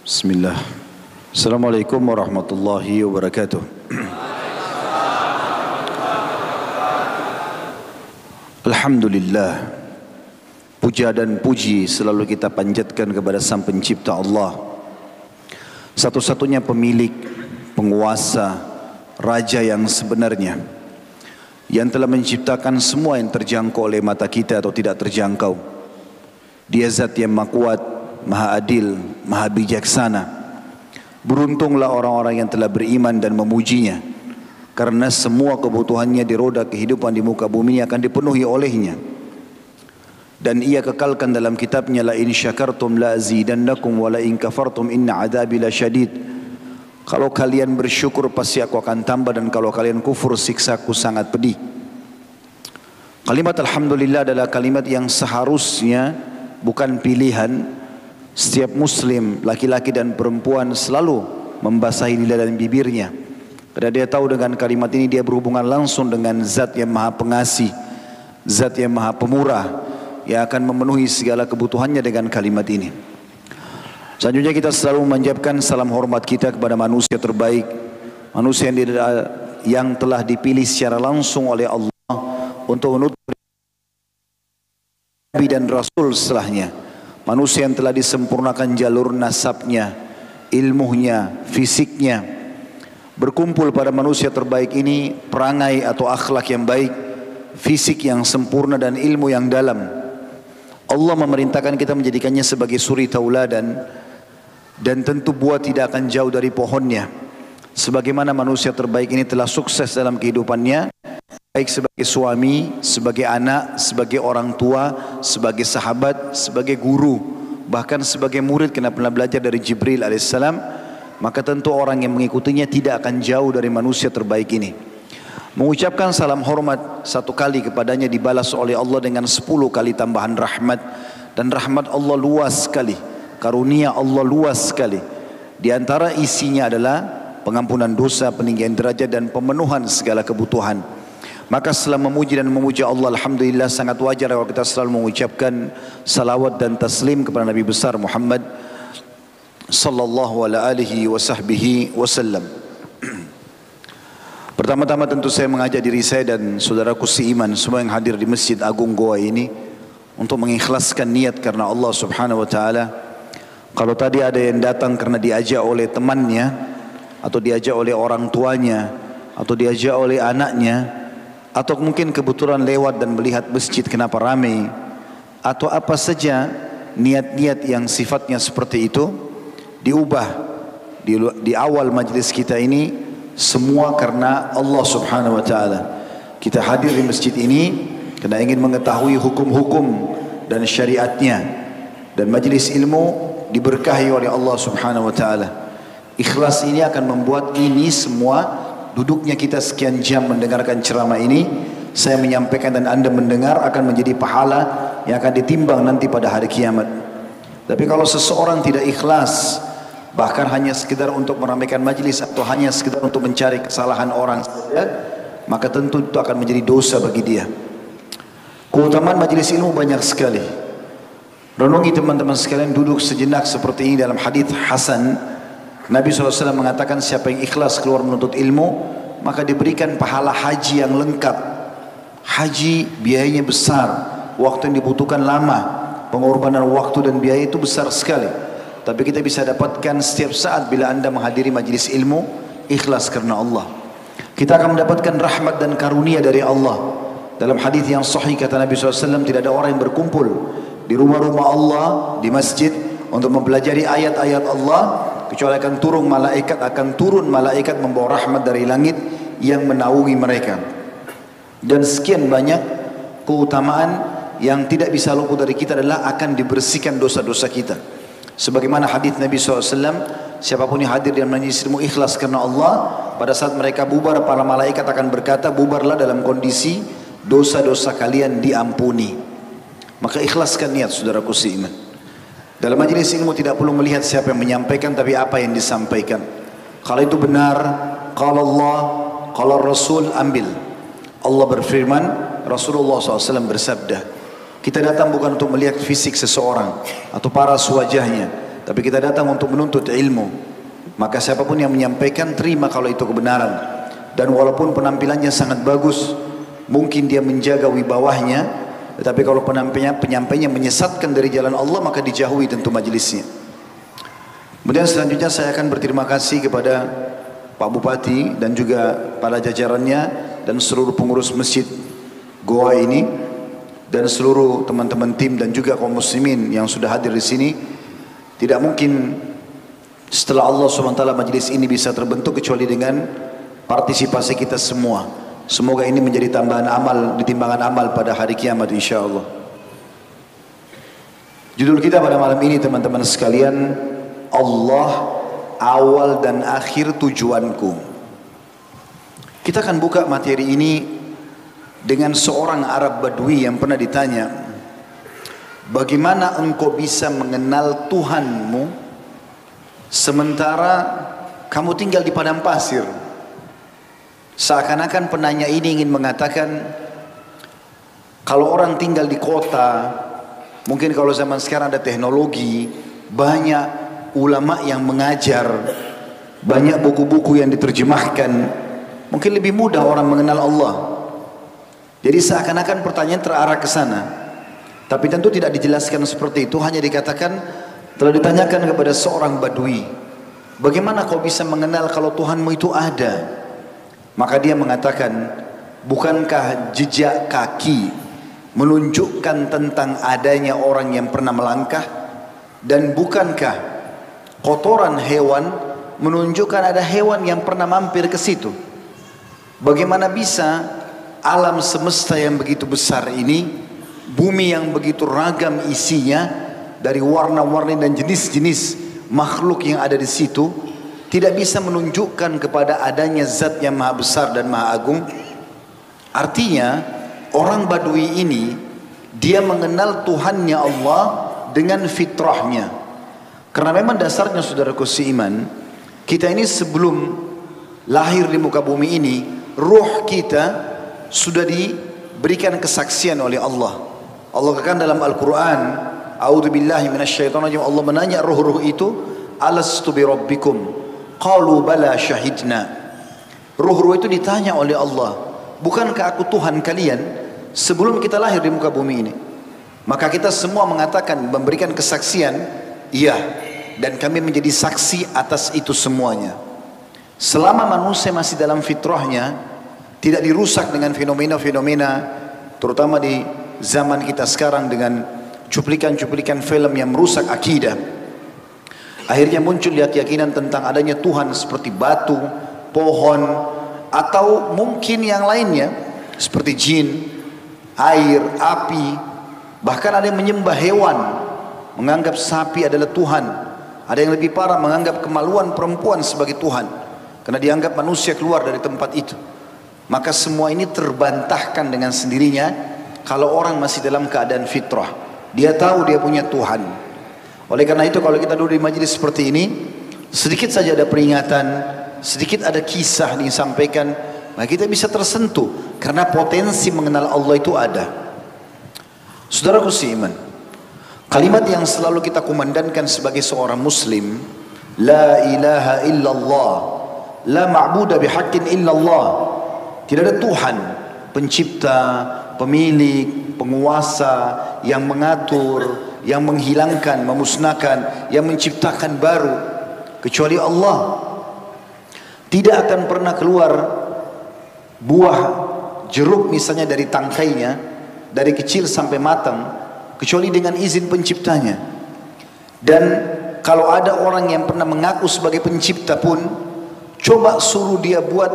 Bismillah. Assalamualaikum warahmatullahi wabarakatuh. Alhamdulillah. Puja dan puji selalu kita panjatkan kepada Sang Pencipta Allah. Satu-satunya pemilik, penguasa, raja yang sebenarnya yang telah menciptakan semua yang terjangkau oleh mata kita atau tidak terjangkau. Dia zat yang maha kuat, maha adil, maha bijaksana. Beruntunglah orang-orang yang telah beriman dan memujinya. Karena semua kebutuhannya di roda kehidupan di muka bumi ini akan dipenuhi olehnya. Dan ia kekalkan dalam kitabnya la in syakartum la azidannakum wa la in kafartum inna la syadid. Kalau kalian bersyukur pasti aku akan tambah dan kalau kalian kufur siksaku sangat pedih. Kalimat alhamdulillah adalah kalimat yang seharusnya bukan pilihan setiap muslim laki-laki dan perempuan selalu membasahi lidah dan bibirnya. Karena dia tahu dengan kalimat ini dia berhubungan langsung dengan zat yang maha pengasih, zat yang maha pemurah, yang akan memenuhi segala kebutuhannya dengan kalimat ini. Selanjutnya kita selalu menjawabkan salam hormat kita kepada manusia terbaik, manusia yang, yang telah dipilih secara langsung oleh Allah untuk menutup Nabi dan Rasul setelahnya. Manusia yang telah disempurnakan jalur nasabnya, ilmunya, fisiknya. Berkumpul pada manusia terbaik ini perangai atau akhlak yang baik, fisik yang sempurna dan ilmu yang dalam. Allah memerintahkan kita menjadikannya sebagai suri tauladan dan tentu buah tidak akan jauh dari pohonnya. Sebagaimana manusia terbaik ini telah sukses dalam kehidupannya, baik sebagai suami, sebagai anak, sebagai orang tua, sebagai sahabat, sebagai guru, bahkan sebagai murid kena pernah belajar dari Jibril alaihissalam, maka tentu orang yang mengikutinya tidak akan jauh dari manusia terbaik ini. Mengucapkan salam hormat satu kali kepadanya dibalas oleh Allah dengan sepuluh kali tambahan rahmat. Dan rahmat Allah luas sekali. Karunia Allah luas sekali. Di antara isinya adalah pengampunan dosa, peninggian derajat dan pemenuhan segala kebutuhan. Maka setelah memuji dan memuja Allah Alhamdulillah sangat wajar kalau kita selalu mengucapkan salawat dan taslim kepada Nabi besar Muhammad sallallahu alaihi wasallam. Pertama-tama tentu saya mengajak diri saya dan saudaraku seiman semua yang hadir di Masjid Agung Goa ini untuk mengikhlaskan niat karena Allah Subhanahu wa taala. Kalau tadi ada yang datang karena diajak oleh temannya atau diajak oleh orang tuanya atau diajak oleh anaknya atau mungkin kebetulan lewat dan melihat masjid kenapa ramai atau apa saja niat-niat yang sifatnya seperti itu diubah di, di awal majlis kita ini semua karena Allah Subhanahu wa taala. Kita hadir di masjid ini karena ingin mengetahui hukum-hukum dan syariatnya dan majlis ilmu diberkahi oleh Allah Subhanahu wa taala. Ikhlas ini akan membuat ini semua duduknya kita sekian jam mendengarkan ceramah ini saya menyampaikan dan anda mendengar akan menjadi pahala yang akan ditimbang nanti pada hari kiamat. Tapi kalau seseorang tidak ikhlas bahkan hanya sekedar untuk meramaikan majlis atau hanya sekedar untuk mencari kesalahan orang saja maka tentu itu akan menjadi dosa bagi dia. Keutamaan majlis ilmu banyak sekali. Renungi teman-teman sekalian duduk sejenak seperti ini dalam hadis Hasan Nabi SAW mengatakan siapa yang ikhlas keluar menuntut ilmu maka diberikan pahala haji yang lengkap haji biayanya besar waktu yang dibutuhkan lama pengorbanan waktu dan biaya itu besar sekali tapi kita bisa dapatkan setiap saat bila anda menghadiri majlis ilmu ikhlas karena Allah. Kita akan mendapatkan rahmat dan karunia dari Allah. Dalam hadis yang sahih kata Nabi SAW tidak ada orang yang berkumpul di rumah-rumah Allah di masjid untuk mempelajari ayat-ayat Allah kecuali akan turun malaikat akan turun malaikat membawa rahmat dari langit yang menaungi mereka. Dan sekian banyak keutamaan yang tidak bisa luput dari kita adalah akan dibersihkan dosa-dosa kita. Sebagaimana hadis Nabi SAW, siapa pun yang hadir dan majlis ilmu ikhlas karena Allah, pada saat mereka bubar, para malaikat akan berkata, bubarlah dalam kondisi dosa-dosa kalian diampuni. Maka ikhlaskan niat saudaraku seiman. Dalam majlis ilmu tidak perlu melihat siapa yang menyampaikan, tapi apa yang disampaikan. Kalau itu benar, kalau Allah, kalau Rasul ambil. Allah berfirman, Rasulullah SAW bersabda, kita datang bukan untuk melihat fisik seseorang atau paras wajahnya, Tapi kita datang untuk menuntut ilmu. Maka siapa pun yang menyampaikan terima kalau itu kebenaran. Dan walaupun penampilannya sangat bagus, mungkin dia menjaga wibawahnya, tetapi kalau penyampainya, penyampainya menyesatkan dari jalan Allah, maka dijauhi tentu majelisnya. Kemudian selanjutnya saya akan berterima kasih kepada Pak Bupati dan juga para jajarannya dan seluruh pengurus masjid Goa ini dan seluruh teman-teman tim dan juga kaum muslimin yang sudah hadir di sini tidak mungkin setelah Allah SWT majlis ini bisa terbentuk kecuali dengan partisipasi kita semua semoga ini menjadi tambahan amal ditimbangan amal pada hari kiamat insyaAllah judul kita pada malam ini teman-teman sekalian Allah awal dan akhir tujuanku kita akan buka materi ini dengan seorang Arab Badui yang pernah ditanya, bagaimana engkau bisa mengenal Tuhanmu sementara kamu tinggal di padang pasir? Seakan-akan penanya ini ingin mengatakan, kalau orang tinggal di kota, mungkin kalau zaman sekarang ada teknologi, banyak ulama yang mengajar, banyak buku-buku yang diterjemahkan, mungkin lebih mudah orang mengenal Allah. Jadi seakan-akan pertanyaan terarah ke sana. Tapi tentu tidak dijelaskan seperti itu, hanya dikatakan telah ditanyakan kepada seorang badui, bagaimana kau bisa mengenal kalau Tuhanmu itu ada? Maka dia mengatakan, bukankah jejak kaki menunjukkan tentang adanya orang yang pernah melangkah? Dan bukankah kotoran hewan menunjukkan ada hewan yang pernah mampir ke situ? Bagaimana bisa alam semesta yang begitu besar ini, bumi yang begitu ragam isinya dari warna-warni dan jenis-jenis makhluk yang ada di situ tidak bisa menunjukkan kepada adanya zat yang maha besar dan maha agung. Artinya orang Badui ini dia mengenal Tuhannya Allah dengan fitrahnya. Karena memang dasarnya saudaraku seiman, kita ini sebelum lahir di muka bumi ini, ruh kita sudah diberikan kesaksian oleh Allah. Allah katakan dalam Al-Quran, A'udhu billahi. Allah menanya ruh-ruh itu, Alastu bi rabbikum? Qalu bala syahidna. Ruh-ruh itu ditanya oleh Allah, bukankah aku Tuhan kalian sebelum kita lahir di muka bumi ini? Maka kita semua mengatakan, memberikan kesaksian, iya. Dan kami menjadi saksi atas itu semuanya. Selama manusia masih dalam fitrahnya, tidak dirusak dengan fenomena-fenomena terutama di zaman kita sekarang dengan cuplikan-cuplikan film yang merusak akidah. Akhirnya muncul lihat keyakinan tentang adanya Tuhan seperti batu, pohon, atau mungkin yang lainnya seperti jin, air, api, bahkan ada yang menyembah hewan, menganggap sapi adalah Tuhan. Ada yang lebih parah menganggap kemaluan perempuan sebagai Tuhan karena dianggap manusia keluar dari tempat itu. Maka semua ini terbantahkan dengan sendirinya kalau orang masih dalam keadaan fitrah. Dia tahu dia punya Tuhan. Oleh karena itu kalau kita duduk di majelis seperti ini, sedikit saja ada peringatan, sedikit ada kisah yang disampaikan, maka kita bisa tersentuh karena potensi mengenal Allah itu ada. Saudaraku seiman, kalimat yang selalu kita kumandankan sebagai seorang muslim, la ilaha illallah, la ma'budu bihaqqin illallah. Tidak ada Tuhan pencipta, pemilik, penguasa yang mengatur, yang menghilangkan, memusnahkan, yang menciptakan baru kecuali Allah. Tidak akan pernah keluar buah jeruk misalnya dari tangkainya dari kecil sampai matang kecuali dengan izin penciptanya. Dan kalau ada orang yang pernah mengaku sebagai pencipta pun coba suruh dia buat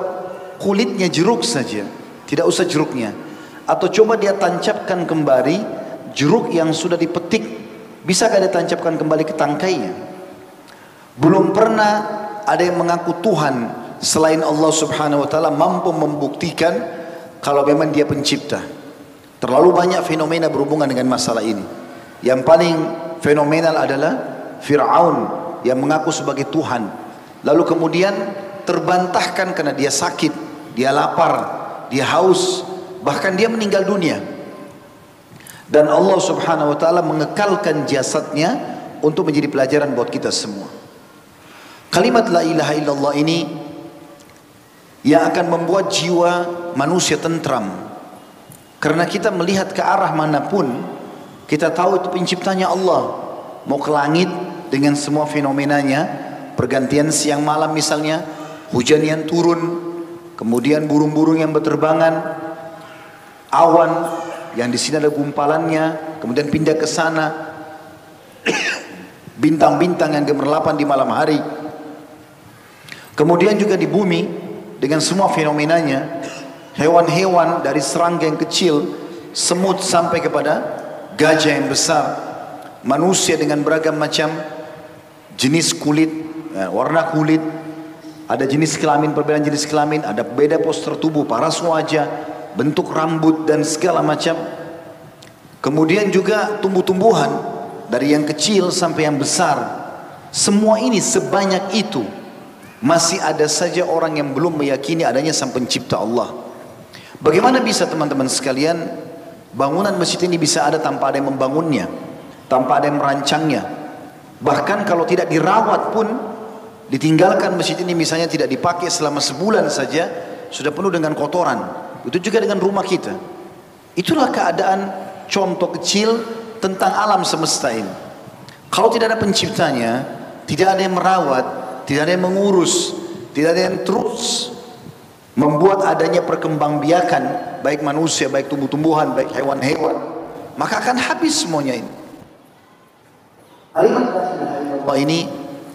kulitnya jeruk saja, tidak usah jeruknya. Atau coba dia tancapkan kembali jeruk yang sudah dipetik, bisakah dia tancapkan kembali ke tangkainya? Belum pernah ada yang mengaku Tuhan selain Allah Subhanahu wa taala mampu membuktikan kalau memang dia pencipta. Terlalu banyak fenomena berhubungan dengan masalah ini. Yang paling fenomenal adalah Fir'aun yang mengaku sebagai Tuhan. Lalu kemudian terbantahkan karena dia sakit, dia lapar, dia haus, bahkan dia meninggal dunia. Dan Allah Subhanahu wa taala mengekalkan jasadnya untuk menjadi pelajaran buat kita semua. Kalimat la ilaha illallah ini yang akan membuat jiwa manusia tentram. Karena kita melihat ke arah mana pun, kita tahu itu penciptanya Allah. Mau ke langit dengan semua fenomenanya, pergantian siang malam misalnya, hujan yang turun, kemudian burung-burung yang berterbangan, awan yang di sini ada gumpalannya, kemudian pindah ke sana, bintang-bintang yang gemerlapan di malam hari. Kemudian juga di bumi dengan semua fenomenanya, hewan-hewan dari serangga yang kecil, semut sampai kepada gajah yang besar, manusia dengan beragam macam jenis kulit, ya, warna kulit, ada jenis kelamin, perbedaan jenis kelamin, ada beda postur tubuh, paras wajah, bentuk rambut dan segala macam. Kemudian juga tumbuh-tumbuhan dari yang kecil sampai yang besar. Semua ini sebanyak itu masih ada saja orang yang belum meyakini adanya sang pencipta Allah. Bagaimana bisa teman-teman sekalian bangunan masjid ini bisa ada tanpa ada yang membangunnya, tanpa ada yang merancangnya. Bahkan kalau tidak dirawat pun ditinggalkan masjid ini misalnya tidak dipakai selama sebulan saja sudah penuh dengan kotoran. Itu juga dengan rumah kita. Itulah keadaan contoh kecil tentang alam semesta ini. Kalau tidak ada penciptanya, tidak ada yang merawat, tidak ada yang mengurus, tidak ada yang terus membuat adanya perkembangbiakan baik manusia, baik tumbuh-tumbuhan, baik hewan-hewan, maka akan habis semuanya ini. Allah ini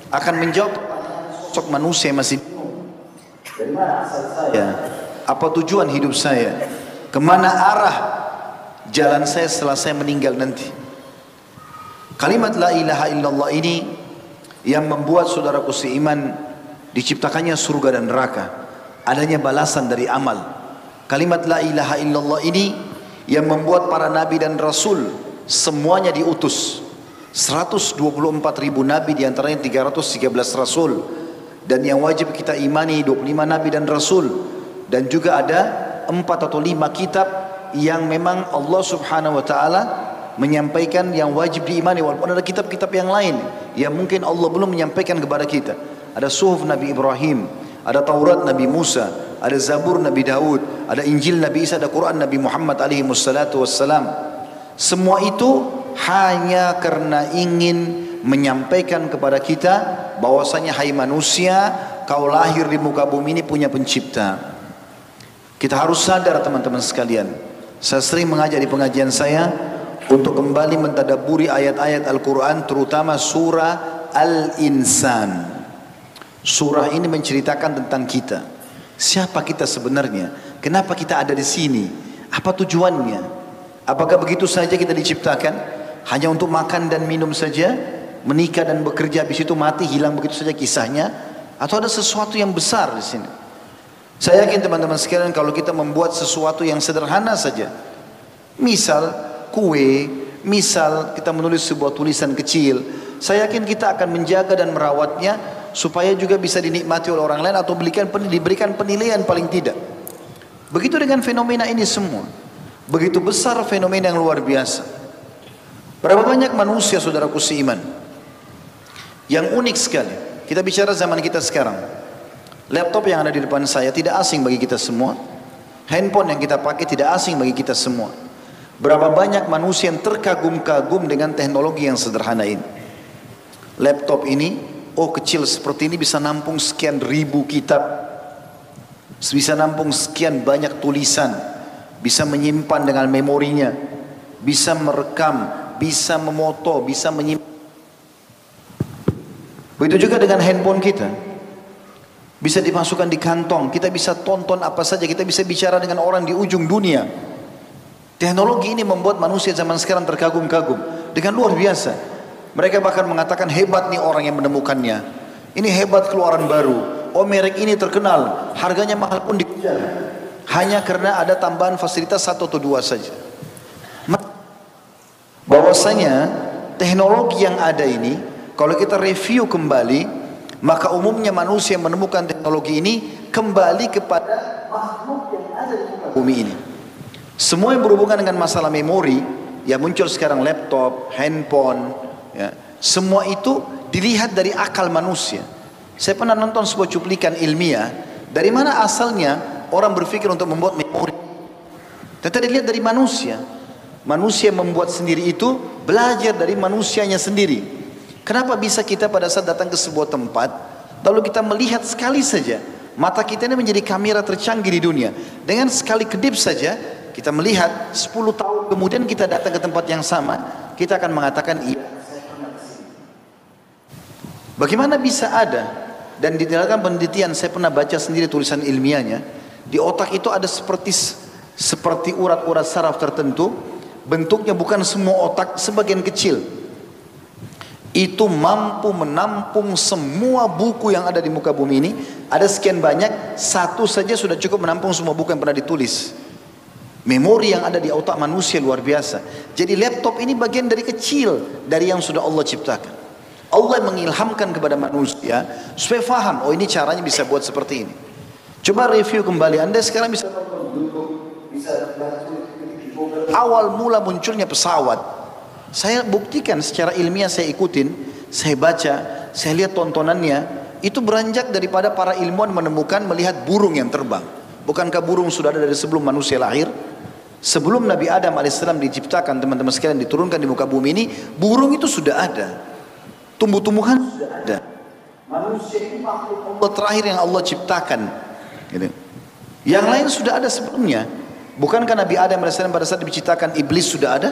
akan menjawab sosok manusia yang masih saya? Apa tujuan hidup saya? Ke mana arah jalan saya setelah saya meninggal nanti. Kalimat la ilaha illallah ini yang membuat saudaraku seiman diciptakannya surga dan neraka. Adanya balasan dari amal. Kalimat la ilaha illallah ini yang membuat para nabi dan rasul semuanya diutus. 124 ribu nabi di antaranya 313 rasul. Dan yang wajib kita imani 25 nabi dan rasul. Dan juga ada empat atau lima kitab yang memang Allah Subhanahu wa taala menyampaikan yang wajib diimani walaupun ada kitab-kitab yang lain yang mungkin Allah belum menyampaikan kepada kita. Ada suhuf Nabi Ibrahim, ada Taurat Nabi Musa, ada Zabur Nabi Daud, ada Injil Nabi Isa, ada Quran Nabi Muhammad alaihi wassalatu wassalam. Semua itu hanya karena ingin menyampaikan kepada kita bahwasanya hai manusia kau lahir di muka bumi ini punya pencipta. Kita harus sadar teman-teman sekalian saya sering mengajar di pengajian saya untuk kembali mentadaburi ayat-ayat Al-Quran terutama surah Al-Insan. Surah ini menceritakan tentang kita. Siapa kita sebenarnya? Kenapa kita ada di sini? Apa tujuannya? Apakah begitu saja kita diciptakan? Hanya untuk makan dan minum saja? Menikah dan bekerja habis itu mati hilang begitu saja kisahnya? Atau ada sesuatu yang besar di sini? Saya yakin teman-teman sekalian kalau kita membuat sesuatu yang sederhana saja. Misal kue, misal kita menulis sebuah tulisan kecil. Saya yakin kita akan menjaga dan merawatnya supaya juga bisa dinikmati oleh orang lain atau berikan diberikan penilaian paling tidak. Begitu dengan fenomena ini semua. Begitu besar fenomena yang luar biasa. Berapa banyak manusia saudaraku seiman yang unik sekali. Kita bicara zaman kita sekarang. Laptop yang ada di depan saya tidak asing bagi kita semua. Handphone yang kita pakai tidak asing bagi kita semua. Berapa banyak manusia yang terkagum-kagum dengan teknologi yang sederhana ini. Laptop ini, oh kecil seperti ini bisa nampung sekian ribu kitab. Bisa nampung sekian banyak tulisan. Bisa menyimpan dengan memorinya. Bisa merekam, bisa memoto, bisa menyimpan. Begitu juga dengan handphone kita. Bisa dimasukkan di kantong, kita bisa tonton apa saja, kita bisa bicara dengan orang di ujung dunia. Teknologi ini membuat manusia zaman sekarang terkagum-kagum dengan luar biasa. Mereka bahkan mengatakan hebat nih orang yang menemukannya. Ini hebat keluaran baru. Oh merek ini terkenal, harganya mahal pun dikejar. Hanya karena ada tambahan fasilitas satu atau dua saja. Bahwasanya teknologi yang ada ini, kalau kita review kembali, maka umumnya manusia yang menemukan teknologi ini kembali kepada makhluk yang ada di bumi ini. Semua yang berhubungan dengan masalah memori yang muncul sekarang laptop, handphone, ya, Semua itu dilihat dari akal manusia. Saya pernah nonton sebuah cuplikan ilmiah. Dari mana asalnya orang berpikir untuk membuat memori? Tetapi dilihat dari manusia. Manusia membuat sendiri itu belajar dari manusianya sendiri. Kenapa bisa kita pada saat datang ke sebuah tempat, lalu kita melihat sekali saja, mata kita ini menjadi kamera tercanggih di dunia. Dengan sekali kedip saja, kita melihat 10 tahun kemudian kita datang ke tempat yang sama, kita akan mengatakan iya. Bagaimana bisa ada dan di dalam penelitian saya pernah baca sendiri tulisan ilmiahnya di otak itu ada seperti seperti urat-urat saraf tertentu bentuknya bukan semua otak sebagian kecil itu mampu menampung semua buku yang ada di muka bumi ini. Ada sekian banyak satu saja sudah cukup menampung semua buku yang pernah ditulis. Memori yang ada di otak manusia luar biasa. Jadi laptop ini bagian dari kecil dari yang sudah Allah ciptakan. Allah mengilhamkan kepada manusia supaya faham, oh ini caranya bisa buat seperti ini. Coba review kembali, Anda sekarang bisa awal mula munculnya pesawat. Saya buktikan secara ilmiah saya ikutin, saya baca, saya lihat tontonannya, itu beranjak daripada para ilmuwan menemukan melihat burung yang terbang. Bukankah burung sudah ada dari sebelum manusia lahir? Sebelum Nabi Adam alaihissalam diciptakan, teman-teman sekalian diturunkan di muka bumi ini, burung itu sudah ada. Tumbuh-tumbuhan sudah ada. Manusia ini makhluk Allah terakhir yang Allah ciptakan. Gitu. Yang lain sudah ada sebelumnya. Bukankah Nabi Adam AS pada saat diciptakan iblis sudah ada?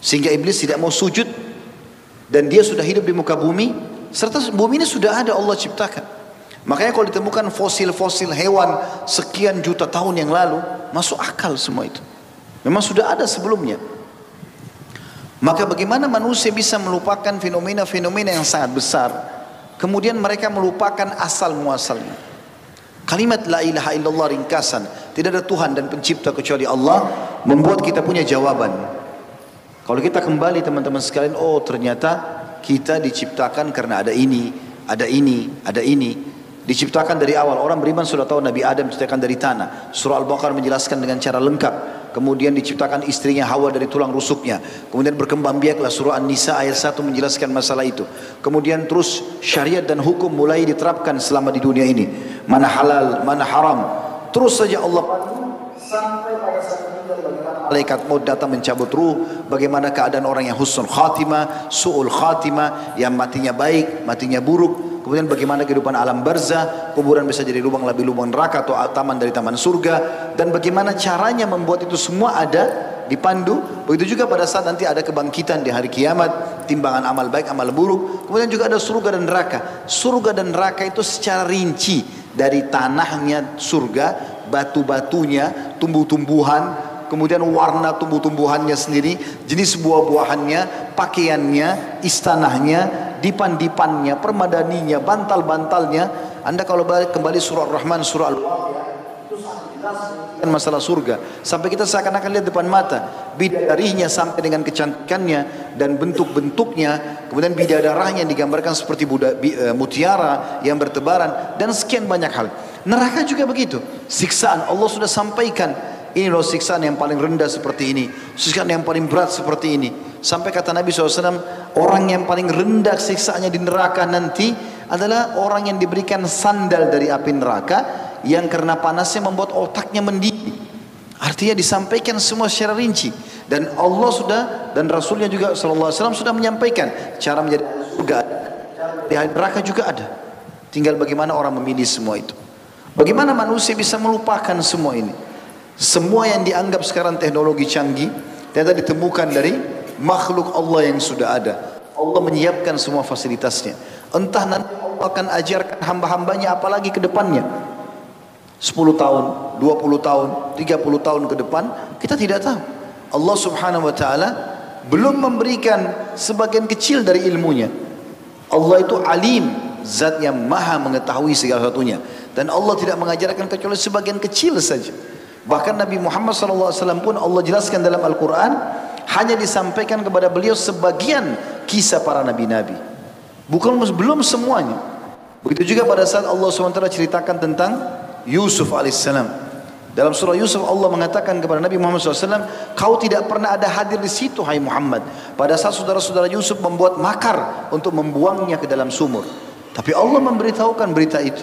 Sehingga iblis tidak mau sujud. Dan dia sudah hidup di muka bumi. Serta bumi ini sudah ada Allah ciptakan. Makanya kalau ditemukan fosil-fosil hewan sekian juta tahun yang lalu masuk akal semua itu. Memang sudah ada sebelumnya. Maka bagaimana manusia bisa melupakan fenomena-fenomena yang sangat besar? Kemudian mereka melupakan asal muasalnya. Kalimat la ilaha illallah ringkasan. Tidak ada Tuhan dan pencipta kecuali Allah. Membuat kita punya jawaban Kalau kita kembali teman-teman sekalian Oh ternyata kita diciptakan karena ada ini Ada ini, ada ini Diciptakan dari awal Orang beriman sudah tahu Nabi Adam diciptakan dari tanah Surah Al-Baqarah menjelaskan dengan cara lengkap Kemudian diciptakan istrinya Hawa dari tulang rusuknya. Kemudian berkembang biaklah surah An-Nisa ayat 1 menjelaskan masalah itu. Kemudian terus syariat dan hukum mulai diterapkan selama di dunia ini. Mana halal, mana haram. Terus saja Allah sampai pada saat malaikat maut datang mencabut ruh bagaimana keadaan orang yang husnul khatimah su'ul khatimah yang matinya baik matinya buruk Kemudian bagaimana kehidupan alam barzah, kuburan bisa jadi lubang lebih lubang neraka atau taman dari taman surga dan bagaimana caranya membuat itu semua ada dipandu. Begitu juga pada saat nanti ada kebangkitan di hari kiamat, timbangan amal baik, amal buruk. Kemudian juga ada surga dan neraka. Surga dan neraka itu secara rinci dari tanahnya surga, batu-batunya, tumbuh-tumbuhan, kemudian warna tumbuh-tumbuhannya sendiri, jenis buah-buahannya, pakaiannya, istanahnya, dipan-dipannya, permadaninya, bantal-bantalnya. Anda kalau balik kembali surah Ar-Rahman, surah Al-Waqiah, jelas masalah surga. Sampai kita seakan-akan lihat depan mata. Bidadarinya sampai dengan kecantikannya dan bentuk-bentuknya. Kemudian bidadarahnya digambarkan seperti buda, e, mutiara yang bertebaran. Dan sekian banyak hal. Neraka juga begitu. Siksaan Allah sudah sampaikan. Ini loh siksaan yang paling rendah seperti ini. Siksaan yang paling berat seperti ini. Sampai kata Nabi SAW, orang yang paling rendah siksaannya di neraka nanti adalah orang yang diberikan sandal dari api neraka yang karena panasnya membuat otaknya mendidih. Artinya disampaikan semua secara rinci dan Allah sudah dan Rasulnya juga SAW sudah menyampaikan cara menjadi surga di neraka juga ada. Tinggal bagaimana orang memilih semua itu. Bagaimana manusia bisa melupakan semua ini? Semua yang dianggap sekarang teknologi canggih ternyata ditemukan dari makhluk Allah yang sudah ada. Allah menyiapkan semua fasilitasnya. Entah nanti Allah akan ajarkan hamba-hambanya apalagi ke depannya. 10 tahun, 20 tahun, 30 tahun ke depan kita tidak tahu. Allah Subhanahu wa taala belum memberikan sebagian kecil dari ilmunya. Allah itu alim, zat yang maha mengetahui segala satunya dan Allah tidak mengajarkan kecuali sebagian kecil saja. Bahkan Nabi Muhammad SAW pun Allah jelaskan dalam Al-Quran hanya disampaikan kepada beliau sebagian kisah para nabi-nabi. Bukan belum semuanya. Begitu juga pada saat Allah SWT ceritakan tentang Yusuf alaihissalam Dalam surah Yusuf Allah mengatakan kepada Nabi Muhammad SAW, kau tidak pernah ada hadir di situ, hai Muhammad. Pada saat saudara-saudara Yusuf membuat makar untuk membuangnya ke dalam sumur. Tapi Allah memberitahukan berita itu.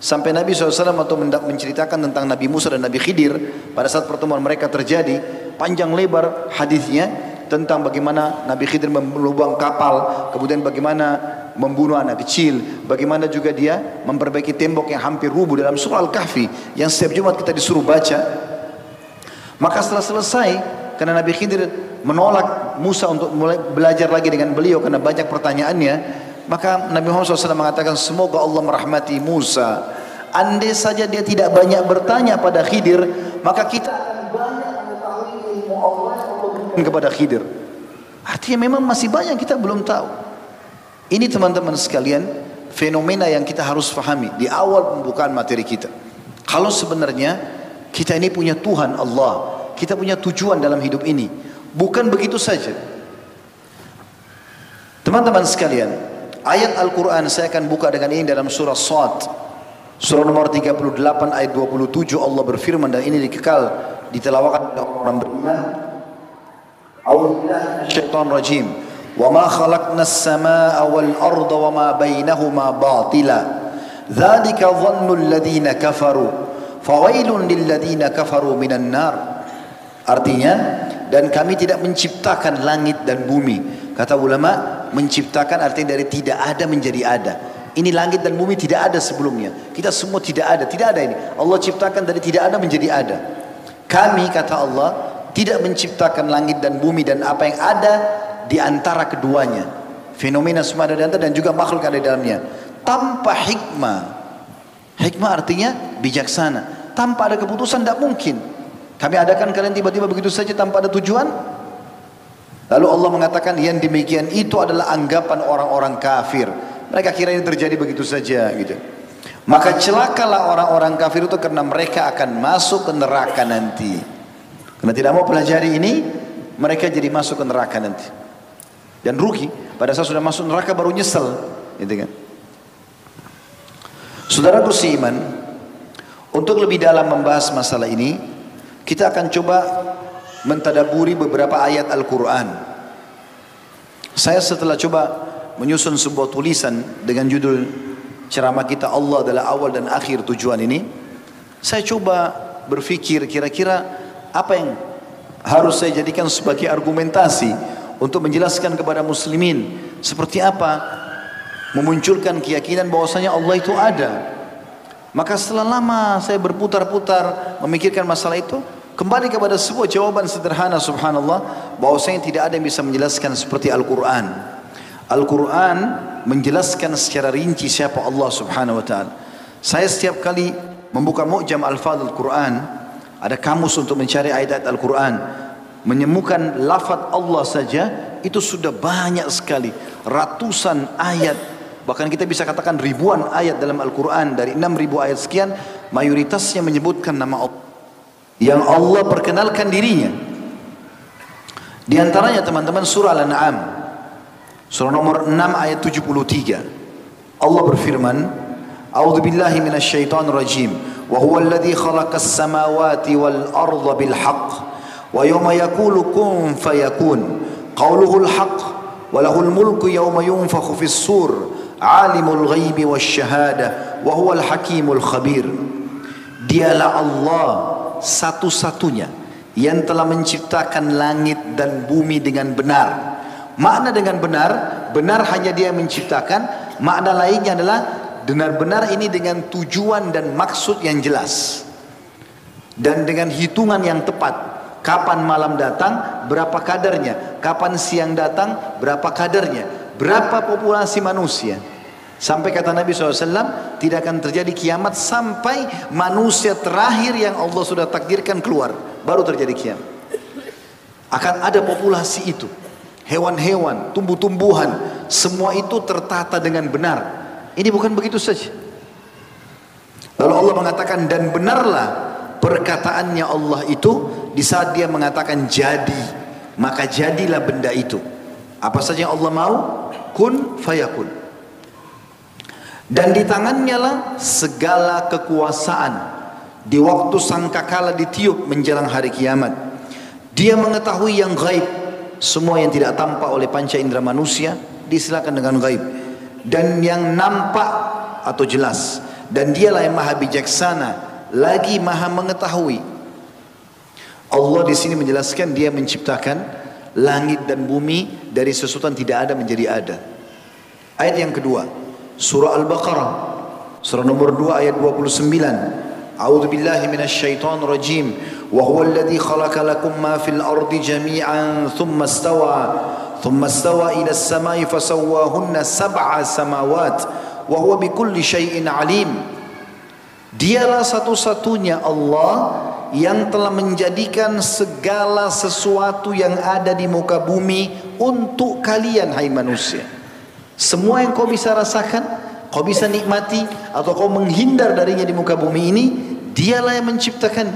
Sampai Nabi SAW atau menceritakan tentang Nabi Musa dan Nabi Khidir pada saat pertemuan mereka terjadi, panjang lebar hadisnya tentang bagaimana Nabi Khidir melubang kapal, kemudian bagaimana membunuh anak kecil, bagaimana juga dia memperbaiki tembok yang hampir rubuh dalam surah Al-Kahfi yang setiap Jumat kita disuruh baca. Maka setelah selesai, karena Nabi Khidir menolak Musa untuk mulai belajar lagi dengan beliau karena banyak pertanyaannya, maka Nabi Muhammad SAW mengatakan semoga Allah merahmati Musa. Andai saja dia tidak banyak bertanya pada Khidir, maka kita banyak kepada Khidir. Artinya memang masih banyak kita belum tahu. Ini teman-teman sekalian, fenomena yang kita harus fahami di awal pembukaan materi kita. Kalau sebenarnya kita ini punya Tuhan Allah, kita punya tujuan dalam hidup ini. Bukan begitu saja. Teman-teman sekalian, Ayat Al-Quran saya akan buka dengan ini dalam surah Sad. Surah nomor 38 ayat 27 Allah berfirman dan ini dikekal ditelawakan oleh orang beriman. Syaitan rajim. Wa ma khalaqna as-samaa'a wal arda wa ma bainahuma batila. Dzalika dhannu alladziina kafaru. Fawailun lilladzina kafaru minan nar. Artinya dan kami tidak menciptakan langit dan bumi. Kata ulama menciptakan artinya dari tidak ada menjadi ada ini langit dan bumi tidak ada sebelumnya kita semua tidak ada tidak ada ini Allah ciptakan dari tidak ada menjadi ada kami kata Allah tidak menciptakan langit dan bumi dan apa yang ada di antara keduanya. Fenomena semua ada di antara dan juga makhluk ada di dalamnya. Tanpa hikmah. Hikmah artinya bijaksana. Tanpa ada keputusan tidak mungkin. Kami adakan kalian tiba-tiba begitu saja tanpa ada tujuan. Lalu Allah mengatakan yang demikian itu adalah anggapan orang-orang kafir. Mereka kira ini terjadi begitu saja gitu. Maka celakalah orang-orang kafir itu karena mereka akan masuk ke neraka nanti. Karena tidak mau pelajari ini, mereka jadi masuk ke neraka nanti dan rugi pada saat sudah masuk neraka baru nyesel gitu kan Saudaraku seiman untuk lebih dalam membahas masalah ini kita akan coba mentadaburi beberapa ayat Al-Quran saya setelah coba menyusun sebuah tulisan dengan judul ceramah kita Allah adalah awal dan akhir tujuan ini saya coba berpikir kira-kira apa yang harus saya jadikan sebagai argumentasi untuk menjelaskan kepada muslimin seperti apa memunculkan keyakinan bahwasanya Allah itu ada. Maka setelah lama saya berputar-putar memikirkan masalah itu, kembali kepada sebuah jawaban sederhana subhanallah bahwasanya tidak ada yang bisa menjelaskan seperti Al-Qur'an. Al-Qur'an menjelaskan secara rinci siapa Allah Subhanahu wa taala. Saya setiap kali membuka Mu'jam Al-Fadhil Quran, ada kamus untuk mencari ayat-ayat Al-Qur'an menemukan lafaz Allah saja itu sudah banyak sekali ratusan ayat bahkan kita bisa katakan ribuan ayat dalam Al-Quran dari 6000 ayat sekian mayoritasnya menyebutkan nama Allah yang Allah perkenalkan dirinya. Di antaranya teman-teman surah Al-An'am. Surah nomor 6 ayat 73. Allah berfirman, "A'udzu billahi minasyaitonir rajim. Wa huwal ladzi khalaqas samawati wal arda bil haqq. Wa yawma yaqulu kun fayakun. Qawluhul haqq wa lahul mulku yawma yunfakhu fis sur. Alimul ghaibi wa huwal hakimul khabir." Dialah Allah satu-satunya yang telah menciptakan langit dan bumi dengan benar makna dengan benar benar hanya dia menciptakan makna lainnya adalah benar-benar ini dengan tujuan dan maksud yang jelas dan dengan hitungan yang tepat Kapan malam datang, berapa kadarnya. Kapan siang datang, berapa kadarnya. Berapa populasi manusia. Sampai kata Nabi SAW, tidak akan terjadi kiamat sampai manusia terakhir yang Allah sudah takdirkan keluar. Baru terjadi kiamat. Akan ada populasi itu. Hewan-hewan, tumbuh-tumbuhan. Semua itu tertata dengan benar. Ini bukan begitu saja. Lalu Allah mengatakan, dan benarlah perkataannya Allah itu di saat dia mengatakan jadi maka jadilah benda itu apa saja yang Allah mau kun fayakun dan di tangannya lah segala kekuasaan di waktu sangkakala ditiup menjelang hari kiamat. Dia mengetahui yang gaib, semua yang tidak tampak oleh panca indera manusia disilakan dengan gaib dan yang nampak atau jelas dan dialah yang maha bijaksana lagi maha mengetahui. Allah di sini menjelaskan dia menciptakan langit dan bumi dari sesuatu yang tidak ada menjadi ada. Ayat yang kedua, surah Al-Baqarah surah nomor 2 ayat 29 A'udzu billahi minasyaitonir rajim. Wa huwa alladhi khalaqa lakum ma fil ardi jami'an thumma istawa thumma istawa ila as-sama'i fasawwahunna sab'a samawat. Wa huwa bikulli syai'in alim. Dialah satu-satunya Allah yang telah menjadikan segala sesuatu yang ada di muka bumi untuk kalian hai manusia. Semua yang kau bisa rasakan, kau bisa nikmati atau kau menghindar darinya di muka bumi ini, dialah yang menciptakan.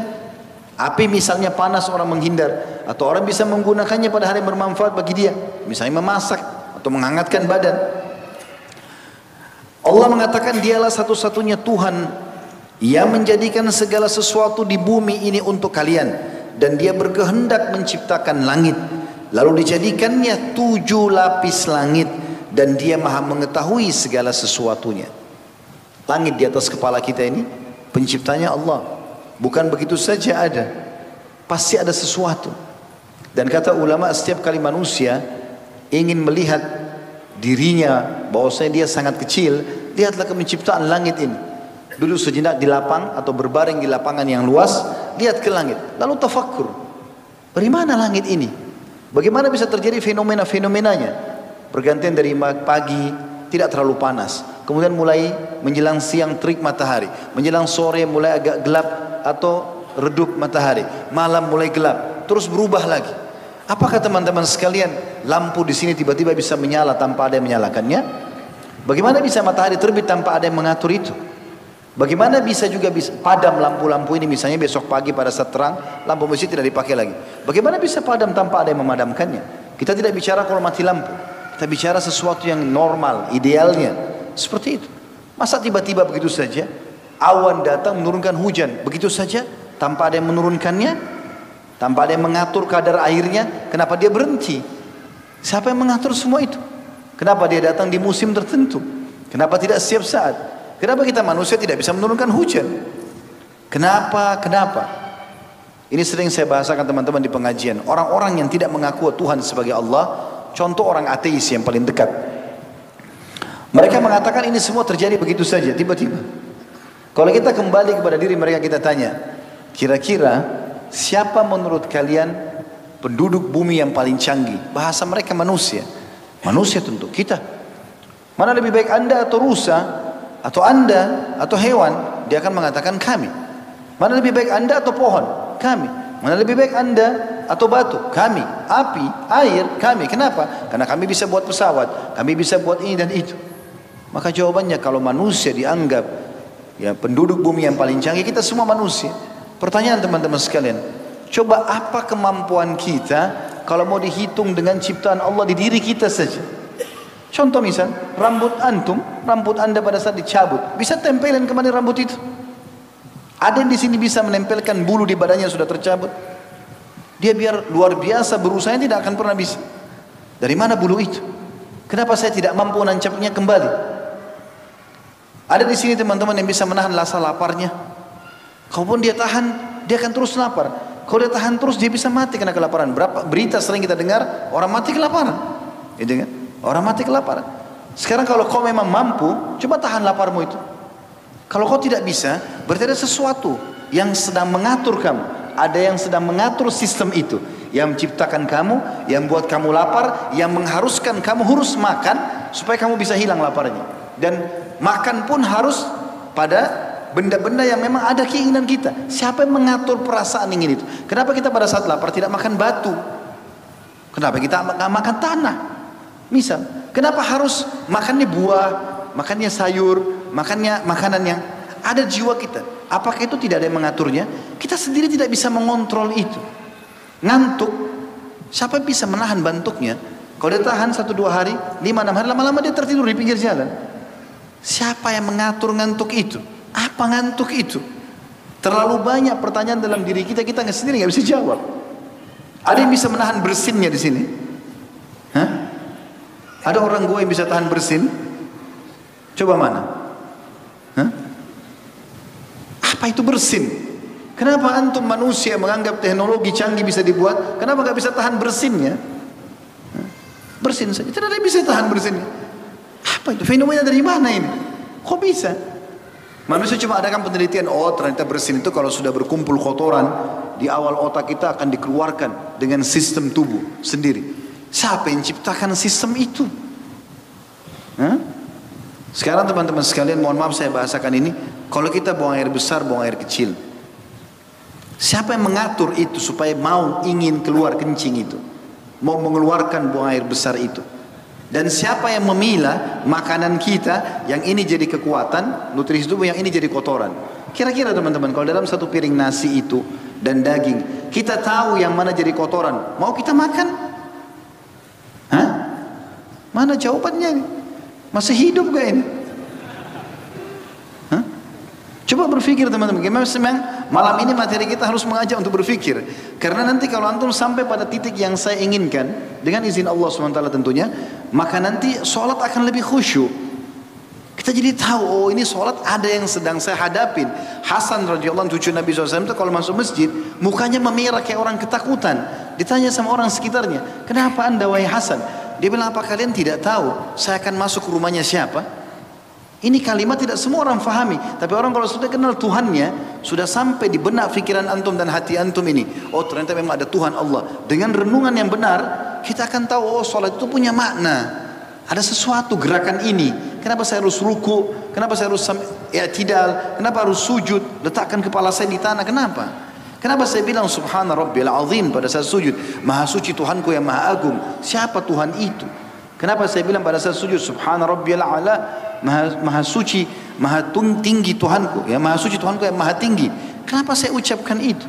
Api misalnya panas orang menghindar. Atau orang bisa menggunakannya pada hari bermanfaat bagi dia, misalnya memasak atau menghangatkan badan. Allah mengatakan dialah satu-satunya Tuhan yang menjadikan segala sesuatu di bumi ini untuk kalian. Dan dia berkehendak menciptakan langit. Lalu dijadikannya tujuh lapis langit dan dia maha mengetahui segala sesuatunya. Langit di atas kepala kita ini penciptanya Allah. Bukan begitu saja ada pasti ada sesuatu. Dan kata ulama setiap kali manusia ingin melihat dirinya bahwasanya dia sangat kecil lihatlah ke penciptaan langit ini. Duduk sejenak di lapang atau berbaring di lapangan yang luas lihat ke langit. Lalu tafakkur dari mana langit ini? Bagaimana bisa terjadi fenomena-fenomenanya Pergantian dari pagi tidak terlalu panas. Kemudian mulai menjelang siang terik matahari. Menjelang sore mulai agak gelap atau redup matahari. Malam mulai gelap. Terus berubah lagi. Apakah teman-teman sekalian lampu di sini tiba-tiba bisa menyala tanpa ada yang menyalakannya? Bagaimana bisa matahari terbit tanpa ada yang mengatur itu? Bagaimana bisa juga bisa padam lampu-lampu ini misalnya besok pagi pada saat terang lampu masjid tidak dipakai lagi. Bagaimana bisa padam tanpa ada yang memadamkannya? Kita tidak bicara kalau mati lampu. Kita bicara sesuatu yang normal, idealnya. Seperti itu. Masa tiba-tiba begitu saja awan datang menurunkan hujan begitu saja tanpa ada yang menurunkannya, tanpa ada yang mengatur kadar airnya, kenapa dia berhenti? Siapa yang mengatur semua itu? Kenapa dia datang di musim tertentu? Kenapa tidak setiap saat? Kenapa kita manusia tidak bisa menurunkan hujan? Kenapa? Kenapa? Ini sering saya bahasakan teman-teman di pengajian. Orang-orang yang tidak mengaku Tuhan sebagai Allah, Contoh orang ateis yang paling dekat. Mereka mengatakan ini semua terjadi begitu saja, tiba-tiba. Kalau kita kembali kepada diri mereka kita tanya, kira-kira siapa menurut kalian penduduk bumi yang paling canggih? Bahasa mereka manusia. Manusia tentu kita. Mana lebih baik anda atau rusa atau anda atau hewan? Dia akan mengatakan kami. Mana lebih baik anda atau pohon? Kami. Mana lebih baik anda atau batu? Kami. Api, air, kami. Kenapa? Karena kami bisa buat pesawat. Kami bisa buat ini dan itu. Maka jawabannya kalau manusia dianggap ya penduduk bumi yang paling canggih, kita semua manusia. Pertanyaan teman-teman sekalian. Coba apa kemampuan kita kalau mau dihitung dengan ciptaan Allah di diri kita saja. Contoh misal, rambut antum, rambut anda pada saat dicabut, bisa tempelin ke mana rambut itu? Ada yang di sini bisa menempelkan bulu di badannya yang sudah tercabut. Dia biar luar biasa berusaha tidak akan pernah bisa. Dari mana bulu itu? Kenapa saya tidak mampu nancapnya kembali? Ada di sini teman-teman yang bisa menahan rasa laparnya. Kalaupun dia tahan, dia akan terus lapar. Kalau dia tahan terus, dia bisa mati karena kelaparan. Berapa berita sering kita dengar orang mati kelaparan, gitu kan? Orang mati kelaparan. Sekarang kalau kau memang mampu, coba tahan laparmu itu. Kalau kau tidak bisa, berarti ada sesuatu yang sedang mengatur kamu. Ada yang sedang mengatur sistem itu. Yang menciptakan kamu, yang buat kamu lapar, yang mengharuskan kamu harus makan supaya kamu bisa hilang laparnya. Dan makan pun harus pada benda-benda yang memang ada keinginan kita. Siapa yang mengatur perasaan ingin itu? Kenapa kita pada saat lapar tidak makan batu? Kenapa kita nggak makan tanah? Misal, kenapa harus makannya buah, makannya sayur, makannya makanan yang ada jiwa kita. Apakah itu tidak ada yang mengaturnya? Kita sendiri tidak bisa mengontrol itu. Ngantuk, siapa bisa menahan bantuknya? Kalau dia tahan satu dua hari, lima enam hari, lama-lama dia tertidur di pinggir jalan. Siapa yang mengatur ngantuk itu? Apa ngantuk itu? Terlalu banyak pertanyaan dalam diri kita, kita nggak sendiri nggak bisa jawab. Ada yang bisa menahan bersinnya di sini? Hah? Ada orang gua yang bisa tahan bersin? Coba mana? Apa itu bersin? Kenapa antum manusia menganggap teknologi canggih bisa dibuat? Kenapa nggak bisa tahan bersinnya? Bersin saja. Tidak ada yang bisa tahan bersinnya. Apa itu? Fenomena dari mana ini? Kok bisa? Manusia cuma adakan penelitian, oh ternyata bersin itu kalau sudah berkumpul kotoran, di awal otak kita akan dikeluarkan dengan sistem tubuh sendiri. Siapa yang ciptakan sistem itu? Hah? Sekarang teman-teman sekalian, mohon maaf saya bahasakan ini. Kalau kita buang air besar, buang air kecil. Siapa yang mengatur itu supaya mau ingin keluar kencing itu? Mau mengeluarkan buang air besar itu? Dan siapa yang memilah makanan kita yang ini jadi kekuatan, nutrisi tubuh yang ini jadi kotoran. Kira-kira teman-teman kalau dalam satu piring nasi itu dan daging, kita tahu yang mana jadi kotoran, mau kita makan? Hah? Mana jawabannya? Masih hidup gak ini? Coba berpikir teman-teman, memang malam ini materi kita harus mengajak untuk berpikir. Karena nanti kalau antum sampai pada titik yang saya inginkan, dengan izin Allah SWT tentunya, maka nanti sholat akan lebih khusyuk. Kita jadi tahu, oh ini sholat ada yang sedang saya hadapin. Hasan radhiyallahu cucu Nabi SAW itu kalau masuk masjid, mukanya memerah kayak orang ketakutan. Ditanya sama orang sekitarnya, kenapa anda wahai Hasan? Dia bilang, apa kalian tidak tahu saya akan masuk rumahnya siapa? Ini kalimat tidak semua orang fahami. Tapi orang kalau sudah kenal Tuhannya, sudah sampai di benak fikiran antum dan hati antum ini. Oh ternyata memang ada Tuhan Allah. Dengan renungan yang benar, kita akan tahu oh sholat itu punya makna. Ada sesuatu gerakan ini. Kenapa saya harus ruku? Kenapa saya harus ya tidak? Kenapa harus sujud? Letakkan kepala saya di tanah. Kenapa? Kenapa saya bilang subhana rabbil azim pada saat sujud? Maha suci Tuhanku yang maha agung. Siapa Tuhan itu? Kenapa saya bilang pada saat sujud subhana rabbil ala maha, maha suci, maha tinggi Tuhanku, ya maha suci Tuhanku yang maha tinggi. Kenapa saya ucapkan itu?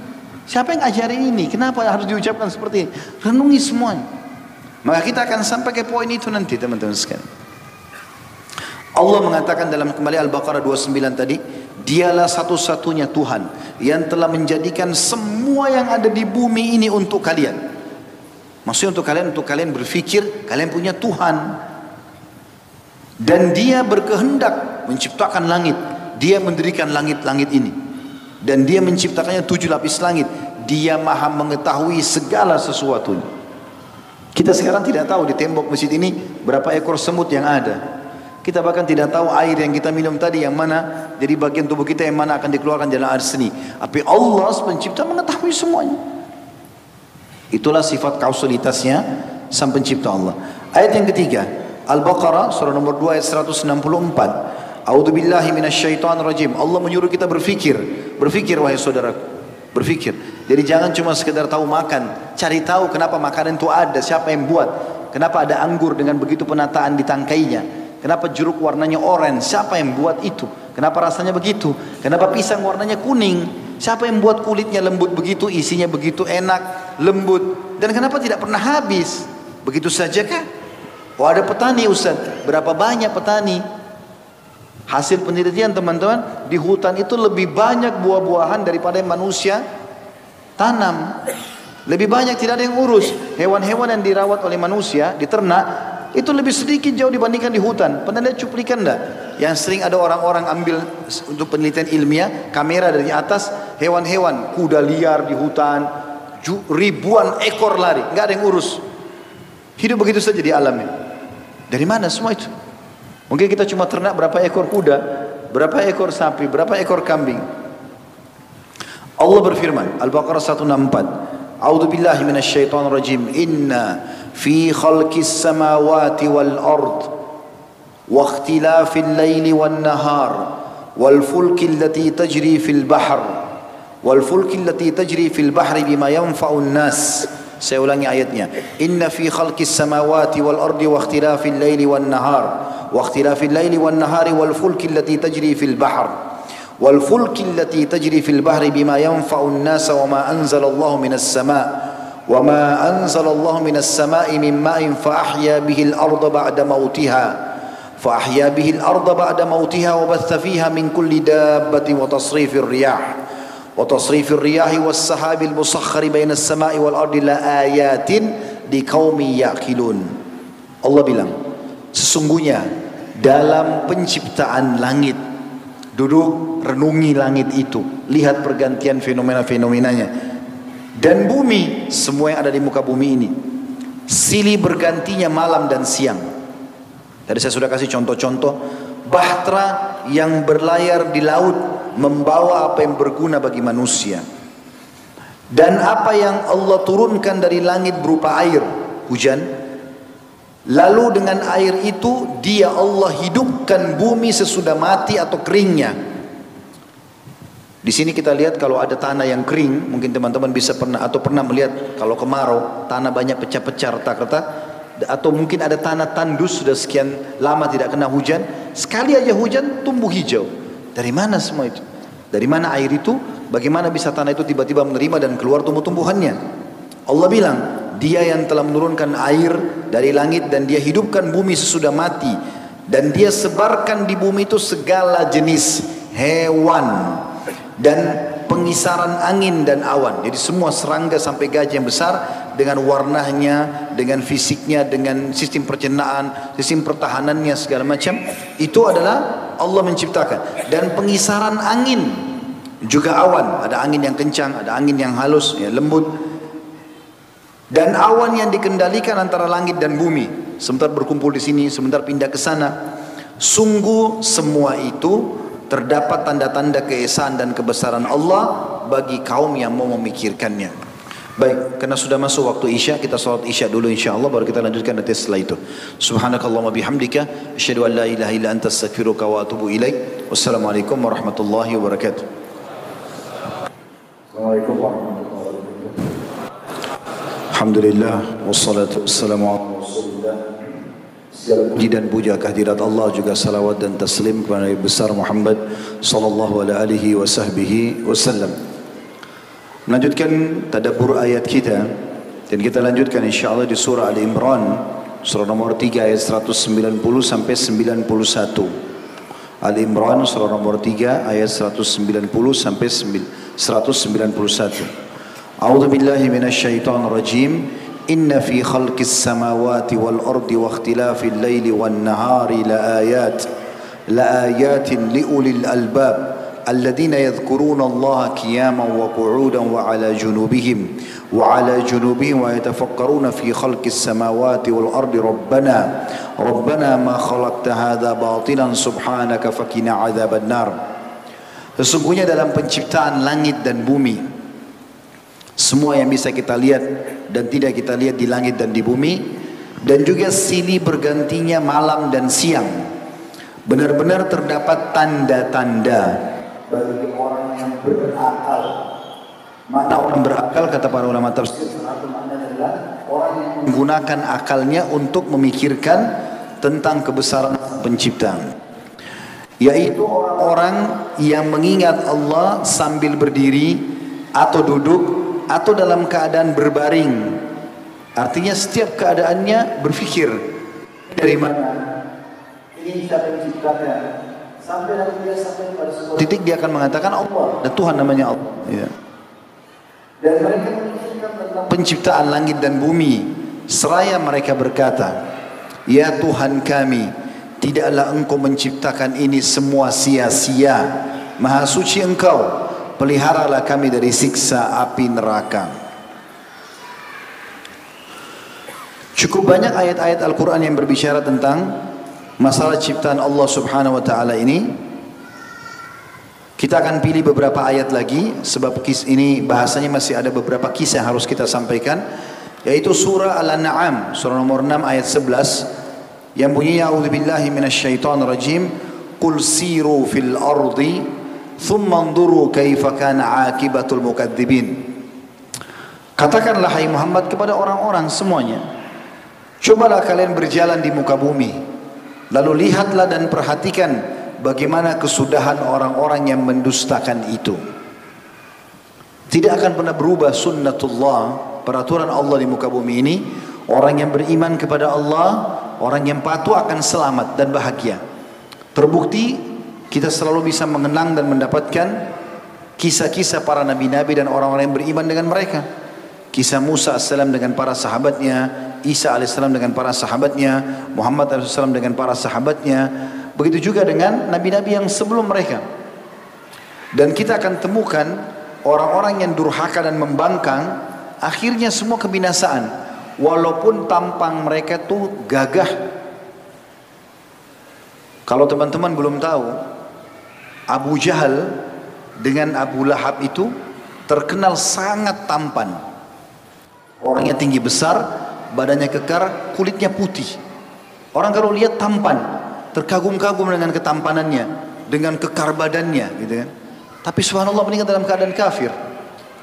Siapa yang ajarin ini? Kenapa harus diucapkan seperti ini? Renungi semuanya. Maka kita akan sampai ke poin itu nanti teman-teman sekalian. Allah mengatakan dalam kembali Al-Baqarah 29 tadi, Dialah satu-satunya Tuhan yang telah menjadikan semua yang ada di bumi ini untuk kalian. Maksudnya untuk kalian, untuk kalian berpikir, kalian punya Tuhan. Dan dia berkehendak menciptakan langit. Dia mendirikan langit-langit ini. Dan dia menciptakannya tujuh lapis langit. Dia maha mengetahui segala sesuatu. Kita sekarang tidak tahu di tembok masjid ini berapa ekor semut yang ada. Kita bahkan tidak tahu air yang kita minum tadi yang mana jadi bagian tubuh kita yang mana akan dikeluarkan jalan air seni. Tapi Allah pencipta mengetahui semuanya. Itulah sifat kausalitasnya sang pencipta Allah. Ayat yang ketiga, Al-Baqarah surah nomor 2 ayat 164. A'udzu billahi minasyaitonir rajim. Allah menyuruh kita berfikir. Berfikir wahai saudaraku. Berfikir. Jadi jangan cuma sekedar tahu makan, cari tahu kenapa makanan itu ada, siapa yang buat. Kenapa ada anggur dengan begitu penataan di tangkainya? Kenapa jeruk warnanya oranye? Siapa yang buat itu? Kenapa rasanya begitu? Kenapa pisang warnanya kuning? Siapa yang buat kulitnya lembut begitu, isinya begitu enak, lembut? Dan kenapa tidak pernah habis? Begitu saja kah? Oh ada petani Ustaz, berapa banyak petani? Hasil penelitian teman-teman, di hutan itu lebih banyak buah-buahan daripada manusia tanam. Lebih banyak tidak ada yang urus. Hewan-hewan yang dirawat oleh manusia, diternak, itu lebih sedikit jauh dibandingkan di hutan. Pernah lihat cuplikan enggak? Yang sering ada orang-orang ambil untuk penelitian ilmiah, kamera dari atas, hewan-hewan, kuda liar di hutan, ribuan ekor lari, enggak ada yang urus. Hidup begitu saja di alamnya. Dari mana semua itu? Mungkin kita cuma ternak berapa ekor kuda, berapa ekor sapi, berapa ekor kambing. Allah berfirman, Al-Baqarah 164. A'udzu billahi minasyaitonir rajim. Inna في خلق السماوات والأرض واختلاف الليل والنهار والفلك التي تجري في البحر. والفلك التي تجري في البحر بما ينفع الناس. سيولاني آياتنا إن في خلق السماوات والأرض واختلاف الليل والنهار. واختلاف الليل والنهار والفلك التي تجري في البحر. والفلك التي تجري في البحر بما ينفع الناس وما أنزل الله من السماء. وما أنزل الله من السماء من ماء فأحيا به الأرض بعد موتها فأحيا به الأرض بعد موتها وبث فيها من كل دابة وتصريف الرياح wa tasrifir riyahi was sahabil musakhkhari bainas sama'i wal ardi la ayatin liqaumi yaqilun Allah bilang sesungguhnya dalam penciptaan langit duduk renungi langit itu lihat pergantian fenomena-fenomenanya dan bumi semua yang ada di muka bumi ini silih bergantinya malam dan siang. Tadi saya sudah kasih contoh-contoh bahtera yang berlayar di laut membawa apa yang berguna bagi manusia. Dan apa yang Allah turunkan dari langit berupa air hujan. Lalu dengan air itu dia Allah hidupkan bumi sesudah mati atau keringnya di sini kita lihat kalau ada tanah yang kering, mungkin teman-teman bisa pernah atau pernah melihat kalau kemarau, tanah banyak pecah-pecah retak-retak atau mungkin ada tanah tandus sudah sekian lama tidak kena hujan, sekali aja hujan tumbuh hijau. Dari mana semua itu? Dari mana air itu? Bagaimana bisa tanah itu tiba-tiba menerima dan keluar tumbuh-tumbuhannya? Allah bilang, dia yang telah menurunkan air dari langit dan dia hidupkan bumi sesudah mati dan dia sebarkan di bumi itu segala jenis hewan dan pengisaran angin dan awan. Jadi semua serangga sampai gajah yang besar dengan warnanya, dengan fisiknya, dengan sistem pencernaan, sistem pertahanannya segala macam itu adalah Allah menciptakan. Dan pengisaran angin juga awan, ada angin yang kencang, ada angin yang halus, ya lembut. Dan awan yang dikendalikan antara langit dan bumi. Sebentar berkumpul di sini, sebentar pindah ke sana. Sungguh semua itu terdapat tanda-tanda keesaan dan kebesaran Allah bagi kaum yang mau memikirkannya. Baik, karena sudah masuk waktu Isya, kita salat Isya dulu insya-Allah baru kita lanjutkan nanti setelah itu. Subhanakallahumma bihamdika asyhadu an la ilaha illa anta astaghfiruka wa atubu ilaik. Wassalamualaikum warahmatullahi wabarakatuh. Assalamualaikum warahmatullahi wabarakatuh. Alhamdulillah wassalatu wassalamu ala Rasulillah puji dan puja kehadirat Allah juga salawat dan taslim kepada Nabi besar Muhammad sallallahu alaihi wasallam. Melanjutkan tadabbur ayat kita dan kita lanjutkan insyaallah di surah Ali Imran surah nomor 3 ayat 190 sampai 91. Ali Imran surah nomor 3 ayat 190 sampai 191. A'udzu billahi minasyaitonir rajim. إن في خلق السماوات والأرض واختلاف الليل والنهار لآيات لآيات لأولي الألباب الذين يذكرون الله قياما وقعودا وعلى جنوبهم وعلى جنوبهم ويتفكرون في خلق السماوات والأرض. ربنا ربنا ما خلقت هذا باطلا سبحانك فكنا عذاب النار. Sesungguhnya dalam penciptaan langit dan bumi Semua yang bisa kita lihat dan tidak kita lihat di langit dan di bumi dan juga silih bergantinya malam dan siang. Benar-benar terdapat tanda-tanda bagi orang yang berakal. Mana orang berakal kata para ulama adalah orang yang menggunakan akalnya untuk memikirkan tentang kebesaran pencipta. Yaitu orang-orang yang mengingat Allah sambil berdiri atau duduk atau dalam keadaan berbaring. Artinya setiap keadaannya berfikir dari mana ini siapa. Sampai nanti dia sampai pada sebuah titik dia akan mengatakan Allah dan Tuhan namanya Allah. Ya. Dan mereka tentang penciptaan langit dan bumi. Seraya mereka berkata, Ya Tuhan kami, tidaklah engkau menciptakan ini semua sia-sia. Maha suci engkau peliharalah kami dari siksa api neraka. Cukup banyak ayat-ayat Al-Quran yang berbicara tentang masalah ciptaan Allah subhanahu wa ta'ala ini. Kita akan pilih beberapa ayat lagi sebab kis ini bahasanya masih ada beberapa kisah yang harus kita sampaikan yaitu surah Al-An'am surah nomor 6 ayat 11 yang bunyinya a'udzubillahi minasyaitonir rajim qul siru fil ardi thumma anzuru kaifa kana akibatul mukadzibin Katakanlah hai Muhammad kepada orang-orang semuanya Cobalah kalian berjalan di muka bumi. Lalu lihatlah dan perhatikan bagaimana kesudahan orang-orang yang mendustakan itu. Tidak akan pernah berubah sunnatullah Peraturan Allah di muka bumi ini. Orang yang beriman kepada Allah Orang yang patuh akan selamat dan bahagia. Terbukti kita selalu bisa mengenang dan mendapatkan kisah-kisah para nabi-nabi dan orang-orang yang beriman dengan mereka. Kisah Musa AS dengan para sahabatnya, Isa AS dengan para sahabatnya, Muhammad AS dengan para sahabatnya. Begitu juga dengan nabi-nabi yang sebelum mereka. Dan kita akan temukan orang-orang yang durhaka dan membangkang, akhirnya semua kebinasaan. Walaupun tampang mereka tuh gagah. Kalau teman-teman belum tahu, Abu Jahal dengan Abu Lahab itu terkenal sangat tampan. Orangnya tinggi besar, badannya kekar, kulitnya putih. Orang kalau lihat tampan, terkagum-kagum dengan ketampanannya, dengan kekar badannya, gitu kan. Tapi subhanallah meninggal dalam keadaan kafir.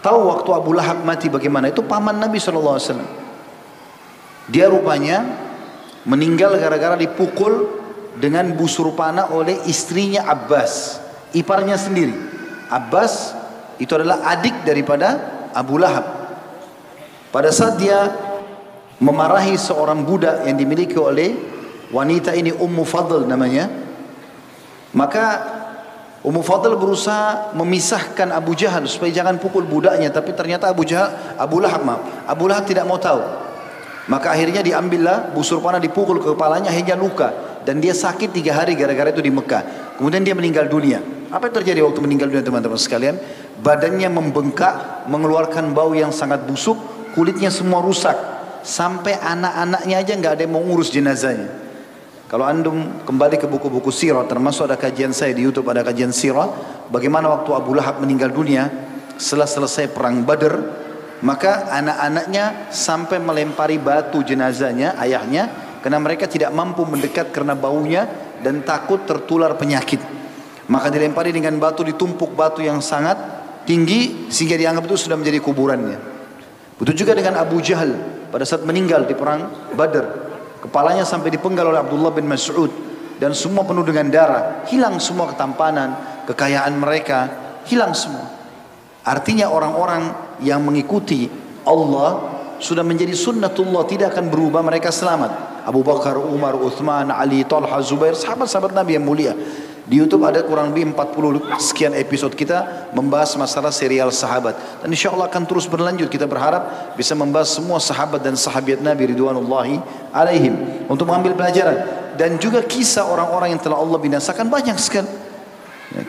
Tahu waktu Abu Lahab mati bagaimana? Itu paman Nabi SAW. Dia rupanya meninggal gara-gara dipukul dengan busur panah oleh istrinya Abbas. Iparnya sendiri. Abbas itu adalah adik daripada Abu Lahab. Pada saat dia memarahi seorang budak yang dimiliki oleh wanita ini Ummu Fadl namanya, maka Ummu Fadl berusaha memisahkan Abu Jahal supaya jangan pukul budaknya, tapi ternyata Abu Jahal, Abu Lahab maaf, Abu Lahab tidak mau tahu. Maka akhirnya diambillah busur panah dipukul ke kepalanya hingga luka dan dia sakit tiga hari gara-gara itu di Mekah. Kemudian dia meninggal dunia. Apa yang terjadi waktu meninggal dunia teman-teman sekalian? Badannya membengkak, mengeluarkan bau yang sangat busuk, kulitnya semua rusak sampai anak-anaknya aja nggak ada yang mau ngurus jenazahnya kalau andum kembali ke buku-buku sirah termasuk ada kajian saya di YouTube ada kajian sirah bagaimana waktu Abu Lahab meninggal dunia setelah selesai perang Badr maka anak-anaknya sampai melempari batu jenazahnya ayahnya karena mereka tidak mampu mendekat karena baunya dan takut tertular penyakit maka dilempari dengan batu ditumpuk batu yang sangat tinggi sehingga dianggap itu sudah menjadi kuburannya Begitu juga dengan Abu Jahal pada saat meninggal di perang Badar. Kepalanya sampai dipenggal oleh Abdullah bin Mas'ud dan semua penuh dengan darah. Hilang semua ketampanan, kekayaan mereka, hilang semua. Artinya orang-orang yang mengikuti Allah sudah menjadi sunnatullah tidak akan berubah mereka selamat. Abu Bakar, Umar, Uthman, Ali, Talha, Zubair, sahabat-sahabat Nabi yang mulia. Di YouTube ada kurang lebih 40 sekian episode kita membahas masalah serial sahabat. Dan insya Allah akan terus berlanjut. Kita berharap bisa membahas semua sahabat dan sahabat Nabi Ridwanullahi alaihim. Untuk mengambil pelajaran. Dan juga kisah orang-orang yang telah Allah binasakan banyak sekali.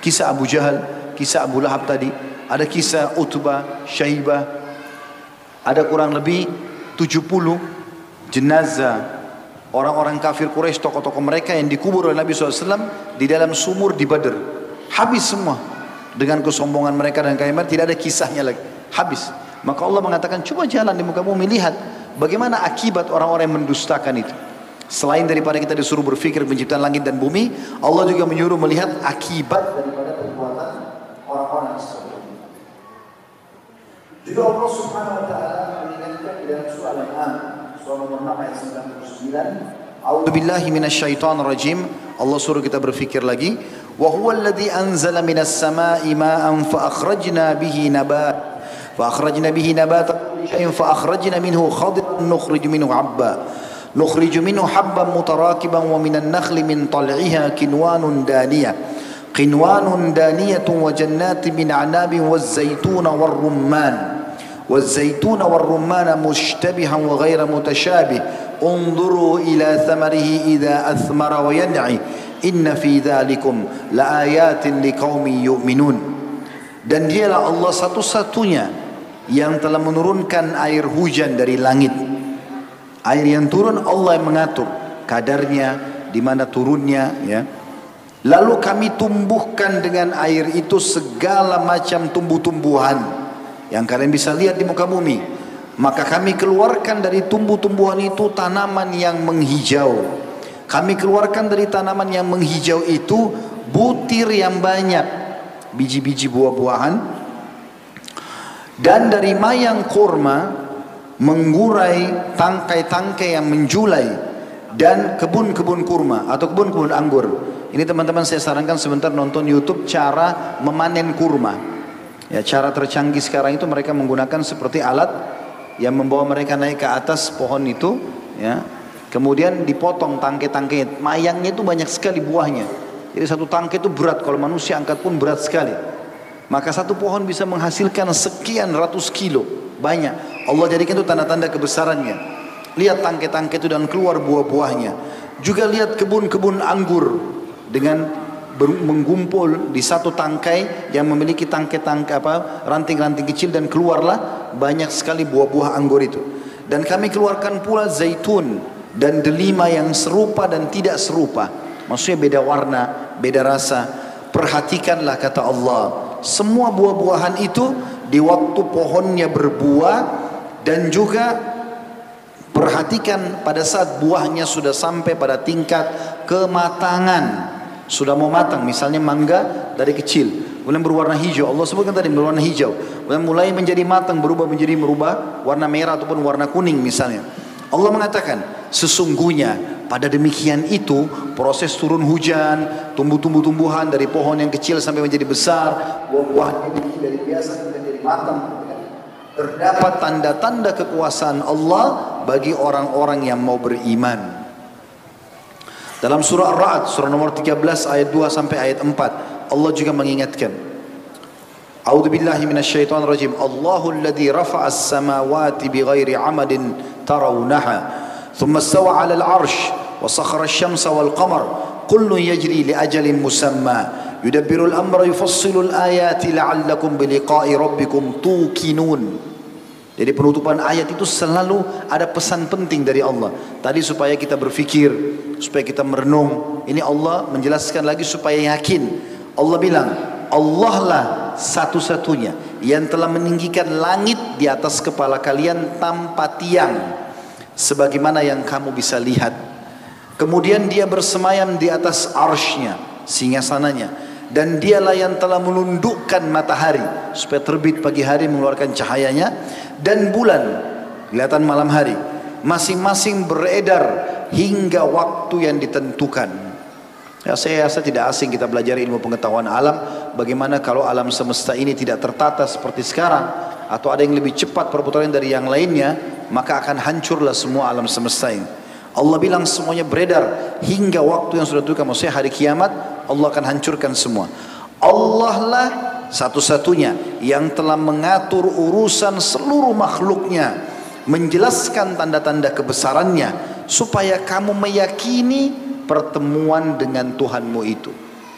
Kisah Abu Jahal, kisah Abu Lahab tadi. Ada kisah Utbah, Syaibah. Ada kurang lebih 70 jenazah orang-orang kafir Quraisy tokoh-tokoh mereka yang dikubur oleh Nabi SAW di dalam sumur di Badr. Habis semua. Dengan kesombongan mereka dan kalimat tidak ada kisahnya lagi. Habis. Maka Allah mengatakan coba jalan di muka bumi lihat bagaimana akibat orang-orang yang mendustakan itu. Selain daripada kita disuruh berfikir penciptaan langit dan bumi Allah juga menyuruh melihat akibat daripada perbuatan orang-orang tersebut. Juga Allah Subhanahu wa taala mengingatkan di dalam surah Al-An'am surah 6 ayat 99 A'udzu billahi minasyaitonir rajim Allah suruh kita berfikir lagi wa huwa alladhi anzala minas sama'i ma'an fa akhrajna bihi nabat fa akhrajna bihi nabata shay'in fa akhrajna minhu khadiran nukhrij minhu 'abba نخرج منه حبا متراكبا ومن النخل من طلعها كنوان دانية قنوان دانية وجنات من عناب والزيتون والرمان والزيتون والرمان مشتبها وغير متشابه انظروا إلى ثمره إذا أثمر وينعي إن في ذلكم لآيات لقوم يؤمنون dan dialah Allah satu-satunya yang telah menurunkan air hujan dari langit air yang turun Allah yang mengatur kadarnya di mana turunnya ya lalu kami tumbuhkan dengan air itu segala macam tumbuh-tumbuhan yang kalian bisa lihat di muka bumi. Maka kami keluarkan dari tumbuh-tumbuhan itu tanaman yang menghijau. Kami keluarkan dari tanaman yang menghijau itu butir yang banyak. Biji-biji buah-buahan. Dan dari mayang kurma menggurai tangkai-tangkai yang menjulai dan kebun-kebun kurma atau kebun-kebun anggur. Ini teman-teman saya sarankan sebentar nonton YouTube cara memanen kurma. Ya, cara tercanggih sekarang itu mereka menggunakan seperti alat yang membawa mereka naik ke atas pohon itu, ya. Kemudian dipotong tangkai-tangkai, mayangnya itu banyak sekali buahnya. Jadi satu tangkai itu berat, kalau manusia angkat pun berat sekali. Maka satu pohon bisa menghasilkan sekian ratus kilo. Banyak. Allah jadikan itu tanda-tanda kebesarannya. Lihat tangkai-tangkai itu dan keluar buah-buahnya. Juga lihat kebun-kebun anggur dengan menggumpul di satu tangkai yang memiliki tangkai-tangkai apa ranting-ranting kecil dan keluarlah banyak sekali buah-buah anggur itu. Dan kami keluarkan pula zaitun dan delima yang serupa dan tidak serupa. Maksudnya beda warna, beda rasa. Perhatikanlah kata Allah, semua buah-buahan itu di waktu pohonnya berbuah dan juga perhatikan pada saat buahnya sudah sampai pada tingkat kematangan. Sudah mau matang, misalnya mangga dari kecil, kemudian berwarna hijau. Allah sebutkan tadi berwarna hijau. Kemudian mulai menjadi matang, berubah menjadi merubah warna merah ataupun warna kuning misalnya. Allah mengatakan, sesungguhnya pada demikian itu proses turun hujan, tumbuh-tumbuh-tumbuhan dari pohon yang kecil sampai menjadi besar, buah-buahnya dari biasa menjadi matang. Terdapat tanda-tanda kekuasaan Allah bagi orang-orang yang mau beriman. Dalam surah Ra'd, surah nomor 13 ayat 2 sampai ayat 4 Allah juga mengingatkan. A'udzu billahi minasyaitonir rajim. Allahu alladhi rafa'as samawati bighairi 'amadin tarawnaha ثم استوى على العرش وسخر الشمس والقمر كل يجري لأجل مسمى يدبر al-ayati la'allakum bi liqa'i rabbikum tuqinun. Jadi penutupan ayat itu selalu ada pesan penting dari Allah. Tadi supaya kita berfikir, supaya kita merenung. Ini Allah menjelaskan lagi supaya yakin. Allah bilang, Allah lah satu-satunya yang telah meninggikan langit di atas kepala kalian tanpa tiang sebagaimana yang kamu bisa lihat kemudian dia bersemayam di atas arsnya singgasananya dan dialah yang telah menundukkan matahari supaya terbit pagi hari mengeluarkan cahayanya dan bulan kelihatan malam hari masing-masing beredar hingga waktu yang ditentukan Ya, saya rasa tidak asing kita belajar ilmu pengetahuan alam. Bagaimana kalau alam semesta ini tidak tertata seperti sekarang. Atau ada yang lebih cepat perputaran dari yang lainnya. Maka akan hancurlah semua alam semesta ini. Allah bilang semuanya beredar hingga waktu yang sudah ditentukan. Maksudnya hari kiamat Allah akan hancurkan semua. Allah lah satu-satunya yang telah mengatur urusan seluruh makhluknya. Menjelaskan tanda-tanda kebesarannya. Supaya kamu meyakini pertemuan dengan Tuhanmu itu.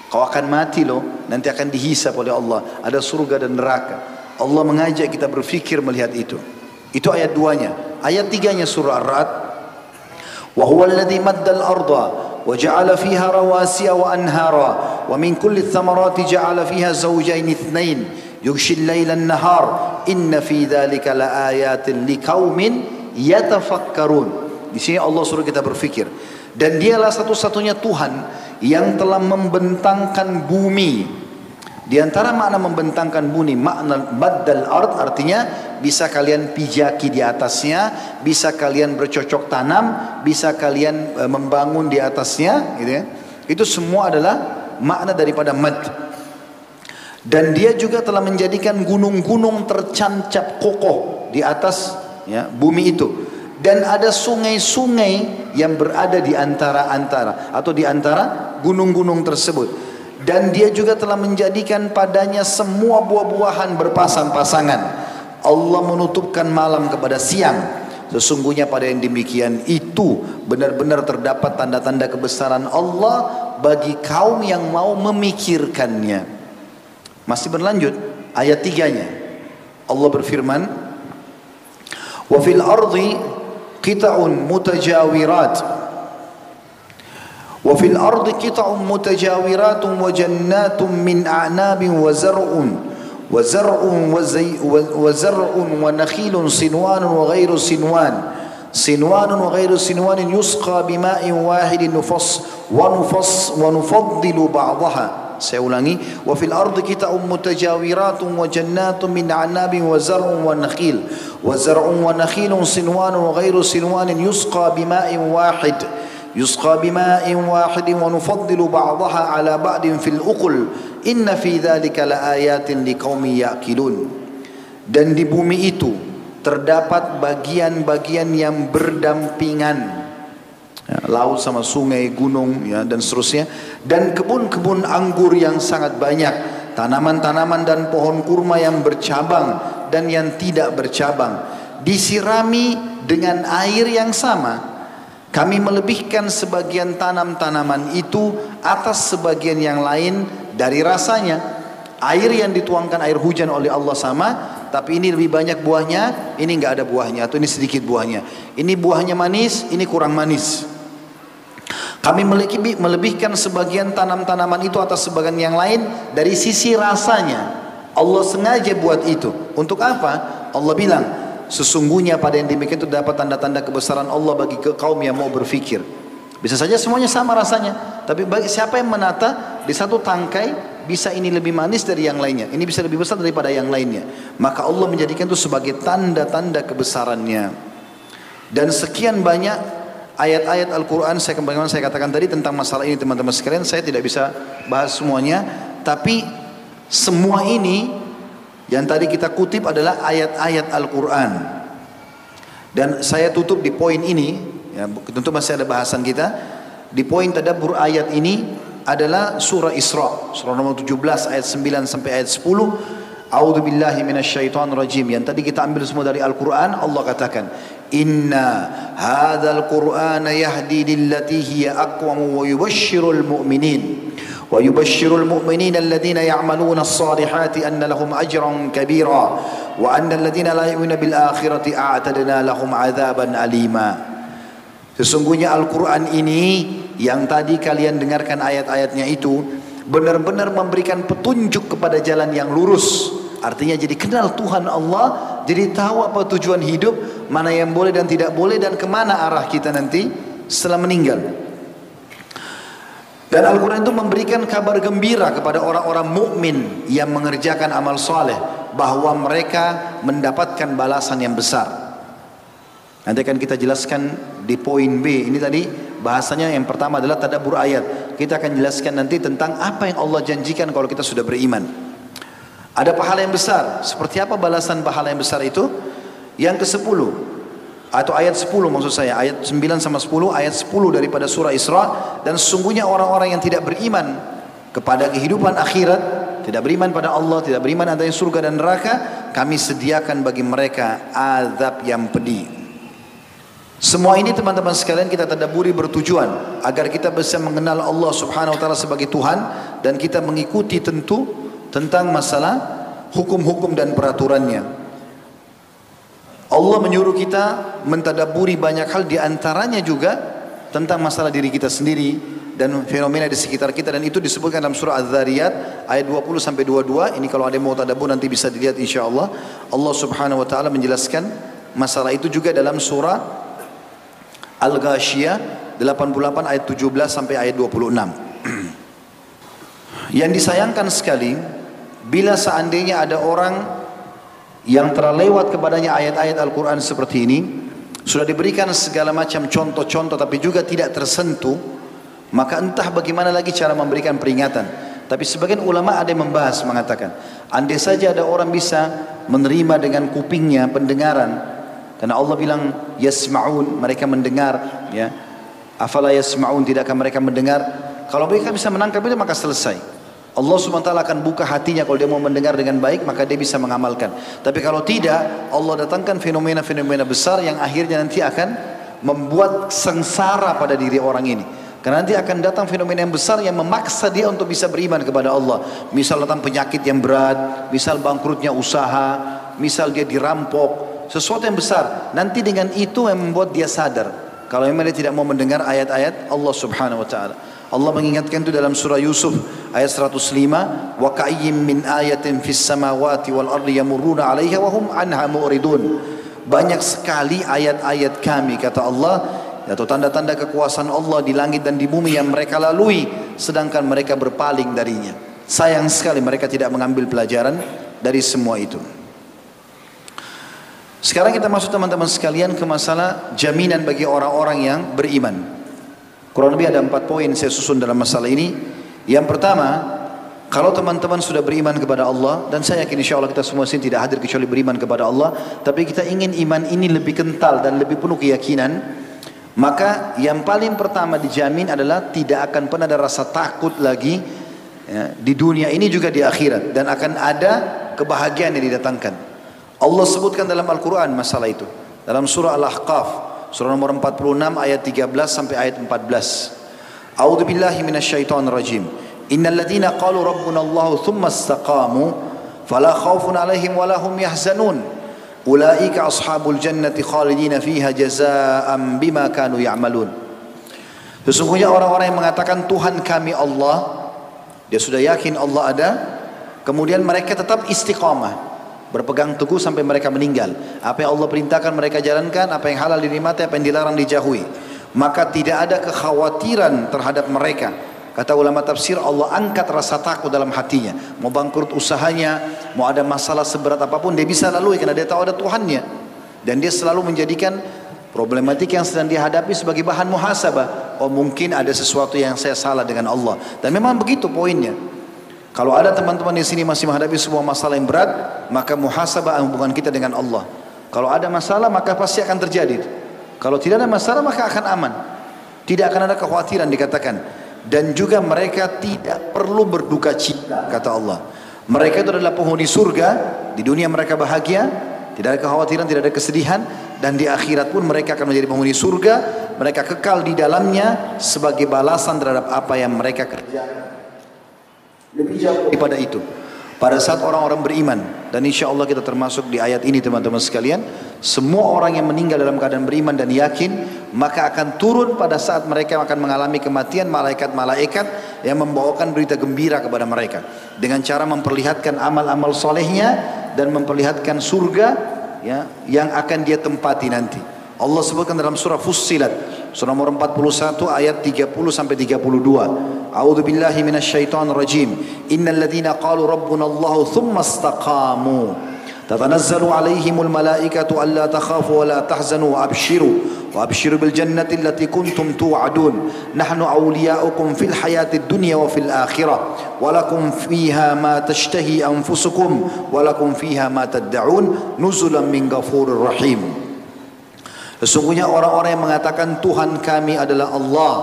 Kau akan mati loh. Nanti akan dihisap oleh Allah. Ada surga dan neraka. Allah mengajak kita berfikir melihat itu. Itu ayat duanya. Ayat tiganya surah Ar-Ra'd. وجعل فيها رواسي وأنهارا ومن كل الثمرات جعل فيها زوجين اثنين يغشي الليل النهار إن في ذلك لآيات لقوم يتفكرون Di sini Allah suruh kita berfikir. Dan dialah satu-satunya Tuhan yang telah membentangkan bumi. Di antara makna membentangkan bumi, makna baddal ard artinya bisa kalian pijaki di atasnya, bisa kalian bercocok tanam, bisa kalian e, membangun di atasnya, gitu ya. Itu semua adalah makna daripada mad. Dan dia juga telah menjadikan gunung-gunung tercancap kokoh di atas ya, bumi itu dan ada sungai-sungai yang berada di antara-antara atau di antara gunung-gunung tersebut dan dia juga telah menjadikan padanya semua buah-buahan berpasang-pasangan. Allah menutupkan malam kepada siang. Sesungguhnya pada yang demikian itu benar-benar terdapat tanda-tanda kebesaran Allah bagi kaum yang mau memikirkannya. Masih berlanjut ayat tiganya. Allah berfirman, Wafil ardi kitaun mutajawirat." وفي الأرض قطع متجاورات وجنات من أعناب وزرع وزرع وزي وزرع ونخيل صنوان وغير صنوان. صنوان وغير صنوان يسقى بماء واحد نفص ونفص ونفضل بعضها. سيولاني وفي الأرض قطع متجاورات وجنات من عناب وزرع ونخيل. وزرع ونخيل صنوان وغير صنوان يسقى بماء واحد. Bima'in wahidin wa nufaddilu ba'daha 'ala ba'din fil uqul inna fi dhalika laayatin liqaumin ya'qilun dan di bumi itu terdapat bagian-bagian yang berdampingan. Ya, laut sama sungai, gunung ya dan seterusnya. Dan kebun-kebun anggur yang sangat banyak. Tanaman-tanaman dan pohon kurma yang bercabang dan yang tidak bercabang. Disirami dengan air yang sama kami melebihkan sebagian tanam-tanaman itu atas sebagian yang lain dari rasanya air yang dituangkan air hujan oleh Allah sama tapi ini lebih banyak buahnya ini enggak ada buahnya atau ini sedikit buahnya ini buahnya manis ini kurang manis kami melebihkan sebagian tanam-tanaman itu atas sebagian yang lain dari sisi rasanya. Allah sengaja buat itu. Untuk apa? Allah bilang, sesungguhnya pada yang demikian itu dapat tanda-tanda kebesaran Allah bagi kaum yang mau berfikir. Bisa saja semuanya sama rasanya, tapi bagi siapa yang menata di satu tangkai bisa ini lebih manis dari yang lainnya, ini bisa lebih besar daripada yang lainnya. Maka Allah menjadikan itu sebagai tanda-tanda kebesarannya. Dan sekian banyak ayat-ayat Al-Quran saya kembali saya katakan tadi tentang masalah ini teman-teman sekalian saya tidak bisa bahas semuanya tapi semua ini yang tadi kita kutip adalah ayat-ayat Al-Quran dan saya tutup di poin ini ya, tentu masih ada bahasan kita di poin tadabur ayat ini adalah surah Isra surah nomor 17 ayat 9 sampai ayat 10 A'udzu billahi minasyaitonir rajim. Yang tadi kita ambil semua dari Al-Qur'an, Allah katakan, "Inna hadzal Qur'ana yahdi lillati hiya aqwam wa yubashshirul mu'minin." ويبشر المؤمنين الذين يعملون الصالحات أن لهم أجرا كبيرا وأن الذين لا يؤمنون بالآخرة أعتدنا لهم عذابا أليما Sesungguhnya Al-Quran ini yang tadi kalian dengarkan ayat-ayatnya itu benar-benar memberikan petunjuk kepada jalan yang lurus. Artinya jadi kenal Tuhan Allah, jadi tahu apa tujuan hidup, mana yang boleh dan tidak boleh dan kemana arah kita nanti setelah meninggal. Dan Al-Quran itu memberikan kabar gembira kepada orang-orang mukmin yang mengerjakan amal soleh bahwa mereka mendapatkan balasan yang besar. Nanti akan kita jelaskan di poin B. Ini tadi bahasanya yang pertama adalah tadabur ayat. Kita akan jelaskan nanti tentang apa yang Allah janjikan kalau kita sudah beriman. Ada pahala yang besar. Seperti apa balasan pahala yang besar itu? Yang ke-10 atau ayat 10 maksud saya. Ayat 9 sama 10 ayat 10 daripada surah Isra. Dan sesungguhnya orang-orang yang tidak beriman kepada kehidupan akhirat tidak beriman pada Allah tidak beriman adanya surga dan neraka kami sediakan bagi mereka azab yang pedih. Semua ini teman-teman sekalian kita tadaburi bertujuan agar kita bisa mengenal Allah Subhanahu wa taala sebagai Tuhan dan kita mengikuti tentu tentang masalah hukum-hukum dan peraturannya. Allah menyuruh kita mentadaburi banyak hal di antaranya juga tentang masalah diri kita sendiri dan fenomena di sekitar kita. Dan itu disebutkan dalam surah Az-Zariyat ayat 20 sampai 22 ini kalau ada yang mau tadabbur nanti bisa dilihat insyaallah Allah. Subhanahu wa taala menjelaskan masalah itu juga dalam surah Al-Ghashiyah 88 ayat 17 sampai ayat 26. yang disayangkan sekali bila seandainya ada orang yang telah lewat kepadanya ayat-ayat Al-Quran seperti ini sudah diberikan segala macam contoh-contoh tapi juga tidak tersentuh maka entah bagaimana lagi cara memberikan peringatan tapi sebagian ulama ada yang membahas mengatakan andai saja ada orang bisa menerima dengan kupingnya pendengaran karena Allah bilang yasmaun mereka mendengar ya. Afala yasmaun tidakkah mereka mendengar? Kalau mereka bisa menangkap itu maka selesai. Allah SWT akan buka hatinya kalau dia mau mendengar dengan baik maka dia bisa mengamalkan. Tapi kalau tidak Allah datangkan fenomena-fenomena besar yang akhirnya nanti akan membuat sengsara pada diri orang ini. Karena nanti akan datang fenomena yang besar yang memaksa dia untuk bisa beriman kepada Allah. Misal datang penyakit yang berat, misal bangkrutnya usaha, misal dia dirampok, sesuatu yang besar. Nanti dengan itu yang membuat dia sadar. Kalau memang dia tidak mau mendengar ayat-ayat Allah Subhanahu wa taala. Allah mengingatkan itu dalam surah Yusuf ayat 105, "Wa ka'ayyim min ayatin fis samawati wal ardi yamurruna 'alaiha wa hum anha mu'ridun." Banyak sekali ayat-ayat kami kata Allah atau tanda-tanda kekuasaan Allah di langit dan di bumi yang mereka lalui sedangkan mereka berpaling darinya. Sayang sekali mereka tidak mengambil pelajaran dari semua itu. Sekarang kita masuk teman-teman sekalian ke masalah jaminan bagi orang-orang yang beriman. Kurang lebih ada empat poin saya susun dalam masalah ini. Yang pertama, kalau teman-teman sudah beriman kepada Allah dan saya yakin insya Allah kita semua sini tidak hadir kecuali beriman kepada Allah, tapi kita ingin iman ini lebih kental dan lebih penuh keyakinan, maka yang paling pertama dijamin adalah tidak akan pernah ada rasa takut lagi Ya, di dunia ini juga di akhirat dan akan ada kebahagiaan yang didatangkan. Allah sebutkan dalam Al-Quran masalah itu. Dalam surah Al-Ahqaf, surah nomor 46 ayat 13 sampai ayat 14. A'udzu billahi minasyaitonir rajim. Innal ladzina qalu rabbuna Allah thumma istaqamu fala khaufun 'alaihim wala hum yahzanun. Ulaika ashabul jannati khalidina fiha jazaa'an bima kanu ya'malun. Sesungguhnya orang-orang yang mengatakan Tuhan kami Allah, dia sudah yakin Allah ada, kemudian mereka tetap istiqamah berpegang teguh sampai mereka meninggal. Apa yang Allah perintahkan mereka jalankan, apa yang halal dinikmati, apa yang dilarang dijauhi. Maka tidak ada kekhawatiran terhadap mereka. Kata ulama tafsir Allah angkat rasa takut dalam hatinya. Mau bangkrut usahanya, mau ada masalah seberat apa pun dia bisa lalui karena dia tahu ada Tuhannya. Dan dia selalu menjadikan problematik yang sedang dihadapi sebagai bahan muhasabah. Oh mungkin ada sesuatu yang saya salah dengan Allah. Dan memang begitu poinnya. Kalau ada teman-teman di sini masih menghadapi sebuah masalah yang berat, maka muhasabah hubungan kita dengan Allah. Kalau ada masalah maka pasti akan terjadi. Kalau tidak ada masalah maka akan aman. Tidak akan ada kekhawatiran dikatakan. Dan juga mereka tidak perlu berduka cita kata Allah. Mereka itu adalah penghuni surga, di dunia mereka bahagia, tidak ada kekhawatiran, tidak ada kesedihan dan di akhirat pun mereka akan menjadi penghuni surga, mereka kekal di dalamnya sebagai balasan terhadap apa yang mereka kerjakan. Lebih jauh daripada itu. Pada saat orang-orang beriman dan insya Allah kita termasuk di ayat ini teman-teman sekalian, semua orang yang meninggal dalam keadaan beriman dan yakin maka akan turun pada saat mereka akan mengalami kematian malaikat-malaikat yang membawakan berita gembira kepada mereka dengan cara memperlihatkan amal-amal solehnya dan memperlihatkan surga ya, yang akan dia tempati nanti. Allah sebutkan dalam surah Fussilat surah nomor 41 ayat 30 sampai 32. A'udzu billahi minasyaitonir rajim. Innal ladzina qalu rabbuna Allah tsumma istaqamu malaikatu alla takhafu wa la tahzanu wa abshiru وابشروا بالجنة التي كنتم توعدون نحن أولياؤكم في الحياة الدنيا وفي الآخرة ولكم فيها ما تشتهي أنفسكم ولكم فيها ما تدعون نزلا من غفور رحيم Sesungguhnya orang-orang yang mengatakan Tuhan kami adalah Allah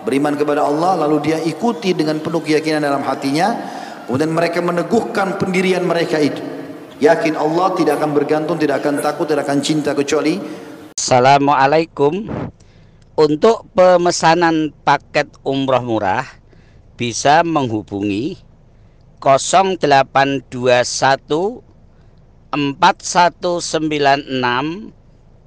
Beriman kepada Allah lalu dia ikuti dengan penuh keyakinan dalam hatinya Kemudian mereka meneguhkan pendirian mereka itu. Yakin Allah tidak akan bergantung, tidak akan takut, tidak akan cinta kecuali Assalamualaikum. Untuk pemesanan paket umroh murah Bisa menghubungi 0821 4196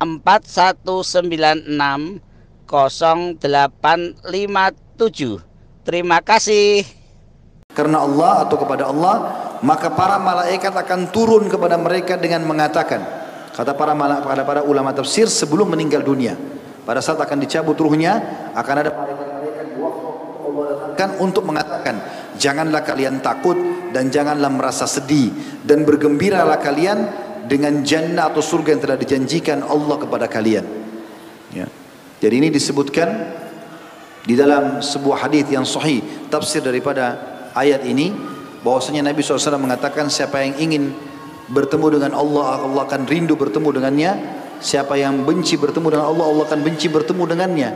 4196 0857 Terima kasih. Karena Allah atau kepada Allah Maka para malaikat akan turun kepada mereka dengan mengatakan Kata para malaikat pada para ulama tafsir sebelum meninggal dunia Pada saat akan dicabut ruhnya Akan ada malaikat-malaikat kan untuk mengatakan janganlah kalian takut dan janganlah merasa sedih dan bergembiralah kalian dengan jannah atau surga yang telah dijanjikan Allah kepada kalian. Ya. Jadi ini disebutkan di dalam sebuah hadis yang sahih tafsir daripada ayat ini bahwasanya Nabi SAW mengatakan siapa yang ingin bertemu dengan Allah Allah akan rindu bertemu dengannya siapa yang benci bertemu dengan Allah Allah akan benci bertemu dengannya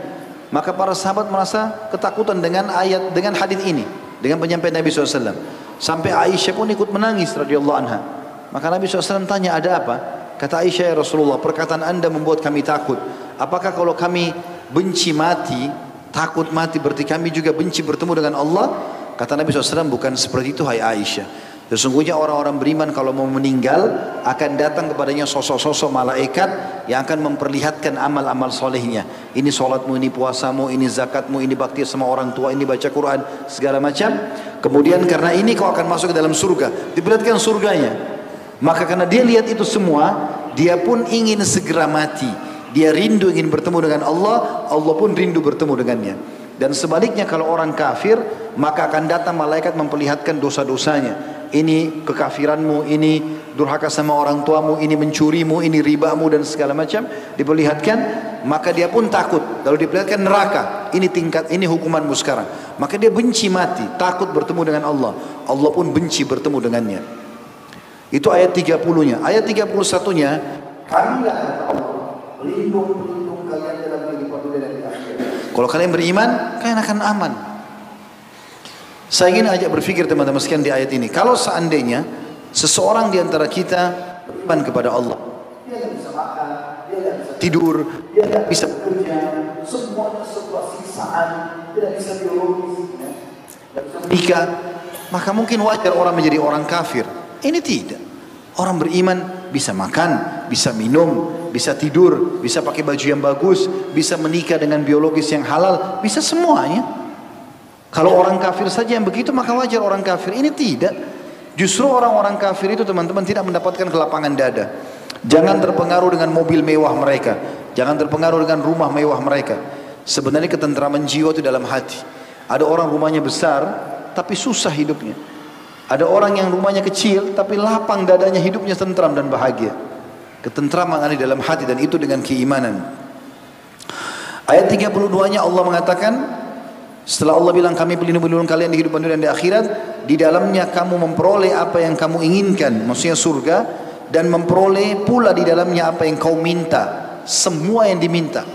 maka para sahabat merasa ketakutan dengan ayat dengan hadis ini dengan penyampaian Nabi SAW sampai Aisyah pun ikut menangis radhiyallahu anha maka Nabi SAW tanya ada apa? Kata Aisyah ya Rasulullah perkataan anda membuat kami takut. Apakah kalau kami benci mati, takut mati berarti kami juga benci bertemu dengan Allah? Kata Nabi SAW bukan seperti itu hai Aisyah. Sesungguhnya orang-orang beriman kalau mau meninggal akan datang kepadanya sosok-sosok malaikat yang akan memperlihatkan amal-amal solehnya. Ini solatmu, ini puasamu, ini zakatmu, ini bakti sama orang tua, ini baca Quran, segala macam. Kemudian karena ini kau akan masuk ke dalam surga. Diperlihatkan surganya. Maka karena dia lihat itu semua, dia pun ingin segera mati. Dia rindu ingin bertemu dengan Allah, Allah pun rindu bertemu dengannya. Dan sebaliknya kalau orang kafir, maka akan datang malaikat memperlihatkan dosa-dosanya. ini kekafiranmu, ini durhaka sama orang tuamu, ini mencurimu, ini ribamu dan segala macam diperlihatkan, maka dia pun takut. Lalu diperlihatkan neraka, ini tingkat, ini hukumanmu sekarang. Maka dia benci mati, takut bertemu dengan Allah. Allah pun benci bertemu dengannya. Itu ayat 30-nya. Ayat 31-nya, kamilah kata Allah, pelindung-pelindung kalian dalam kehidupan dunia dan. Kalau kalian beriman, kalian akan aman. Saya ingin ajak berfikir teman-teman sekalian di ayat ini. Kalau seandainya seseorang di antara kita beriman kepada Allah, dia tidak bisa makan, dia tidak bisa tidur, dia tidak bisa bekerja, semuanya sebuah siksaan, tidak bisa biologis, ya. tidak bisa menikah, maka mungkin wajar orang menjadi orang kafir. Ini tidak. Orang beriman bisa makan, bisa minum, bisa tidur, bisa pakai baju yang bagus, bisa menikah dengan biologis yang halal, bisa semuanya. Kalau orang kafir saja yang begitu maka wajar orang kafir. Ini tidak. Justru orang-orang kafir itu teman-teman tidak mendapatkan kelapangan dada. Jangan terpengaruh dengan mobil mewah mereka. Jangan terpengaruh dengan rumah mewah mereka. Sebenarnya ketentraman jiwa itu dalam hati. Ada orang rumahnya besar tapi susah hidupnya. Ada orang yang rumahnya kecil tapi lapang dadanya hidupnya tentram dan bahagia. Ketentraman ada dalam hati dan itu dengan keimanan. Ayat 32-nya Allah mengatakan setelah Allah bilang kami pelindung-pelindung kalian di kehidupan dunia dan di akhirat, di dalamnya kamu memperoleh apa yang kamu inginkan, maksudnya surga, dan memperoleh pula di dalamnya apa yang kau minta, semua yang diminta.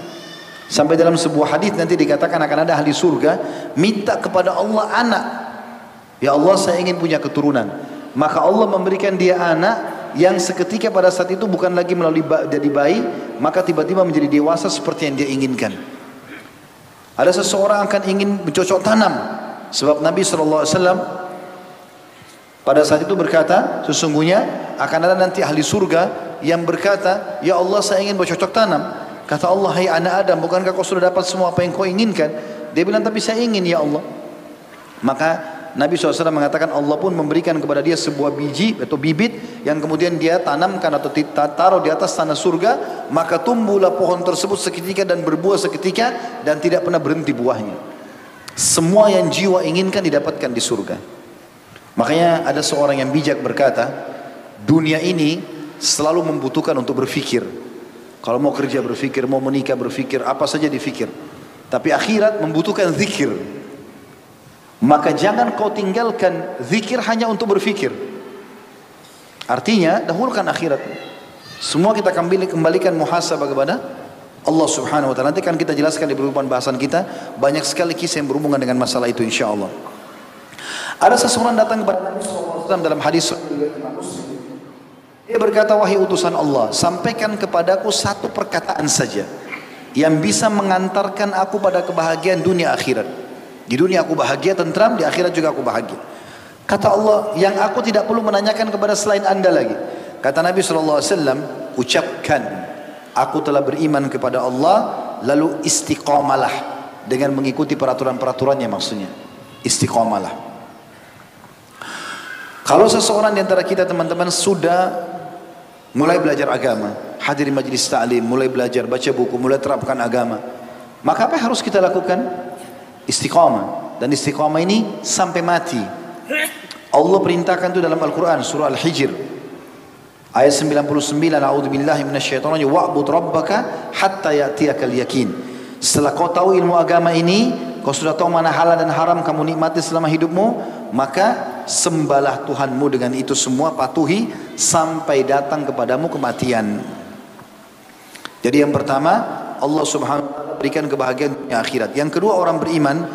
Sampai dalam sebuah hadis nanti dikatakan akan ada ahli surga minta kepada Allah anak. Ya Allah saya ingin punya keturunan. Maka Allah memberikan dia anak yang seketika pada saat itu bukan lagi melalui jadi bayi, maka tiba-tiba menjadi dewasa seperti yang dia inginkan. Ada seseorang akan ingin bercocok tanam. Sebab Nabi SAW pada saat itu berkata, sesungguhnya akan ada nanti ahli surga yang berkata, Ya Allah saya ingin bercocok tanam. Kata Allah, hai anak Adam, bukankah kau sudah dapat semua apa yang kau inginkan? Dia bilang, tapi saya ingin ya Allah. Maka Nabi SAW mengatakan Allah pun memberikan kepada dia sebuah biji atau bibit yang kemudian dia tanamkan atau taruh di atas tanah surga maka tumbuhlah pohon tersebut seketika dan berbuah seketika dan tidak pernah berhenti buahnya. Semua yang jiwa inginkan didapatkan di surga. Makanya ada seorang yang bijak berkata dunia ini selalu membutuhkan untuk berfikir. Kalau mau kerja berfikir mau menikah berfikir apa saja difikir tapi akhirat membutuhkan zikir maka jangan kau tinggalkan zikir hanya untuk berfikir. Artinya dahulukan akhirat. Semua kita kembali kembalikan muhasabah kepada Allah Subhanahu wa taala. Nanti akan kita jelaskan di beberapa bahasan kita banyak sekali kisah yang berhubungan dengan masalah itu insyaallah. Ada seseorang datang kepada Nabi SAW dalam hadis dia berkata wahai utusan Allah sampaikan kepadaku satu perkataan saja yang bisa mengantarkan aku pada kebahagiaan dunia akhirat. Di dunia aku bahagia, tentram, di akhirat juga aku bahagia. Kata Allah, yang aku tidak perlu menanyakan kepada selain anda lagi. Kata Nabi SAW, ucapkan, aku telah beriman kepada Allah, lalu istiqamalah. Dengan mengikuti peraturan-peraturannya maksudnya. Istiqamalah. Kalau seseorang di antara kita teman-teman sudah mulai belajar agama, hadir majlis ta'lim, mulai belajar, baca buku, mulai terapkan agama. Maka apa yang harus kita lakukan? Istiqamah. Dan istiqamah ini sampai mati. Allah perintahkan itu dalam Al-Quran surah Al-Hijr. Ayat 99 a'udzubillahi minasyaitonir wa'bud rabbaka hatta ya'tiyakal yakin. Setelah kau tahu ilmu agama ini kau sudah tahu mana halal dan haram kamu nikmati selama hidupmu maka sembahlah Tuhanmu dengan itu semua patuhi sampai datang kepadamu kematian. Jadi yang pertama Allah subhanahu wa ta'ala berikan kebahagiaan dunia akhirat. Yang kedua orang beriman,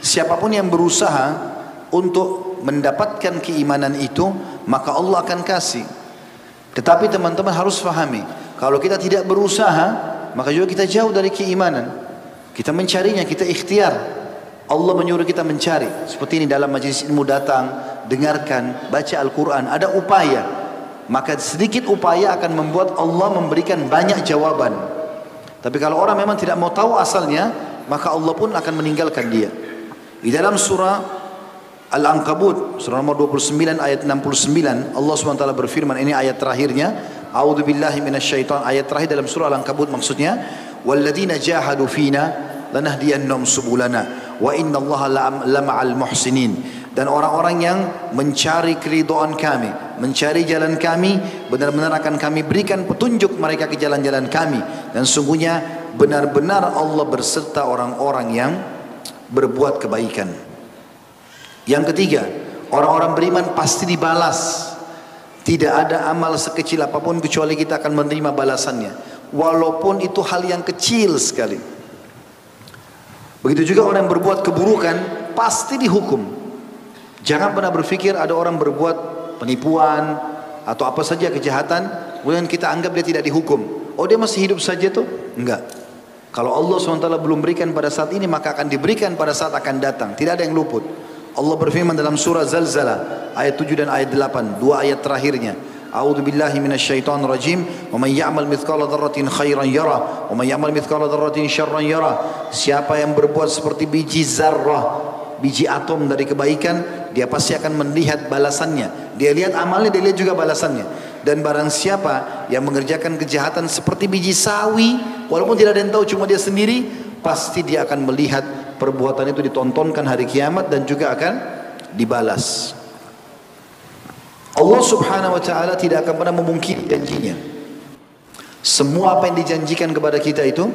siapa pun yang berusaha untuk mendapatkan keimanan itu, maka Allah akan kasih. Tetapi teman-teman harus fahami, kalau kita tidak berusaha, maka juga kita jauh dari keimanan. Kita mencarinya, kita ikhtiar. Allah menyuruh kita mencari. Seperti ini dalam majlis ilmu datang, dengarkan, baca Al-Quran. Ada upaya. Maka sedikit upaya akan membuat Allah memberikan banyak jawaban. Tapi kalau orang memang tidak mau tahu asalnya, maka Allah pun akan meninggalkan dia. Di dalam surah Al-Ankabut, surah nomor 29 ayat 69, Allah SWT berfirman, ini ayat terakhirnya, A'udzu billahi minasyaiton ayat terakhir dalam surah Al-Ankabut maksudnya, "Walladzina jahadu fina lanahdiyannahum subulana wa inna Allaha lama'al muhsinin." Dan orang-orang yang mencari keridhaan kami, mencari jalan kami, benar-benar akan kami berikan petunjuk mereka ke jalan-jalan kami dan sungguhnya benar-benar Allah berserta orang-orang yang berbuat kebaikan. Yang ketiga, orang-orang beriman pasti dibalas. Tidak ada amal sekecil apa pun kecuali kita akan menerima balasannya. Walaupun itu hal yang kecil sekali. Begitu juga orang yang berbuat keburukan pasti dihukum. Jangan pernah berpikir ada orang berbuat penipuan atau apa saja kejahatan, kemudian kita anggap dia tidak dihukum. Oh dia masih hidup saja tuh? Enggak. Kalau Allah SWT belum berikan pada saat ini maka akan diberikan pada saat akan datang. Tidak ada yang luput. Allah berfirman dalam surah Zalzala ayat 7 dan ayat 8, dua ayat terakhirnya. A'udzu billahi minasyaitonir rajim. Wa may ya'mal mithqala dzarratin khairan yara wa may ya'mal mithqala dzarratin syarran yara. Siapa yang berbuat seperti biji zarrah, biji atom dari kebaikan, dia pasti akan melihat balasannya. Dia lihat amalnya, dia lihat juga balasannya. Dan barang siapa yang mengerjakan kejahatan seperti biji sawi, walaupun tidak ada yang tahu, cuma dia sendiri, pasti dia akan melihat perbuatan itu ditontonkan hari kiamat dan juga akan dibalas. Allah subhanahu wa ta'ala tidak akan pernah memungkiri janjinya. Semua apa yang dijanjikan kepada kita itu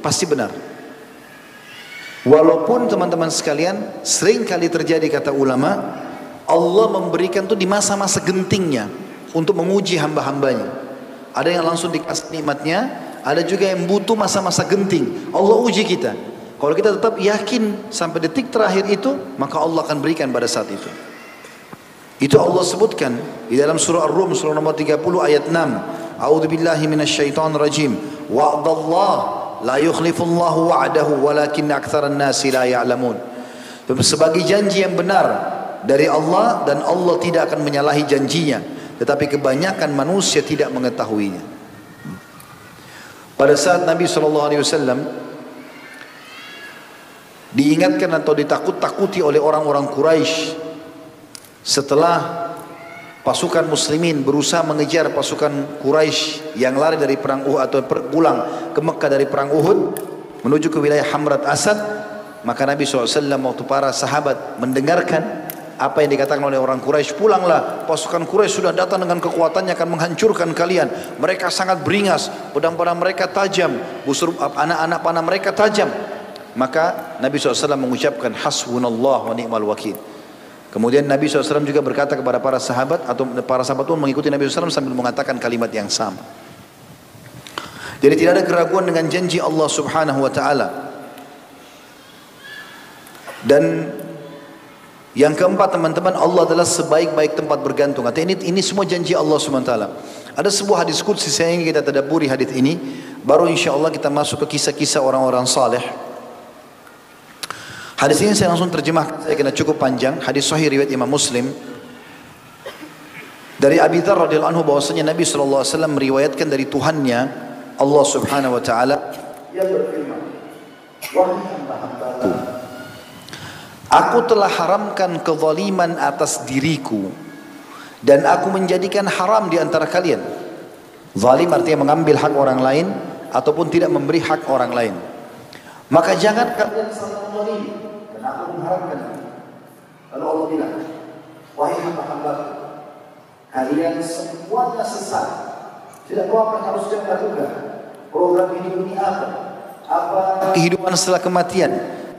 pasti benar. Walaupun teman-teman sekalian sering kali terjadi kata ulama Allah memberikan itu di masa-masa gentingnya untuk menguji hamba-hambanya. Ada yang langsung dikasih nikmatnya, ada juga yang butuh masa-masa genting. Allah uji kita. Kalau kita tetap yakin sampai detik terakhir itu, maka Allah akan berikan pada saat itu. Itu Allah sebutkan di dalam surah Ar-Rum surah nomor 30 ayat 6. A'udzu billahi minasyaitonir rajim. La yukhlifullahu wa'dahu walakin aktsaran nasi la ya'lamun. Sebagai janji yang benar dari Allah dan Allah tidak akan menyalahi janjinya, tetapi kebanyakan manusia tidak mengetahuinya. Pada saat Nabi SAW diingatkan atau ditakut-takuti oleh orang-orang Quraisy setelah pasukan muslimin berusaha mengejar pasukan Quraisy yang lari dari perang Uhud atau pulang ke Mekah dari perang Uhud menuju ke wilayah Hamrat Asad. Maka Nabi SAW waktu para sahabat mendengarkan apa yang dikatakan oleh orang Quraisy pulanglah pasukan Quraisy sudah datang dengan kekuatannya akan menghancurkan kalian. Mereka sangat beringas pedang-pedang mereka tajam busur anak-anak panah mereka tajam. Maka Nabi SAW mengucapkan hasbunallah wa ni'mal wakil Kemudian Nabi SAW juga berkata kepada para sahabat atau para sahabat pun mengikuti Nabi SAW sambil mengatakan kalimat yang sama. Jadi tidak ada keraguan dengan janji Allah Subhanahu wa taala. Dan yang keempat teman-teman Allah adalah sebaik-baik tempat bergantung. Ini ini semua janji Allah Subhanahu wa taala. Ada sebuah hadis qudsi saya ingin kita tadabburi hadis ini baru insya Allah kita masuk ke kisah-kisah orang-orang saleh. Hadis ini saya langsung terjemah, saya kena cukup panjang. Hadis sahih riwayat Imam Muslim. Dari Abi Dzar radhiyallahu anhu bahwasanya Nabi sallallahu alaihi wasallam meriwayatkan dari Tuhannya Allah Subhanahu wa taala berfirman, "Wahai hamba-hambaku, aku telah haramkan kezaliman atas diriku dan aku menjadikan haram di antara kalian." Zalim artinya mengambil hak orang lain ataupun tidak memberi hak orang lain. Maka jangan kalian aku mengharapkan Lalu Allah bilang, wahai hamba-hamba, kalian semuanya sesat. Tidak tahu apa yang harus kita lakukan. Program hidup ini apa? Apa kehidupan setelah kematian?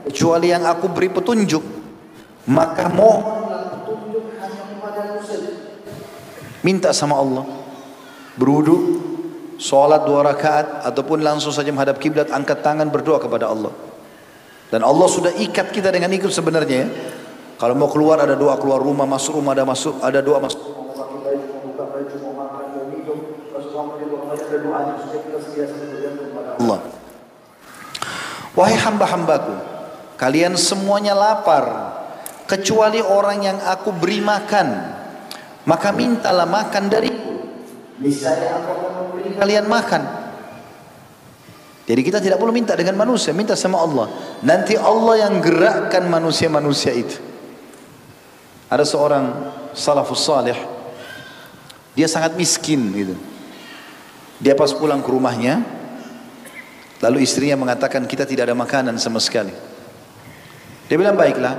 Kecuali yang aku beri petunjuk, maka mohonlah petunjuk hanya kepada saja. Minta sama Allah. Berwudu, sholat dua rakaat, ataupun langsung saja menghadap kiblat, angkat tangan berdoa kepada Allah. Dan Allah sudah ikat kita dengan ikut sebenarnya ya. Kalau mau keluar ada doa keluar rumah, masuk rumah ada masuk, ada doa masuk Allah. Wahai hamba-hambaku, kalian semuanya lapar kecuali orang yang aku beri makan. Maka mintalah makan dariku. Niscaya aku memberi kalian makan. Jadi kita tidak perlu minta dengan manusia, minta sama Allah. Nanti Allah yang gerakkan manusia-manusia itu. Ada seorang salafus salih, dia sangat miskin gitu. Dia pas pulang ke rumahnya, lalu istrinya mengatakan kita tidak ada makanan sama sekali. Dia bilang baiklah,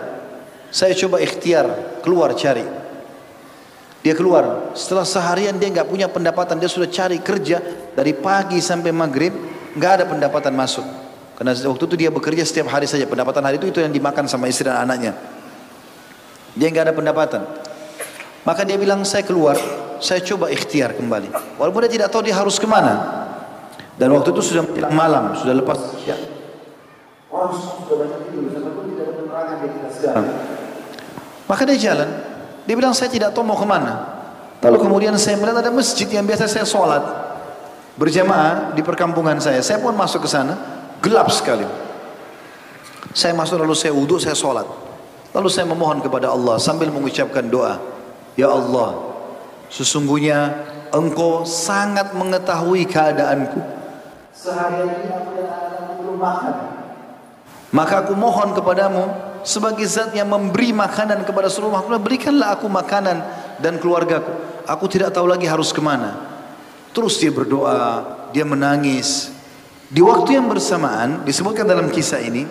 saya coba ikhtiar keluar cari. Dia keluar, setelah seharian dia nggak punya pendapatan, dia sudah cari kerja dari pagi sampai maghrib, nggak ada pendapatan masuk. Karena waktu itu dia bekerja setiap hari saja, pendapatan hari itu itu yang dimakan sama istri dan anaknya. Dia nggak ada pendapatan. Maka dia bilang saya keluar, saya coba ikhtiar kembali. Walaupun dia tidak tahu dia harus ke mana. Dan waktu itu sudah menjelang malam, sudah lepas ya. Orang sudah banyak tidur, sampai pun tidak ada penerangan di kita sekarang. Maka dia jalan, dia bilang saya tidak tahu mau ke mana. Lalu kemudian saya melihat ada masjid yang biasa saya sholat berjamaah di perkampungan saya. Saya pun masuk ke sana, gelap sekali. Saya masuk lalu saya wudhu, saya sholat. Lalu saya memohon kepada Allah sambil mengucapkan doa. Ya Allah, sesungguhnya engkau sangat mengetahui keadaanku. Seharian ini aku belum makan. Maka aku mohon kepadamu sebagai zat yang memberi makanan kepada seluruh makhluk berikanlah aku makanan dan keluargaku aku tidak tahu lagi harus ke mana terus dia berdoa dia menangis. Di waktu yang bersamaan disebutkan dalam kisah ini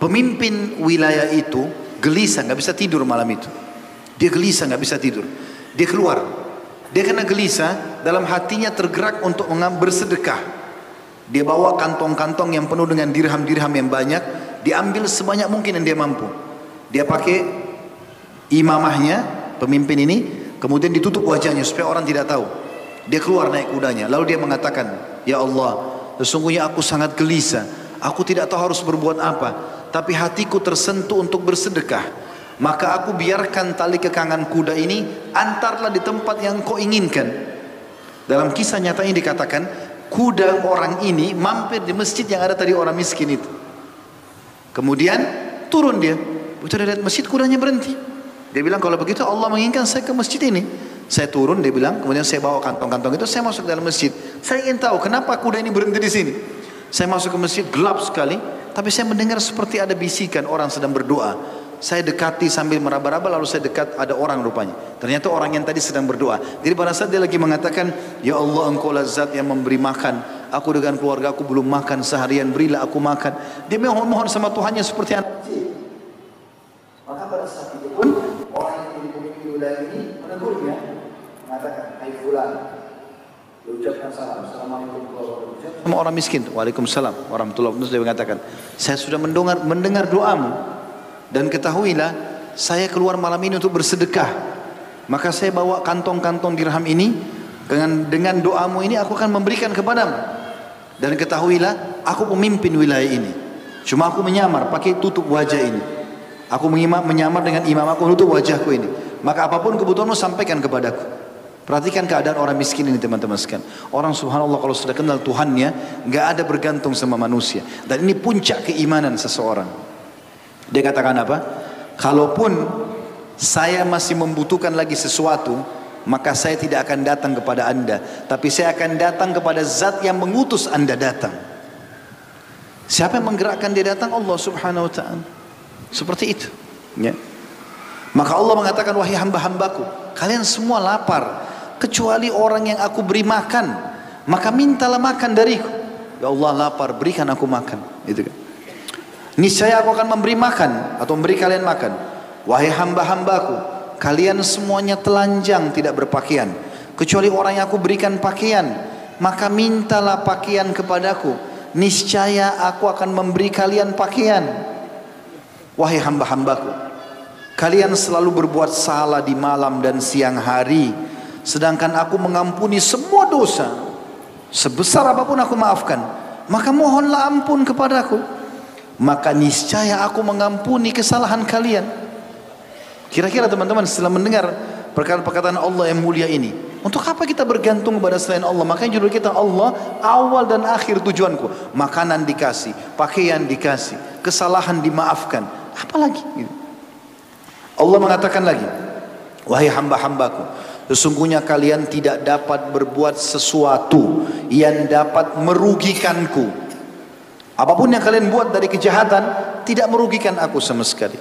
pemimpin wilayah itu gelisah nggak bisa tidur malam itu. Dia gelisah nggak bisa tidur. Dia keluar. Dia kena gelisah dalam hatinya tergerak untuk bersedekah. Dia bawa kantong-kantong yang penuh dengan dirham-dirham yang banyak diambil sebanyak mungkin yang dia mampu. Dia pakai imamahnya, pemimpin ini, kemudian ditutup wajahnya supaya orang tidak tahu. Dia keluar naik kudanya, lalu dia mengatakan, Ya Allah, sesungguhnya aku sangat gelisah. Aku tidak tahu harus berbuat apa, tapi hatiku tersentuh untuk bersedekah. Maka aku biarkan tali kekangan kuda ini antarlah di tempat yang kau inginkan. Dalam kisah nyata ini dikatakan, kuda orang ini mampir di masjid yang ada tadi orang miskin itu. Kemudian turun dia. Begitu masjid kudanya berhenti. Dia bilang kalau begitu Allah menginginkan saya ke masjid ini. Saya turun dia bilang, kemudian saya bawa kantong-kantong itu, saya masuk dalam masjid. Saya ingin tahu kenapa kuda ini berhenti di sini. Saya masuk ke masjid gelap sekali, tapi saya mendengar seperti ada bisikan orang sedang berdoa. Saya dekati sambil meraba-raba lalu saya dekat ada orang rupanya. Ternyata orang yang tadi sedang berdoa. Jadi pada saat dia lagi mengatakan, Ya Allah engkau lazat yang memberi makan Aku dengan keluarga aku belum makan seharian, berilah aku makan. Dia mohon-mohon sama Tuhannya seperti anak. Maka pada saat itu pun wilayah ini menegurnya, mengatakan, Hai fulan, salam, Assalamualaikum warahmatullahi wabarakatuh. Sama orang miskin, Waalaikumsalam warahmatullahi wabarakatuh. Dia mengatakan, saya sudah mendengar mendengar doamu dan ketahuilah saya keluar malam ini untuk bersedekah. Maka saya bawa kantong-kantong dirham ini dengan dengan doamu ini aku akan memberikan kepadamu. Dan ketahuilah, aku pemimpin wilayah ini. Cuma aku menyamar, pakai tutup wajah ini. Aku menyamar dengan imam aku tutup wajahku ini. Maka apa pun kebutuhanmu sampaikan kepadaku. Perhatikan keadaan orang miskin ini teman-teman sekalian. Orang subhanallah kalau sudah kenal Tuhannya, nggak ada bergantung sama manusia. Dan ini puncak keimanan seseorang. Dia katakan apa? Kalaupun saya masih membutuhkan lagi sesuatu, maka saya tidak akan datang kepada anda tapi saya akan datang kepada zat yang mengutus anda datang siapa yang menggerakkan dia datang Allah subhanahu wa ta'ala seperti itu ya. Maka Allah mengatakan wahai hamba-hambaku kalian semua lapar kecuali orang yang aku beri makan. Maka mintalah makan dariku. Ya Allah lapar berikan aku makan. Itu kan. Niscaya aku akan memberi makan atau memberi kalian makan. Wahai hamba-hambaku kalian semuanya telanjang tidak berpakaian. Kecuali orang yang aku berikan pakaian maka mintalah pakaian kepadaku. Niscaya aku akan memberi kalian pakaian. Wahai hamba-hambaku kalian selalu berbuat salah di malam dan siang hari sedangkan aku mengampuni semua dosa sebesar apa pun aku maafkan maka mohonlah ampun kepadaku maka niscaya aku mengampuni kesalahan kalian Kira-kira teman-teman setelah mendengar perkataan-perkataan Allah yang mulia ini, untuk apa kita bergantung kepada selain Allah? Makanya judul kita Allah awal dan akhir tujuanku. Makanan dikasih, pakaian dikasih, kesalahan dimaafkan. Apalagi? Gitu. Allah mengatakan lagi, wahai hamba-hambaku, sesungguhnya kalian tidak dapat berbuat sesuatu yang dapat merugikanku. Apa pun yang kalian buat dari kejahatan tidak merugikan aku sama sekali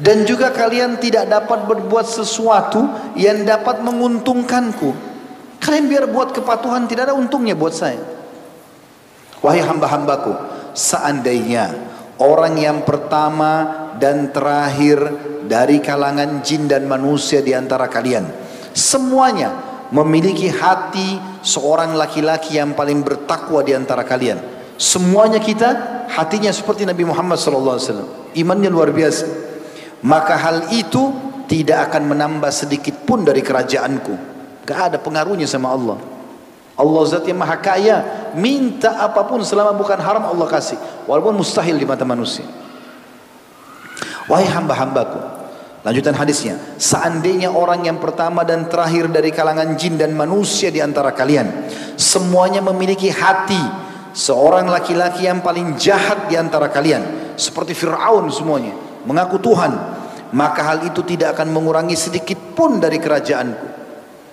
dan juga kalian tidak dapat berbuat sesuatu yang dapat menguntungkanku. Kalian biar buat kepatuhan tidak ada untungnya buat saya. Wahai hamba-hambaku, seandainya orang yang pertama dan terakhir dari kalangan jin dan manusia di antara kalian. Semuanya memiliki hati seorang laki-laki yang paling bertakwa di antara kalian. Semuanya kita hatinya seperti Nabi Muhammad SAW. Imannya luar biasa. Maka hal itu tidak akan menambah sedikit pun dari kerajaanku. Gak ada pengaruhnya sama Allah. Allah zat yang maha kaya. Minta apa pun selama bukan haram Allah kasih. Walaupun mustahil di mata manusia. Wahai hamba-hambaku. Lanjutan hadisnya. Seandainya orang yang pertama dan terakhir dari kalangan jin dan manusia di antara kalian. Semuanya memiliki hati. Seorang laki-laki yang paling jahat di antara kalian. Seperti Fir'aun semuanya. Mengaku Tuhan. Maka hal itu tidak akan mengurangi sedikit pun dari kerajaanku.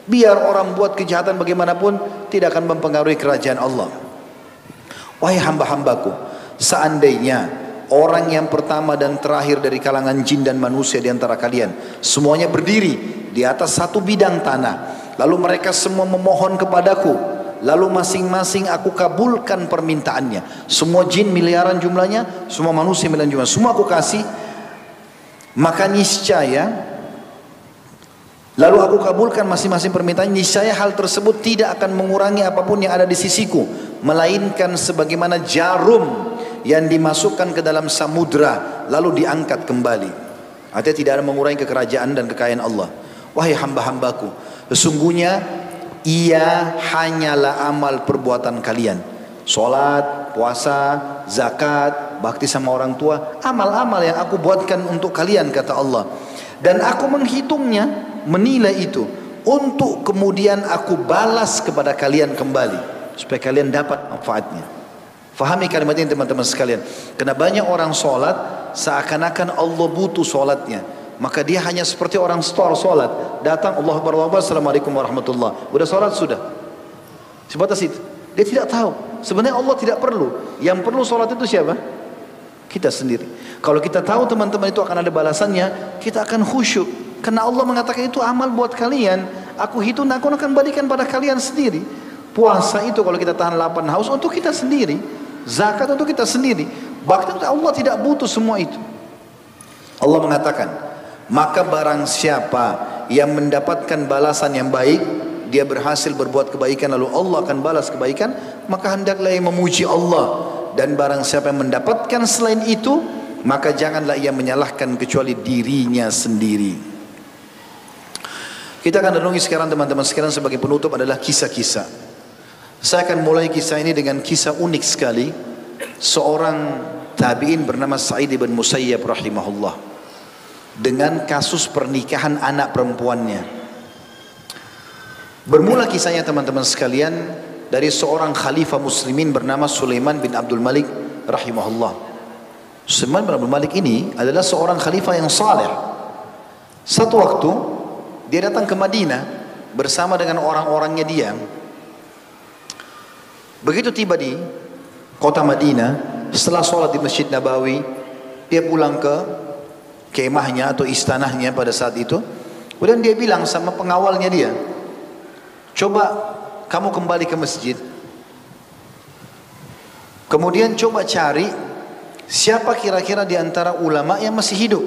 Biar orang buat kejahatan bagaimanapun tidak akan mempengaruhi kerajaan Allah. Wahai hamba-hambaku, seandainya orang yang pertama dan terakhir dari kalangan jin dan manusia di antara kalian. Semuanya berdiri di atas satu bidang tanah. Lalu mereka semua memohon kepadaku. Lalu masing-masing aku kabulkan permintaannya. Semua jin miliaran jumlahnya, semua manusia miliaran jumlahnya. Semua aku kasih. Maka niscaya Lalu aku kabulkan masing-masing permintaan. Niscaya hal tersebut tidak akan mengurangi apa pun yang ada di sisiku. Melainkan sebagaimana jarum yang dimasukkan ke dalam samudra lalu diangkat kembali. Artinya tidak ada mengurangi kekerajaan dan kekayaan Allah. Wahai hamba-hambaku, sesungguhnya ia hanyalah amal perbuatan kalian. Salat, puasa, zakat, bakti sama orang tua, amal-amal yang aku buatkan untuk kalian kata Allah. Dan aku menghitungnya, menilai itu untuk kemudian aku balas kepada kalian kembali supaya kalian dapat manfaatnya. Fahami kalimat ini teman-teman sekalian. Karena banyak orang sholat seakan-akan Allah butuh sholatnya. Maka dia hanya seperti orang store sholat. Datang Allah Akbar, Assalamualaikum warahmatullah. Udah sholat sudah. Sebatas itu. Dia tidak tahu. Sebenarnya Allah tidak perlu. Yang perlu sholat itu siapa? Kita sendiri. Kalau kita tahu teman-teman itu akan ada balasannya, kita akan khusyuk. Karena Allah mengatakan itu amal buat kalian. Aku hitung, aku akan balikan pada kalian sendiri. Puasa itu kalau kita tahan lapar haus untuk kita sendiri. Zakat untuk kita sendiri. Bahkan Allah tidak butuh semua itu. Allah mengatakan, maka barang siapa yang mendapatkan balasan yang baik, dia berhasil berbuat kebaikan lalu Allah akan balas kebaikan, maka hendaklah ia memuji Allah. Dan barang siapa yang mendapatkan selain itu, maka janganlah ia menyalahkan kecuali dirinya sendiri. Kita akan renungi sekarang teman-teman sekarang sebagai penutup adalah kisah-kisah. Saya akan mulai kisah ini dengan kisah unik sekali. Seorang tabi'in bernama Sa'id bin Musayyab rahimahullah. Dengan kasus pernikahan anak perempuannya. Bermula kisahnya teman-teman sekalian dari seorang khalifah muslimin bernama Sulaiman bin Abdul Malik rahimahullah. Sulaiman bin Abdul Malik ini adalah seorang khalifah yang saleh. Satu waktu dia datang ke Madinah bersama dengan orang-orangnya dia Begitu tiba di kota Madinah, setelah sholat di Masjid Nabawi, dia pulang ke kemahnya atau istanahnya pada saat itu. Kemudian dia bilang sama pengawalnya dia, coba kamu kembali ke masjid. Kemudian coba cari siapa kira-kira di antara ulama yang masih hidup.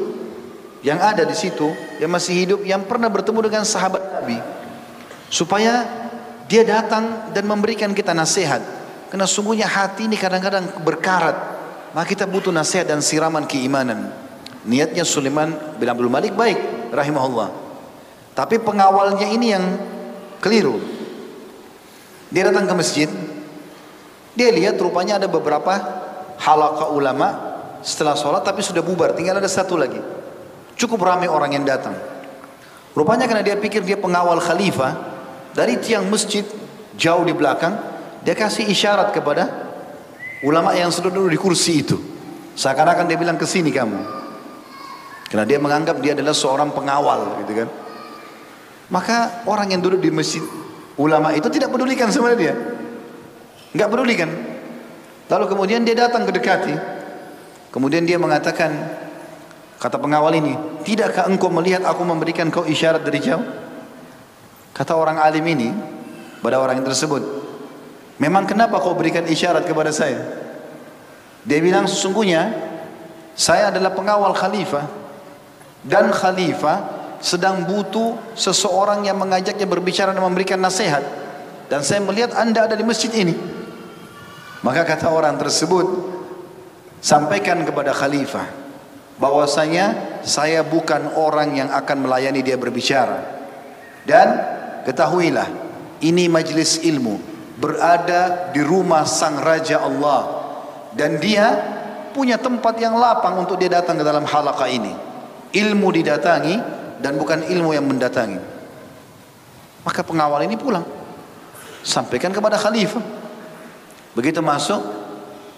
Yang ada di situ, yang masih hidup, yang pernah bertemu dengan sahabat Nabi. Supaya dia datang dan memberikan kita nasihat. Karena sungguhnya hati ini kadang-kadang berkarat. Maka kita butuh nasihat dan siraman keimanan. Niatnya Sulaiman bin Abdul Malik baik, rahimahullah. Tapi pengawalnya ini yang keliru. Dia datang ke masjid. Dia lihat rupanya ada beberapa halaka ulama setelah sholat tapi sudah bubar. Tinggal ada satu lagi. Cukup ramai orang yang datang. Rupanya karena dia pikir dia pengawal khalifah, dari tiang masjid jauh di belakang dia kasih isyarat kepada ulama yang sudah duduk di kursi itu. Seakan-akan dia bilang ke sini kamu. Karena dia menganggap dia adalah seorang pengawal gitu kan. Maka orang yang duduk di masjid ulama itu tidak pedulikan sama dia. Nggak pedulikan. Lalu kemudian dia datang ke dekati. Kemudian dia mengatakan kata pengawal ini tidakkah engkau melihat aku memberikan kau isyarat dari jauh Kata orang alim ini pada orang yang tersebut, memang kenapa kau berikan isyarat kepada saya? Dia bilang sesungguhnya Saya adalah pengawal khalifah dan khalifah sedang butuh seseorang yang mengajaknya berbicara dan memberikan nasihat. Dan saya melihat anda ada di masjid ini. Maka kata orang tersebut, sampaikan kepada khalifah bahwasanya saya bukan orang yang akan melayani dia berbicara. Dan ketahuilah, ini majlis ilmu berada di rumah sang raja Allah dan dia punya tempat yang lapang untuk dia datang ke dalam halaqah ini. Ilmu didatangi dan bukan ilmu yang mendatangi. Maka pengawal ini pulang. Sampaikan kepada khalifah. Begitu masuk,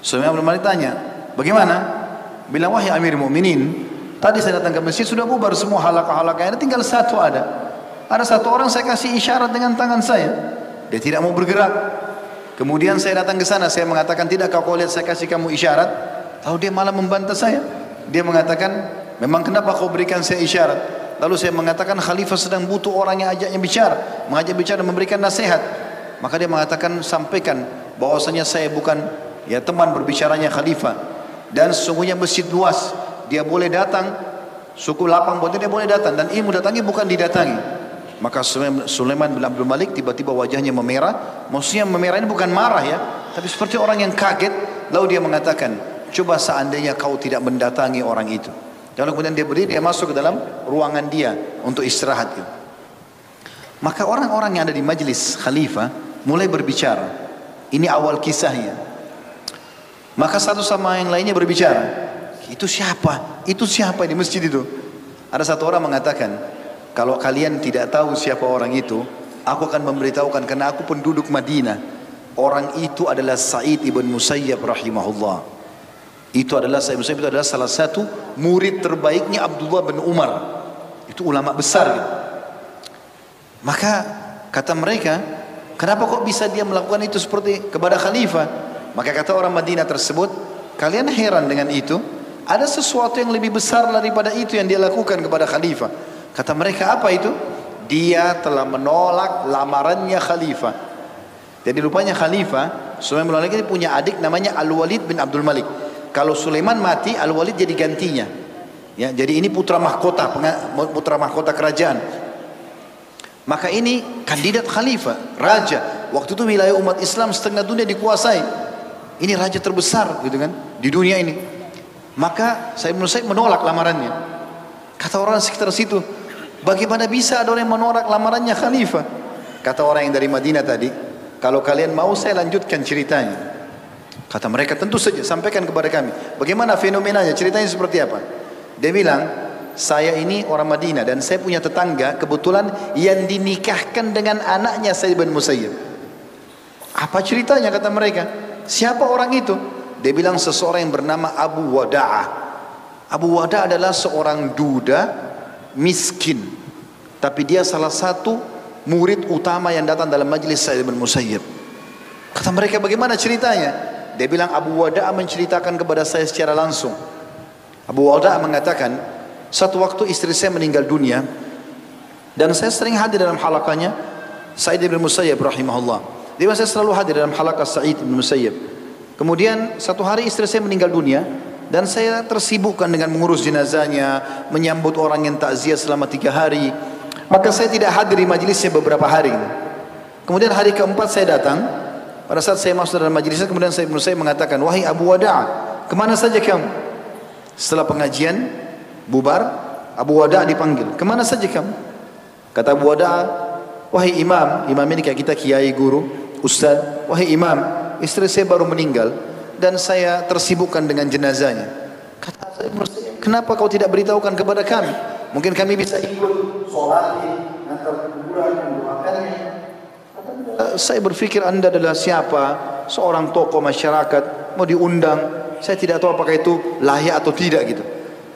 bin Malik tanya, "Bagaimana?" Bilang, "Wahai Amir Mu'minin, tadi saya datang ke masjid sudah bubar semua halakah-halakah, tinggal satu ada. Ada satu orang saya kasih isyarat dengan tangan saya. Dia tidak mau bergerak. Kemudian saya datang ke sana, saya mengatakan, "Tidak kau lihat saya kasih kamu isyarat?" Tahu dia malah membantah saya. Dia mengatakan, "Memang kenapa kau berikan saya isyarat?" Lalu saya mengatakan khalifah sedang butuh orang yang ajaknya bicara, mengajak bicara dan memberikan nasihat. Maka dia mengatakan sampaikan bahwasanya saya bukan ya teman berbicaranya khalifah dan sesungguhnya masjid luas, dia boleh datang suku lapang buat dia boleh datang dan ilmu datangi bukan didatangi. Maka Sulaiman bin Abdul Malik tiba-tiba wajahnya memerah. Maksudnya memerah ini bukan marah ya, tapi seperti orang yang kaget. Lalu dia mengatakan, coba seandainya kau tidak mendatangi orang itu. Lalu kemudian dia berdiri, dia masuk ke dalam ruangan dia untuk istirahat. Maka orang-orang yang ada di majlis khalifah mulai berbicara. Ini awal kisahnya. Maka satu sama yang lainnya berbicara. Itu siapa? Itu siapa di masjid itu? Ada satu orang mengatakan, kalau kalian tidak tahu siapa orang itu, aku akan memberitahukan karena aku penduduk Madinah. Orang itu adalah Sa'id ibn Musayyab rahimahullah. Itu adalah saya Musayyib itu adalah salah satu murid terbaiknya Abdullah bin Umar. Itu ulama besar gitu. Maka kata mereka, kenapa kok bisa dia melakukan itu seperti kepada khalifah? Maka kata orang Madinah tersebut, kalian heran dengan itu? Ada sesuatu yang lebih besar daripada itu yang dia lakukan kepada khalifah. Kata mereka apa itu? Dia telah menolak lamarannya khalifah. Jadi rupanya khalifah, Sulaiman bin ini punya adik namanya Al-Walid bin Abdul Malik. Kalau Sulaiman mati, Al-Walid jadi gantinya. Ya, jadi ini putra mahkota, putra mahkota kerajaan. Maka ini kandidat khalifah, raja. Waktu itu wilayah umat Islam setengah dunia dikuasai. Ini raja terbesar gitu kan di dunia ini. Maka saya menurut saya menolak lamarannya. Kata orang sekitar situ, bagaimana bisa ada orang yang menolak lamarannya khalifah? Kata orang yang dari Madinah tadi, kalau kalian mau saya lanjutkan ceritanya. Kata mereka tentu saja sampaikan kepada kami. Bagaimana fenomenanya? Ceritanya seperti apa? Dia bilang, saya ini orang Madinah dan saya punya tetangga kebetulan yang dinikahkan dengan anaknya Sayyid bin Musayyib. Apa ceritanya kata mereka? Siapa orang itu? Dia bilang seseorang yang bernama Abu Wada'ah. Abu Wada'ah adalah seorang duda miskin. Tapi dia salah satu murid utama yang datang dalam majlis Sayyid bin Musayyib. Kata mereka bagaimana ceritanya? Dia bilang Abu Wada' menceritakan kepada saya secara langsung. Abu Wada' mengatakan, satu waktu istri saya meninggal dunia dan saya sering hadir dalam halakannya Sa'id bin Musayyib rahimahullah. Dia saya selalu hadir dalam halakah Sa'id bin Musayyib. Kemudian satu hari istri saya meninggal dunia dan saya tersibukkan dengan mengurus jenazahnya, menyambut orang yang takziah selama tiga hari. Maka saya tidak hadir di majlisnya beberapa hari. Kemudian hari keempat saya datang, pada saat saya masuk dalam majlis kemudian saya saya mengatakan, "Wahai Abu Wada', ke mana saja kamu?" Setelah pengajian bubar, Abu Wada' dipanggil. "Ke mana saja kamu?" Kata Abu Wada', "Wahai Imam, imam ini kayak kita kiai guru, ustaz, wahai Imam, istri saya baru meninggal dan saya tersibukkan dengan jenazahnya." Kata saya, "Kenapa kau tidak beritahukan kepada kami? Mungkin kami bisa ikut sholat, antar kuburan, mendoakannya." Eh, saya berpikir anda adalah siapa? Seorang tokoh masyarakat. Mau diundang? Saya tidak tahu apakah itu layak atau tidak gitu.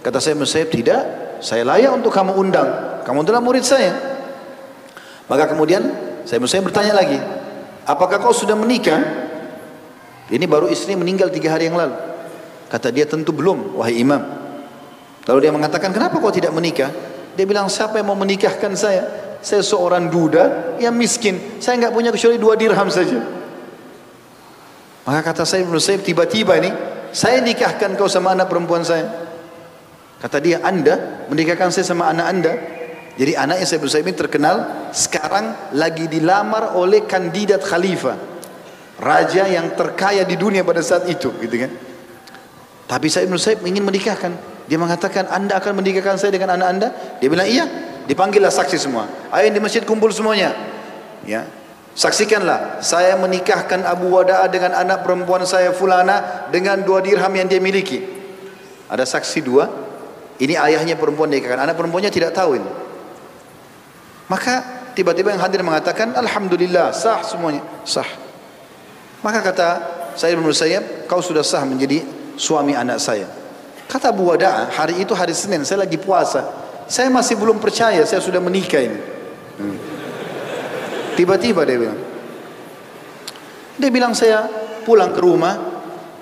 Kata saya saya tidak. Saya layak untuk kamu undang. Kamu adalah murid saya. Maka kemudian saya saya bertanya lagi apakah kau sudah menikah ini baru istri meninggal tiga hari yang lalu kata dia tentu belum wahai imam lalu dia mengatakan kenapa kau tidak menikah dia bilang siapa yang mau menikahkan saya saya seorang duda yang miskin. Saya nggak punya kecuali dua dirham saja. Maka kata saya Ibn tiba-tiba ini, saya nikahkan kau sama anak perempuan saya. Kata dia, anda menikahkan saya sama anak anda. Jadi anaknya bin Musayyib ini terkenal sekarang lagi dilamar oleh kandidat khalifah. Raja yang terkaya di dunia pada saat itu, gitu kan. Tapi Said bin Musayyib ingin menikahkan. Dia mengatakan, anda akan menikahkan saya dengan anak anda? Dia bilang, iya. Dipanggillah saksi semua. Ayo di masjid kumpul semuanya. Ya, Saksikanlah, saya menikahkan Abu Wada'a dengan anak perempuan saya Fulana dengan dua dirham yang dia miliki. Ada saksi dua, ini ayahnya perempuan nikahkan, anak perempuannya tidak tahu ini. Maka tiba-tiba yang hadir mengatakan, Alhamdulillah, sah semuanya, sah. Maka kata saya bin Musayyab, kau sudah sah menjadi suami anak saya. Kata Abu Wada'a, hari itu hari Senin, saya lagi puasa. Saya masih belum percaya saya sudah menikah ini. Hmm. Tiba-tiba dia bilang. Dia bilang saya pulang ke rumah,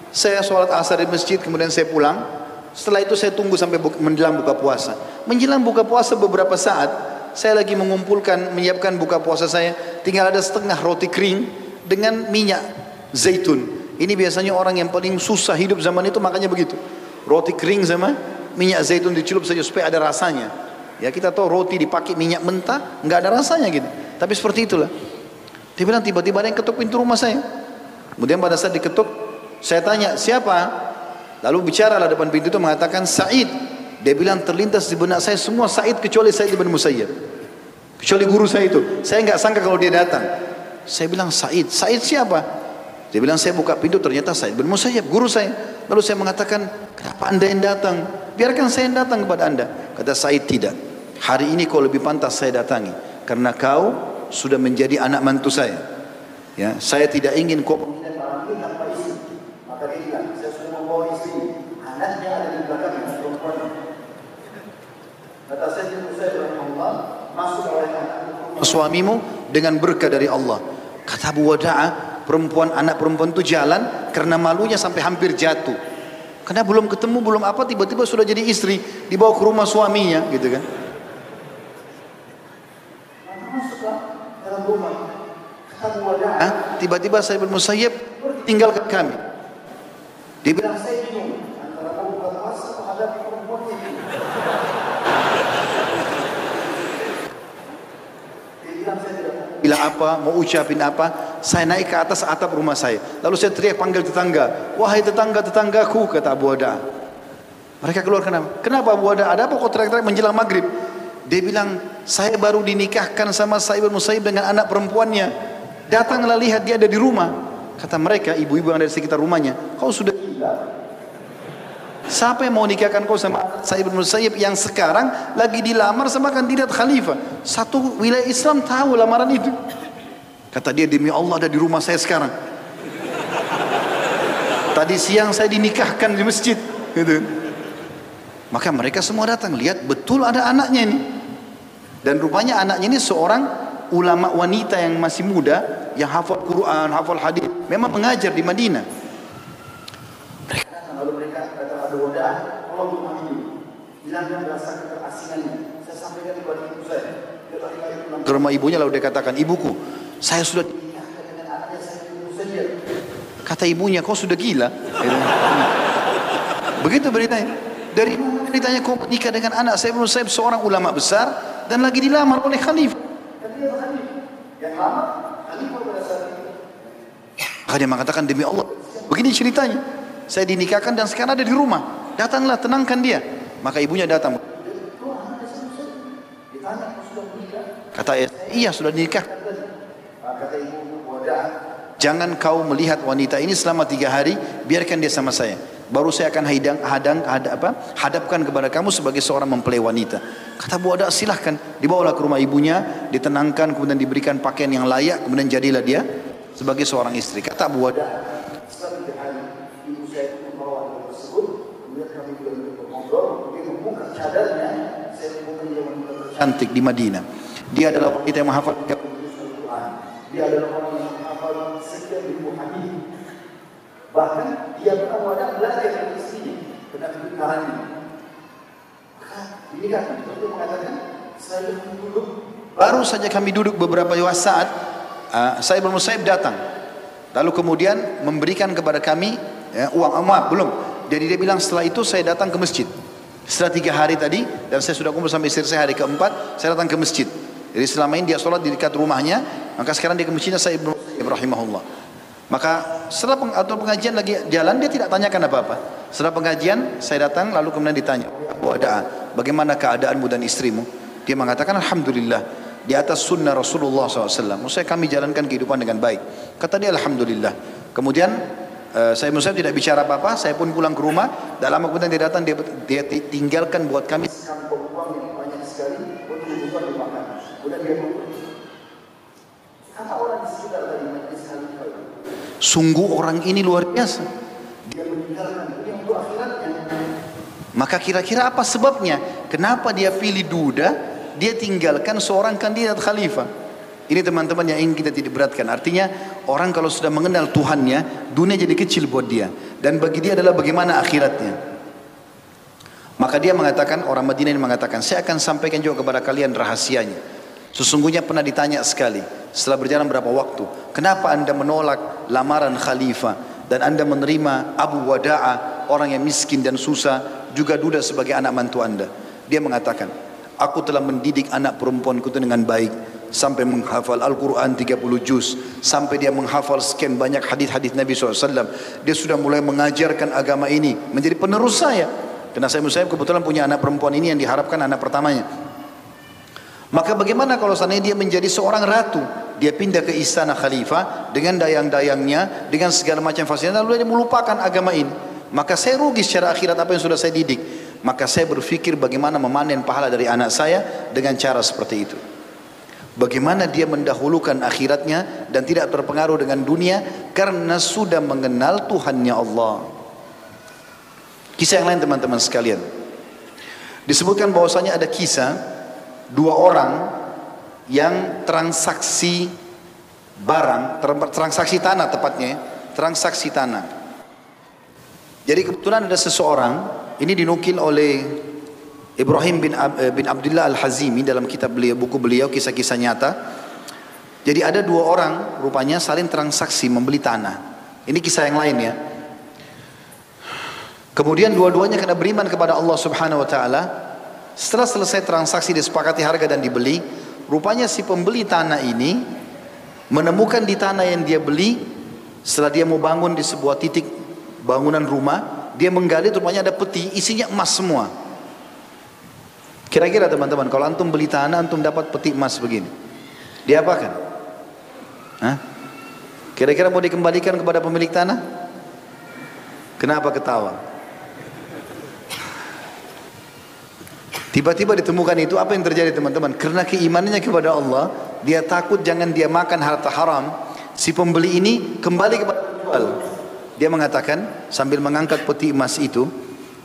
saya sholat asar di masjid, kemudian saya pulang. Setelah itu saya tunggu sampai buka, menjelang buka puasa. Menjelang buka puasa beberapa saat, saya lagi mengumpulkan, menyiapkan buka puasa saya. Tinggal ada setengah roti kering dengan minyak zaitun. Ini biasanya orang yang paling susah hidup zaman itu makanya begitu. Roti kering sama minyak zaitun dicelup saja supaya ada rasanya. Ya kita tahu roti dipakai minyak mentah nggak ada rasanya gitu. Tapi seperti itulah. Dia bilang tiba-tiba ada yang ketuk pintu rumah saya. Kemudian pada saat diketuk, saya tanya siapa? Lalu bicara lah depan pintu itu mengatakan Said. Dia bilang terlintas di benak saya semua Said kecuali Said bin Musayyib. Kecuali guru saya itu. Saya nggak sangka kalau dia datang. Saya bilang Said. Said siapa? Dia bilang saya buka pintu ternyata Said bin Musayyib, guru saya. Lalu saya mengatakan, kenapa anda yang datang? Biarkan saya yang datang kepada anda. Kata Said tidak. Hari ini kau lebih pantas saya datangi karena kau sudah menjadi anak mantu saya. Ya, saya tidak ingin kau istri. Maka dia bilang, saya sudah membawa istri. Anaknya ada di belakang. Kata saya saya Allah masuk oleh suamimu dengan berkah dari Allah. Kata Abu Wada'ah, perempuan anak perempuan itu jalan karena malunya sampai hampir jatuh. Karena belum ketemu, belum apa, tiba-tiba sudah jadi istri, dibawa ke rumah suaminya, gitu kan. tiba-tiba saya bin Musayyib tinggalkan kami. Dia bilang saya bingung antara mau buka puasa atau hadapi perempuan ini. Bilang apa, mau ucapin apa, saya naik ke atas atap rumah saya. Lalu saya teriak panggil tetangga, wahai tetangga tetanggaku kata Abu Wada. Mereka keluar kenapa? Kenapa Abu Wada? Ada apa kau teriak-teriak menjelang maghrib? Dia bilang, saya baru dinikahkan sama Sa'ib Musaib dengan anak perempuannya. Datanglah lihat dia ada di rumah. Kata mereka, ibu-ibu yang ada di sekitar rumahnya, kau sudah gila. Siapa yang mau nikahkan kau sama Sa'id bin yang sekarang lagi dilamar sama kandidat khalifah. Satu wilayah Islam tahu lamaran itu. Kata dia demi Allah ada di rumah saya sekarang. Tadi siang saya dinikahkan di masjid. Gitu. Maka mereka semua datang lihat betul ada anaknya ini. Dan rupanya anaknya ini seorang ulama wanita yang masih muda yang hafal Quran, hafal hadis, memang mengajar di Madinah. Mereka datang lalu mereka kata ada wadah, tolong rumah. Bilang dia merasa keterasingannya. Saya sampaikan kepada ibu saya. Ke rumah ibunya lalu dia katakan, ibuku, saya sudah. Kata ibunya, kau sudah gila. Begitu beritanya. Dari beritanya kau menikah dengan anak saya belum saya seorang ulama besar dan lagi dilamar oleh khalifah. Maka dia mengatakan demi Allah. Begini ceritanya. Saya dinikahkan dan sekarang ada di rumah. Datanglah tenangkan dia. Maka ibunya datang. Kata iya sudah nikah. Kata ibu Jangan kau melihat wanita ini selama tiga hari, biarkan dia sama saya. Baru saya akan hadang, hadang, hadap, apa, hadapkan kepada kamu sebagai seorang mempelai wanita. Kata Bu Ada silahkan, dibawalah ke rumah ibunya, ditenangkan, kemudian diberikan pakaian yang layak, kemudian jadilah dia sebagai seorang istri. Kata cadarnya, saya menemukan dia wanita cantik di Madinah. Dia adalah wanita yang menghafal. Dia adalah orang yang menghafal sekian ribu hadis. Bahkan dia pernah wadah belajar dari istrinya tentang kebenarannya. Ini kan, dia mengatakan, saya duduk Baru saja kami duduk beberapa saat uh, Sa'id bin Musaib datang. Lalu kemudian memberikan kepada kami ya, uang emas belum. Jadi dia bilang setelah itu saya datang ke masjid. Setelah tiga hari tadi, dan saya sudah kumpul sampai istri saya hari keempat, saya datang ke masjid. Jadi selama ini dia sholat di dekat rumahnya, maka sekarang dia ke masjidnya saya Ibrahim Allah. Maka setelah peng, atau pengajian lagi jalan dia tidak tanyakan apa-apa. Setelah pengajian saya datang lalu kemudian ditanya, Abu Ada, bagaimana keadaanmu dan istrimu? Dia mengatakan Alhamdulillah di atas sunnah Rasulullah SAW. Maksudnya kami jalankan kehidupan dengan baik. Kata dia Alhamdulillah. Kemudian uh, saya Musa tidak bicara apa-apa. Saya pun pulang ke rumah. Tak lama kemudian dia datang dia, dia tinggalkan buat kami kampung uang yang banyak sekali untuk kebutuhan dimakan. Kemudian dia Kata orang di sekitar tadi Sungguh orang ini luar biasa. Dia meninggalkan dunia untuk akhiratnya. Maka kira-kira apa sebabnya? Kenapa dia pilih duda? Dia tinggalkan seorang kandidat khalifah. Ini teman-teman yang ingin kita tidak beratkan. Artinya orang kalau sudah mengenal Tuhannya, dunia jadi kecil buat dia. Dan bagi dia adalah bagaimana akhiratnya. Maka dia mengatakan, orang Madinah ini mengatakan, saya akan sampaikan juga kepada kalian rahasianya. Sesungguhnya pernah ditanya sekali setelah berjalan berapa waktu, kenapa anda menolak lamaran khalifah dan anda menerima Abu Wada'a orang yang miskin dan susah juga duda sebagai anak mantu anda. Dia mengatakan, aku telah mendidik anak perempuanku itu dengan baik sampai menghafal Al-Quran 30 juz sampai dia menghafal sekian banyak hadis-hadis Nabi SAW dia sudah mulai mengajarkan agama ini menjadi penerus saya. Karena saya Musaib kebetulan punya anak perempuan ini yang diharapkan anak pertamanya Maka bagaimana kalau seandainya dia menjadi seorang ratu? Dia pindah ke istana khalifah dengan dayang-dayangnya, dengan segala macam fasilitas, lalu dia melupakan agama ini. Maka saya rugi secara akhirat apa yang sudah saya didik. Maka saya berfikir bagaimana memanen pahala dari anak saya dengan cara seperti itu. Bagaimana dia mendahulukan akhiratnya dan tidak terpengaruh dengan dunia karena sudah mengenal Tuhannya Allah. Kisah yang lain teman-teman sekalian. Disebutkan bahwasanya ada kisah dua orang yang transaksi barang, transaksi tanah tepatnya, ya, transaksi tanah. Jadi kebetulan ada seseorang, ini dinukil oleh Ibrahim bin, Ab, eh, bin Abdullah Al-Hazimi dalam kitab beliau, buku beliau, kisah-kisah nyata. Jadi ada dua orang rupanya saling transaksi membeli tanah. Ini kisah yang lain ya. Kemudian dua-duanya kena beriman kepada Allah Subhanahu wa taala setelah selesai transaksi disepakati harga dan dibeli, rupanya si pembeli tanah ini menemukan di tanah yang dia beli setelah dia mau bangun di sebuah titik bangunan rumah, dia menggali rupanya ada peti isinya emas semua. Kira-kira teman-teman, kalau antum beli tanah, antum dapat peti emas begini. Dia apakan? Hah? Kira-kira mau dikembalikan kepada pemilik tanah? Kenapa ketawa? Tiba-tiba ditemukan itu apa yang terjadi teman-teman? Karena keimanannya kepada Allah, dia takut jangan dia makan harta haram. Si pembeli ini kembali kepada penjual. Dia mengatakan sambil mengangkat peti emas itu,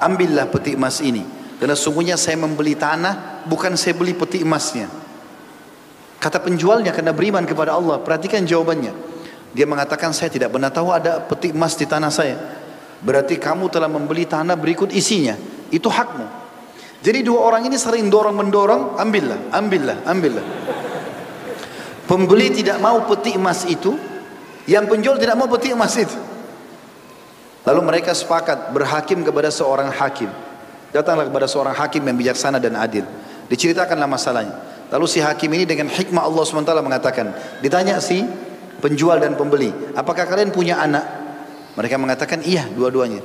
ambillah peti emas ini. Karena sungguhnya saya membeli tanah, bukan saya beli peti emasnya. Kata penjualnya karena beriman kepada Allah. Perhatikan jawabannya. Dia mengatakan saya tidak pernah tahu ada peti emas di tanah saya. Berarti kamu telah membeli tanah berikut isinya. Itu hakmu. Jadi dua orang ini sering dorong mendorong, ambillah, ambillah, ambillah. Pembeli tidak mau peti emas itu, yang penjual tidak mau peti emas itu. Lalu mereka sepakat berhakim kepada seorang hakim. Datanglah kepada seorang hakim yang bijaksana dan adil. Diceritakanlah masalahnya. Lalu si hakim ini dengan hikmah Allah SWT mengatakan, ditanya si penjual dan pembeli, apakah kalian punya anak? Mereka mengatakan, iya dua-duanya.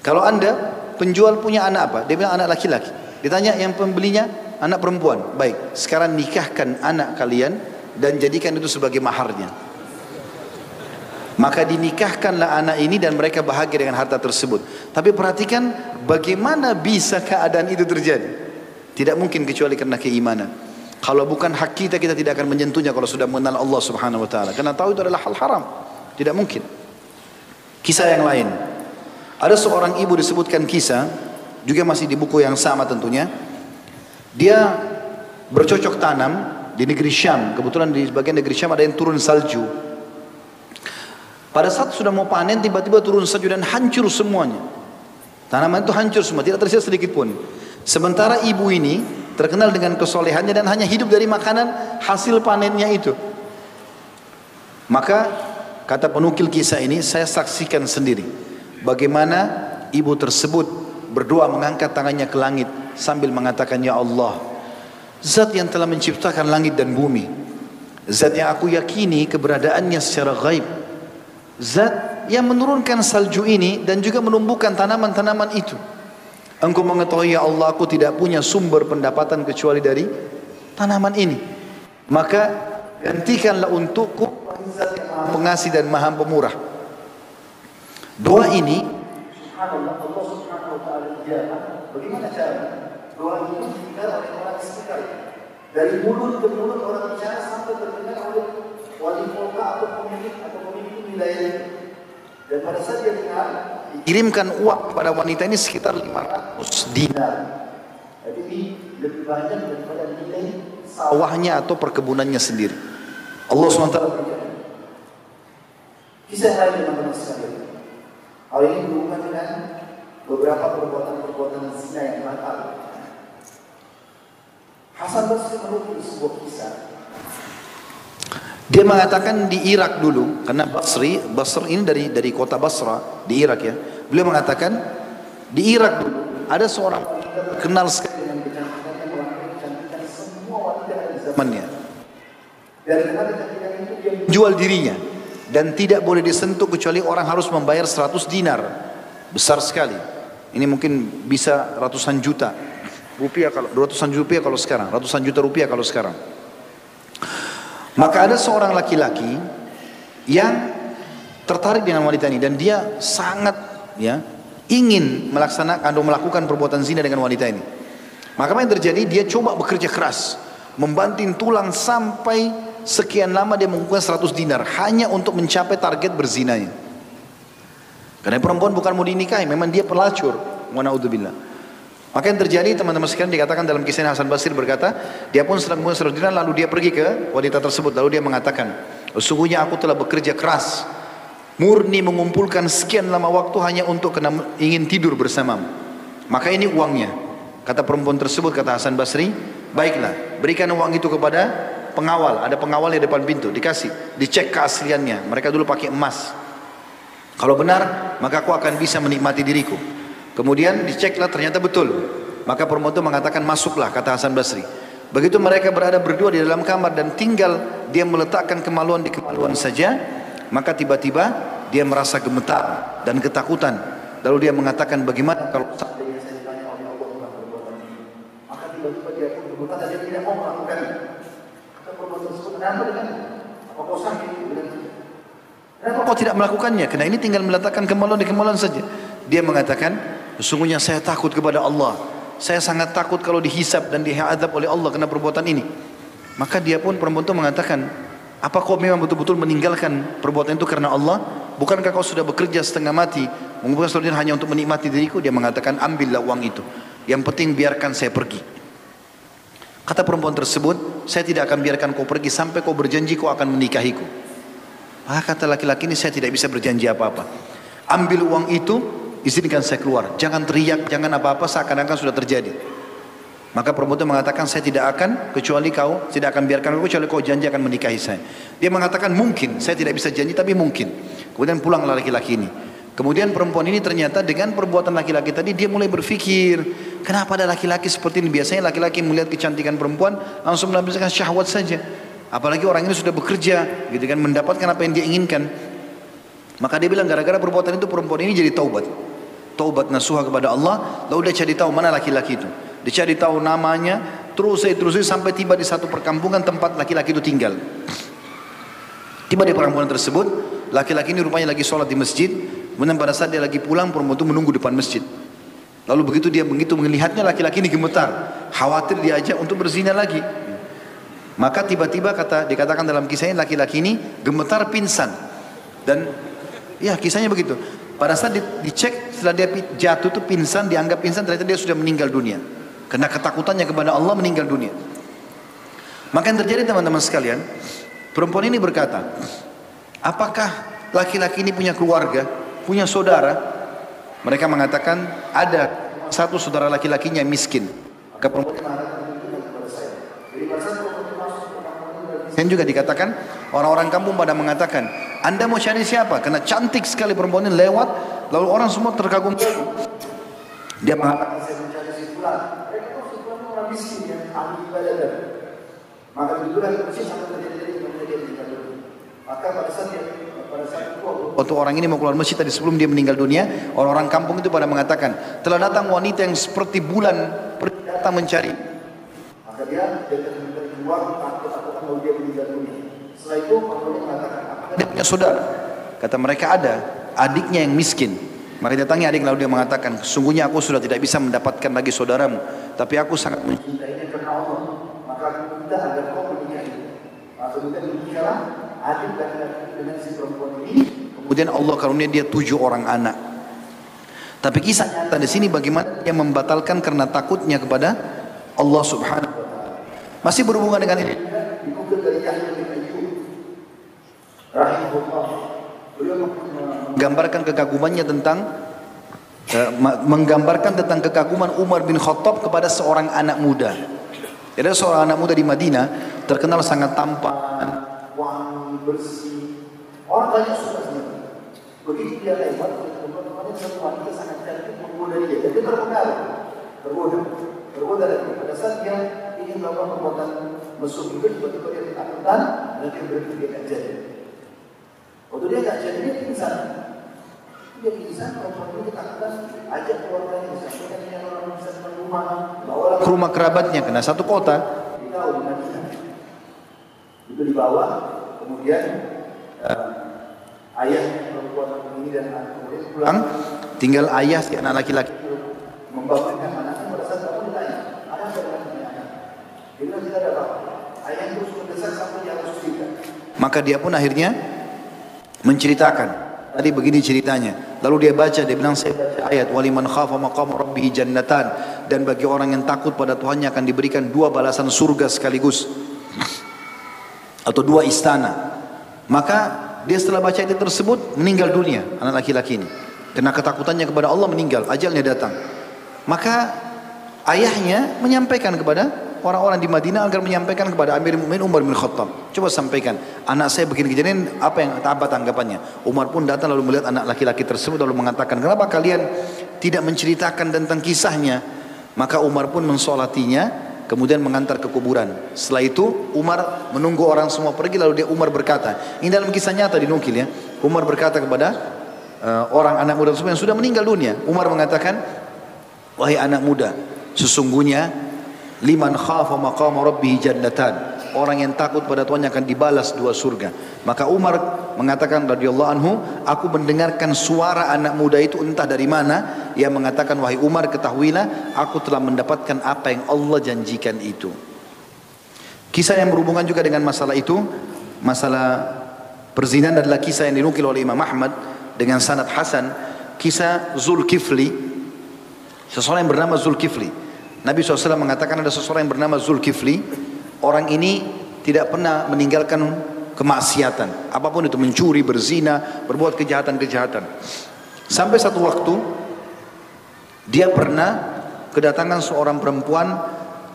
Kalau anda penjual punya anak apa? Dia bilang anak laki-laki. Ditanya yang pembelinya anak perempuan. Baik, sekarang nikahkan anak kalian dan jadikan itu sebagai maharnya. Maka dinikahkanlah anak ini dan mereka bahagia dengan harta tersebut. Tapi perhatikan bagaimana bisa keadaan itu terjadi. Tidak mungkin kecuali karena keimanan. Kalau bukan hak kita, kita tidak akan menyentuhnya kalau sudah mengenal Allah subhanahu wa ta'ala. Karena tahu itu adalah hal haram. Tidak mungkin. Kisah yang lain. Ada seorang ibu disebutkan kisah, juga masih di buku yang sama tentunya. Dia bercocok tanam di negeri Syam. Kebetulan di bagian negeri Syam ada yang turun salju. Pada saat sudah mau panen, tiba-tiba turun salju dan hancur semuanya. Tanaman itu hancur semua, tidak tersisa sedikit pun. Sementara ibu ini terkenal dengan kesolehannya dan hanya hidup dari makanan hasil panennya itu. Maka kata penukil kisah ini saya saksikan sendiri bagaimana ibu tersebut berdoa mengangkat tangannya ke langit sambil mengatakan ya Allah zat yang telah menciptakan langit dan bumi zat yang aku yakini keberadaannya secara gaib zat yang menurunkan salju ini dan juga menumbuhkan tanaman-tanaman itu. Engkau mengetahui ya Allah aku tidak punya sumber pendapatan kecuali dari tanaman ini. Maka gantikanlah untukku pengasih dan maha pemurah doa ini subhanallah Allah subhanahu wa ta'ala bagaimana cara doa itu didengar oleh orang sekitar. Dari mulut ke mulut orang bicara sampai terdengar oleh wali kota atau pemilik atau pemimpin wilayah itu. Dan pada saat dia dengar dikirimkan uang kepada wanita ini sekitar 500 dinar. Jadi ini lebih banyak daripada nilai sawahnya atau perkebunannya sendiri. Allah SWT kisah lain teman-teman sekalian hal ini berhubungan dengan beberapa perbuatan-perbuatan zina yang batal Hasan Basri menukil sebuah kisah. Dia mengatakan di Irak dulu karena Basri Basri ini dari dari kota Basra di Irak ya. Beliau mengatakan di Irak dulu ada seorang kenal sekali dengan kecantikan semua wanita di zamannya dan karena kecantikan itu dia jual dirinya dan tidak boleh disentuh kecuali orang harus membayar 100 dinar besar sekali ini mungkin bisa ratusan juta rupiah kalau ratusan juta rupiah kalau sekarang ratusan juta rupiah kalau sekarang maka ada seorang laki-laki yang tertarik dengan wanita ini dan dia sangat ya ingin melaksanakan atau melakukan perbuatan zina dengan wanita ini. Maka apa yang terjadi? Dia coba bekerja keras, membanting tulang sampai sekian lama dia mengumpulkan 100 dinar hanya untuk mencapai target berzinanya. Karena perempuan bukan mau dinikahi, memang dia pelacur. Wa naudzubillah. Maka yang terjadi teman-teman sekalian dikatakan dalam kisah Hasan Basir berkata, dia pun sedang mengumpulkan 100 dinar lalu dia pergi ke wanita tersebut lalu dia mengatakan, sesungguhnya aku telah bekerja keras murni mengumpulkan sekian lama waktu hanya untuk kena, ingin tidur bersamamu. Maka ini uangnya. Kata perempuan tersebut, kata Hasan Basri, baiklah, berikan uang itu kepada pengawal. Ada pengawal di depan pintu, dikasih, dicek keasliannya. Mereka dulu pakai emas. Kalau benar, maka aku akan bisa menikmati diriku. Kemudian diceklah ternyata betul. Maka perempuan mengatakan masuklah kata Hasan Basri. Begitu mereka berada berdua di dalam kamar dan tinggal dia meletakkan kemaluan di kemaluan saja, maka tiba-tiba dia merasa gemetar dan ketakutan. Lalu dia mengatakan bagaimana kalau saya ditanya oleh Allah tentang perbuatan ini. Maka tiba-tiba dia pun gemetar dan dia tidak mau melakukan. Kenapa apa kau sakit? Kenapa kau tidak melakukannya? Karena ini tinggal meletakkan kemaluan di kemaluan saja. Dia mengatakan, sesungguhnya saya takut kepada Allah. Saya sangat takut kalau dihisap dan dihadap oleh Allah karena perbuatan ini. Maka dia pun perempuan itu mengatakan, apa kau memang betul-betul meninggalkan perbuatan itu karena Allah? Bukankah kau sudah bekerja setengah mati mengumpulkan seluruhnya hanya untuk menikmati diriku? Dia mengatakan ambillah uang itu. Yang penting biarkan saya pergi. Kata perempuan tersebut, saya tidak akan biarkan kau pergi sampai kau berjanji kau akan menikahiku. Maka kata laki-laki ini saya tidak bisa berjanji apa-apa. Ambil uang itu, izinkan saya keluar. Jangan teriak, jangan apa-apa seakan-akan sudah terjadi. Maka perempuan itu mengatakan saya tidak akan kecuali kau tidak akan biarkan aku kecuali kau janji akan menikahi saya. Dia mengatakan mungkin saya tidak bisa janji tapi mungkin. Kemudian pulang laki-laki ini. Kemudian perempuan ini ternyata dengan perbuatan laki-laki tadi dia mulai berpikir kenapa ada laki-laki seperti ini biasanya laki-laki melihat kecantikan perempuan langsung mendapatkan syahwat saja. Apalagi orang ini sudah bekerja gitu kan mendapatkan apa yang dia inginkan. Maka dia bilang gara-gara perbuatan itu perempuan ini jadi taubat. Taubat nasuha kepada Allah lalu dia cari tahu mana laki-laki itu. Dicari tahu namanya, terus saya terus sampai tiba di satu perkampungan tempat laki-laki itu tinggal. Tiba di perkampungan tersebut, laki-laki ini rupanya lagi sholat di masjid. Kemudian pada saat dia lagi pulang, perempuan itu menunggu depan masjid. Lalu begitu dia begitu melihatnya laki-laki ini gemetar, khawatir diajak untuk berzina lagi. Maka tiba-tiba kata dikatakan dalam kisahnya laki-laki ini gemetar pingsan dan ya kisahnya begitu. Pada saat dicek setelah dia jatuh itu pingsan dianggap pingsan ternyata dia sudah meninggal dunia. Karena ketakutannya kepada Allah meninggal dunia. Maka yang terjadi teman-teman sekalian, perempuan ini berkata, apakah laki-laki ini punya keluarga, punya saudara? Mereka mengatakan ada satu saudara laki-lakinya miskin. Dan juga dikatakan orang-orang kampung pada mengatakan, Anda mau cari siapa? Karena cantik sekali perempuan ini lewat, lalu orang semua terkagum. Dia mengatakan saya mencari si si maka pada saat dia waktu orang ini mau keluar masjid tadi sebelum dia meninggal dunia, orang-orang kampung itu pada mengatakan, telah datang wanita yang seperti bulan datang mencari. Maka dia dia takut takut kalau dia meninggal dunia. Setelah itu orang mengatakan, apakah dia punya saudara? Kata mereka ada, adiknya yang miskin. Maka datangnya adik lalu dia mengatakan, sungguhnya aku sudah tidak bisa mendapatkan lagi saudaramu, tapi aku sangat mencintainya karena Allah. Maka aku minta agar kau menikahi. Maka kemudian menikahlah dengan si perempuan ini. Kemudian Allah karunia dia tujuh orang anak. Tapi kisah nyata di sini bagaimana dia membatalkan karena takutnya kepada Allah Subhanahu wa taala. Masih berhubungan dengan ini. Dikutip dari Yahya bin Ayyub rahimahullah. Beliau menggambarkan kekagumannya tentang uh, menggambarkan tentang kekaguman Umar bin Khattab kepada seorang anak muda. Ada seorang anak muda di Madinah terkenal sangat tampan, wangi, bersih. Orang banyak suka sama Begitu dia lewat, teman-temannya satu wanita sangat cantik menggoda dia. Jadi tergoda, tergoda, tergoda lagi. Pada saat dia ingin melakukan perbuatan mesum itu, tiba-tiba dia ketakutan dan dia berhenti dia kajian. Waktu dia kajian dia pingsan, dia bisa perempuan itu ketakutan ajak keluarganya disampaikan dengan orang bisa ke rumah bawa ke rumah kerabatnya kena satu kota kita di Madinah itu dibawa kemudian uh, ayah perempuan ini dan anak kemudian pulang. Tinggal ayah si anak laki-laki. Membawakan anaknya pada saat kamu ditanya ada apa dengan anak dia bilang tidak ada apa ayah terus mendesak sampai dia harus cerita. Maka dia pun akhirnya menceritakan. Tadi begini ceritanya. Lalu dia baca, dia bilang saya baca ayat waliman khafa maqam rabbih jannatan. Dan bagi orang yang takut pada Tuhannya akan diberikan dua balasan surga sekaligus atau dua istana. Maka dia setelah baca ayat tersebut meninggal dunia anak laki-laki ini. Karena ketakutannya kepada Allah meninggal, ajalnya datang. Maka ayahnya menyampaikan kepada orang-orang di Madinah agar menyampaikan kepada Amir Mu'min Umar bin Khattab. Coba sampaikan, anak saya begini kejadian, apa yang apa tanggapannya? Umar pun datang lalu melihat anak laki-laki tersebut lalu mengatakan, kenapa kalian tidak menceritakan tentang kisahnya? Maka Umar pun mensolatinya, kemudian mengantar ke kuburan. Setelah itu Umar menunggu orang semua pergi lalu dia Umar berkata, ini dalam kisah nyata dinukil ya. Umar berkata kepada uh, orang anak muda tersebut yang sudah meninggal dunia. Umar mengatakan, wahai anak muda, sesungguhnya Liman khafa maqama rabbih jannatan. Orang yang takut pada Tuhan akan dibalas dua surga. Maka Umar mengatakan radhiyallahu anhu, aku mendengarkan suara anak muda itu entah dari mana yang mengatakan wahai Umar ketahuilah aku telah mendapatkan apa yang Allah janjikan itu. Kisah yang berhubungan juga dengan masalah itu, masalah perzinahan adalah kisah yang dinukil oleh Imam Ahmad dengan sanad Hasan, kisah Zulkifli, seseorang yang bernama Zulkifli. Nabi SAW mengatakan ada seseorang yang bernama Zulkifli. Orang ini tidak pernah meninggalkan kemaksiatan. Apa pun itu mencuri, berzina, berbuat kejahatan-kejahatan. Sampai satu waktu dia pernah kedatangan seorang perempuan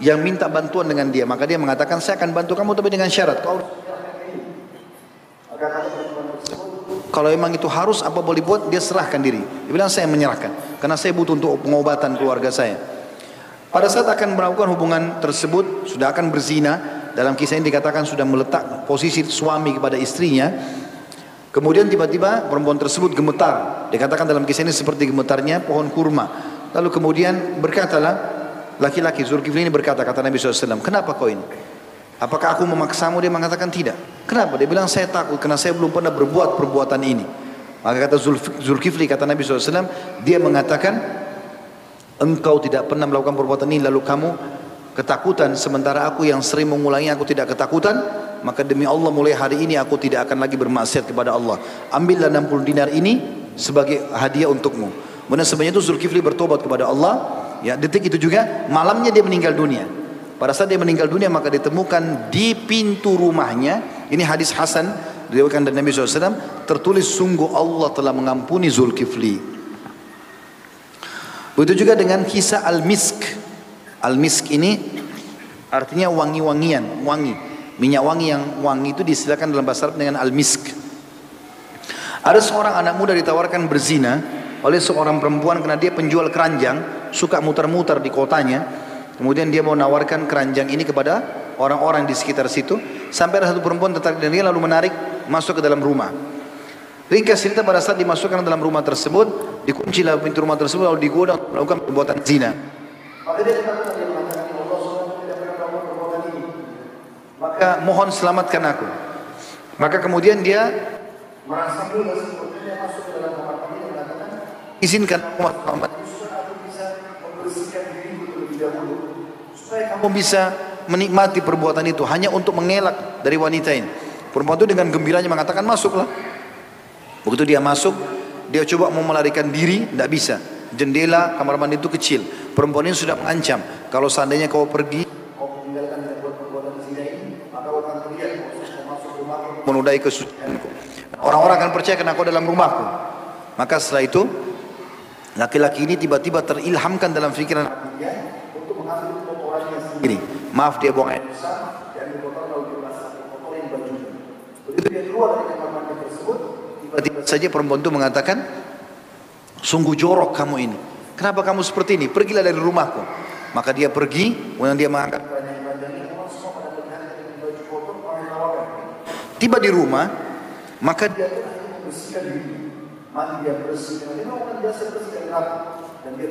yang minta bantuan dengan dia. Maka dia mengatakan saya akan bantu kamu tapi dengan syarat. Kau kalau memang itu harus apa boleh buat dia serahkan diri. Dia bilang saya menyerahkan karena saya butuh untuk pengobatan keluarga saya. Pada saat akan melakukan hubungan tersebut, sudah akan berzina, dalam kisah ini dikatakan sudah meletak posisi suami kepada istrinya. Kemudian tiba-tiba perempuan tersebut gemetar. Dikatakan dalam kisah ini seperti gemetarnya pohon kurma. Lalu kemudian berkatalah, laki-laki Zulkifli ini berkata, kata Nabi SAW, kenapa kau ini? Apakah aku memaksamu? Dia mengatakan tidak. Kenapa? Dia bilang saya takut karena saya belum pernah berbuat perbuatan ini. Maka kata Zulkifli, kata Nabi SAW, dia mengatakan, engkau tidak pernah melakukan perbuatan ini lalu kamu ketakutan. Sementara aku yang sering mengulangi aku tidak ketakutan maka demi Allah mulai hari ini aku tidak akan lagi bermaksiat kepada Allah. Ambillah 60 dinar ini sebagai hadiah untukmu. Kemudian sebenarnya itu Zulkifli bertobat kepada Allah. Ya detik itu juga malamnya dia meninggal dunia. Pada saat dia meninggal dunia maka ditemukan di pintu rumahnya ini hadis Hasan diriwayatkan dari Nabi SAW tertulis sungguh Allah telah mengampuni Zulkifli Begitu juga dengan kisah al-misk. Al-misk ini artinya wangi-wangian, wangi. Minyak wangi yang wangi itu disilakan dalam bahasa Arab dengan al-misk. Ada seorang anak muda ditawarkan berzina oleh seorang perempuan karena dia penjual keranjang. suka muter-muter di kotanya. Kemudian dia mau nawarkan keranjang ini kepada orang-orang di sekitar situ. Sampai ada satu perempuan tertarik dengan dia lalu menarik masuk ke dalam rumah. Ringkas cerita pada saat dimasukkan dalam rumah tersebut, dikunci lah pintu rumah tersebut lalu digoda melakukan perbuatan zina. Maka ini. Mohon selamatkan aku. Maka kemudian dia merasa masuk ke dalam kamar mandi dan mengatakan izinkan aku masuk kamar mandi supaya kamu bisa menikmati perbuatan itu hanya untuk mengelak dari wanita ini. Perempuan itu dengan gembiranya mengatakan masuklah. Begitu dia masuk, dia coba mau melarikan diri, tidak bisa. Jendela kamar mandi itu kecil. Perempuan ini sudah mengancam, kalau seandainya kau pergi, kau meninggalkan perbuatan zina ini, maka kau akan terlihat kau masuk rumahku, menudai kesucianku. Orang-orang akan percaya karena kau dalam rumahku. Maka setelah itu, laki-laki ini tiba-tiba terilhamkan dalam pikiran untuk mengambil kotorannya sendiri. Maaf dia buang air besar, dan kotor lalu dia basah kotorin bajunya. Begitu dia keluar dari tiba-tiba saja perempuan itu mengatakan, sungguh jorok kamu ini. Kenapa kamu seperti ini? Pergilah dari rumahku. Maka dia pergi, kemudian dia mengangkat Tiba di rumah, maka dia bersihkan dia. Dia dari dan dia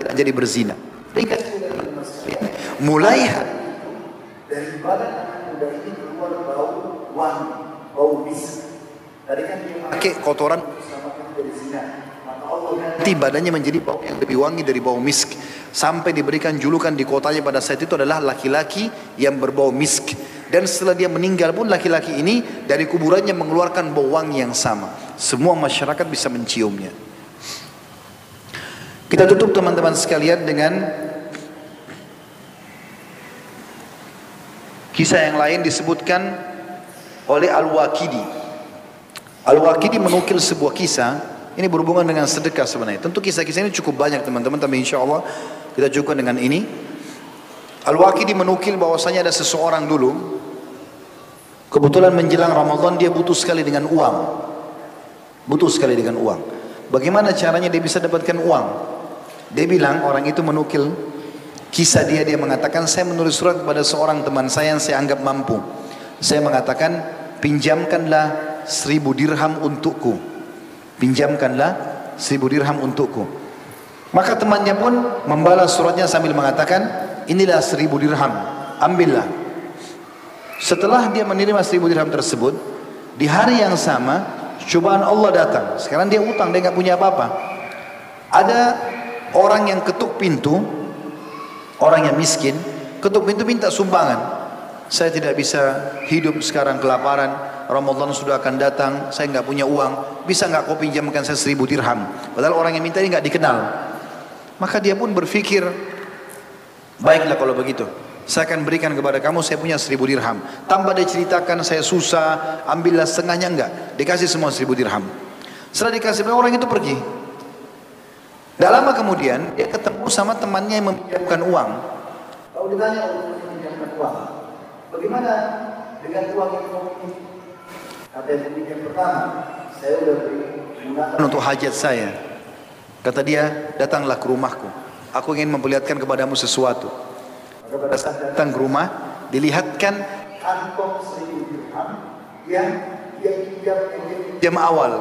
tidak jadi berzina. Mulai dari badan muda ini keluar bau wangi, bau misk. Tadi kan pakai kotoran ganti badannya menjadi bau yang lebih wangi dari bau misk. Sampai diberikan julukan di kotanya pada saat itu adalah laki-laki yang berbau misk. Dan setelah dia meninggal pun laki-laki ini dari kuburannya mengeluarkan bau wangi yang sama. Semua masyarakat bisa menciumnya. Kita tutup teman-teman sekalian dengan kisah yang lain disebutkan oleh Al-Waqidi. Al-Waqidi menukil sebuah kisah ini berhubungan dengan sedekah sebenarnya. Tentu kisah-kisah ini cukup banyak teman-teman, tapi insya Allah kita cukupkan dengan ini. Al-Waqidi menukil bahwasanya ada seseorang dulu kebetulan menjelang Ramadan dia butuh sekali dengan uang. Butuh sekali dengan uang. Bagaimana caranya dia bisa dapatkan uang? Dia bilang orang itu menukil kisah dia dia mengatakan saya menulis surat kepada seorang teman saya yang saya anggap mampu. Saya mengatakan pinjamkanlah seribu dirham untukku. Pinjamkanlah seribu dirham untukku. Maka temannya pun membalas suratnya sambil mengatakan inilah seribu dirham, ambillah. Setelah dia menerima seribu dirham tersebut, di hari yang sama, cobaan Allah datang. Sekarang dia utang, dia nggak punya apa-apa. Ada orang yang ketuk pintu, orang yang miskin, ketuk pintu minta sumbangan. Saya tidak bisa hidup sekarang kelaparan, Ramadan sudah akan datang, saya nggak punya uang, bisa nggak kau pinjamkan saya seribu dirham? Padahal orang yang minta ini nggak dikenal. Maka dia pun berpikir, Baiklah kalau begitu. Saya akan berikan kepada kamu, saya punya seribu dirham. Tanpa dia ceritakan saya susah, ambillah setengahnya enggak. Dikasih semua seribu dirham. Setelah dikasih orang itu pergi. Tidak lama kemudian dia ketemu sama temannya yang meminjamkan uang. Kalau ditanya meminjamkan uang, bagaimana dengan uang yang kamu Kata yang pertama, saya sudah beri untuk hajat saya. Kata dia, datanglah ke rumahku. Aku ingin memperlihatkan kepadamu sesuatu. Maka pada saat datang ke rumah, dilihatkan kantong seribu dirham yang dia pinjam jam awal.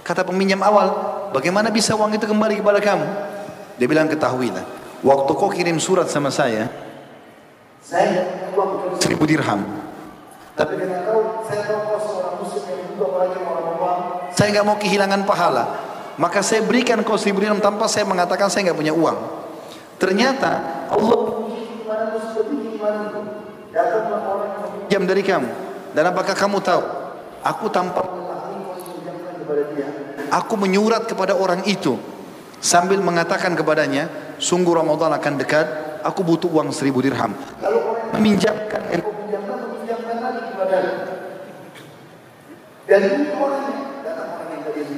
Kata peminjam awal, bagaimana bisa uang itu kembali kepada kamu? Dia bilang ketahuilah, waktu kau kirim surat sama saya, saya seribu dirham. Tapi kau, saya tahu kau seorang muslim yang juga orang orang Saya nggak mau kehilangan pahala. Maka saya berikan kau seribu dirham tanpa saya mengatakan saya nggak punya uang. Ternyata Allah jam dari kamu. Dan apakah kamu tahu? Aku tanpa Aku menyurat kepada orang itu sambil mengatakan kepadanya, sungguh Ramadan akan dekat, aku butuh uang seribu dirham. Lalu meminjamkan, pinjamkan, kepada Dan datang orang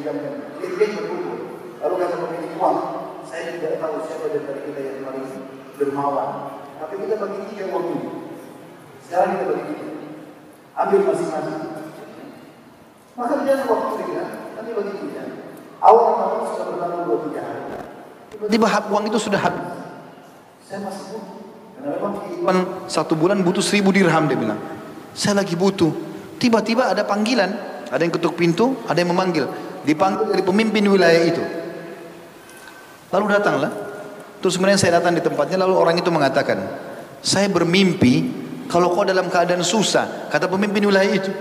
tadi pinjamkan, dia, berkumpul. Lalu kata pemilik uang, saya tidak tahu siapa dari kita yang paling dermawan. Tapi kita bagi tiga uang ini. Sekarang kita bagi tiga. Ambil masing-masing. Maka dia waktu dia, nanti bagi tiga. Awal Ramadan sudah berlalu dua tiga hari. Tiba-tiba uang itu sudah habis. Saya masih butuh. Karena memang kehidupan satu bulan butuh seribu dirham dia bilang. Saya lagi butuh. Tiba-tiba ada panggilan. Ada yang ketuk pintu, ada yang memanggil. Dipanggil dari pemimpin wilayah itu. Lalu datanglah. Terus kemudian saya datang di tempatnya, lalu orang itu mengatakan, saya bermimpi kalau kau dalam keadaan susah, kata pemimpin wilayah itu,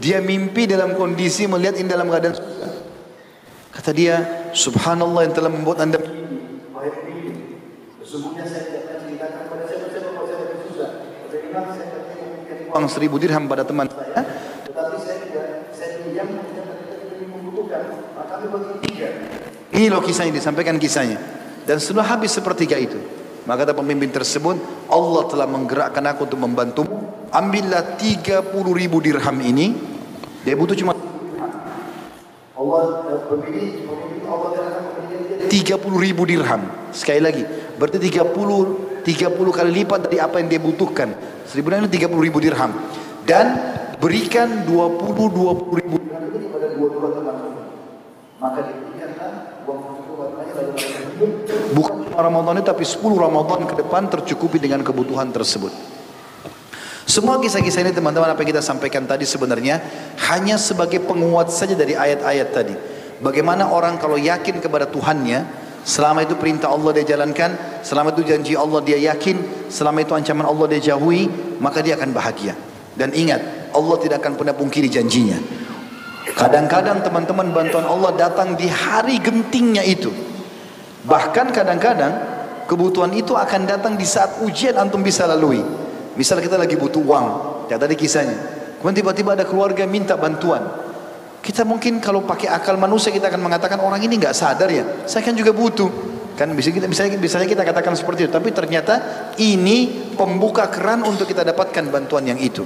dia mimpi dalam kondisi melihat ini dalam keadaan susah. Kata dia, Subhanallah yang telah membuat anda Sesungguhnya saya tidak akan ceritakan pada siapa-siapa saya susah. Saya akan uang seribu dirham pada teman saya, saya tidak, saya pinjam ketika kita membutuhkan, maka kami bagi tiga. Ini loh kisah ini, sampaikan kisahnya. Dan setelah habis sepertiga itu, maka kata pemimpin tersebut, Allah telah menggerakkan aku untuk membantumu. Ambillah 30 ribu dirham ini. Dia butuh cuma Allah pemimpin, pemimpin Allah akan memberikan 30 ribu dirham. Sekali lagi, berarti 30 30 kali lipat dari apa yang dia butuhkan. Seribu dirham 30 ribu dirham. Dan berikan 20 20 ribu dirham itu kepada dua-dua teman. Maka diberikanlah uang bukan cuma Ramadan itu tapi 10 Ramadan ke depan tercukupi dengan kebutuhan tersebut. Semua kisah-kisah ini teman-teman apa yang kita sampaikan tadi sebenarnya hanya sebagai penguat saja dari ayat-ayat tadi. Bagaimana orang kalau yakin kepada Tuhannya, selama itu perintah Allah dia jalankan, selama itu janji Allah dia yakin, selama itu ancaman Allah dia jauhi, maka dia akan bahagia. Dan ingat, Allah tidak akan pernah pungkiri janjinya. Kadang-kadang teman-teman bantuan Allah datang di hari gentingnya itu. Bahkan kadang-kadang kebutuhan itu akan datang di saat ujian antum bisa lalui. Misal kita lagi butuh uang, ya tadi kisahnya. Kemudian tiba-tiba ada keluarga minta bantuan. Kita mungkin kalau pakai akal manusia kita akan mengatakan orang ini nggak sadar ya. Saya kan juga butuh. Kan bisa kita bisa kita katakan seperti itu, tapi ternyata ini pembuka keran untuk kita dapatkan bantuan yang itu.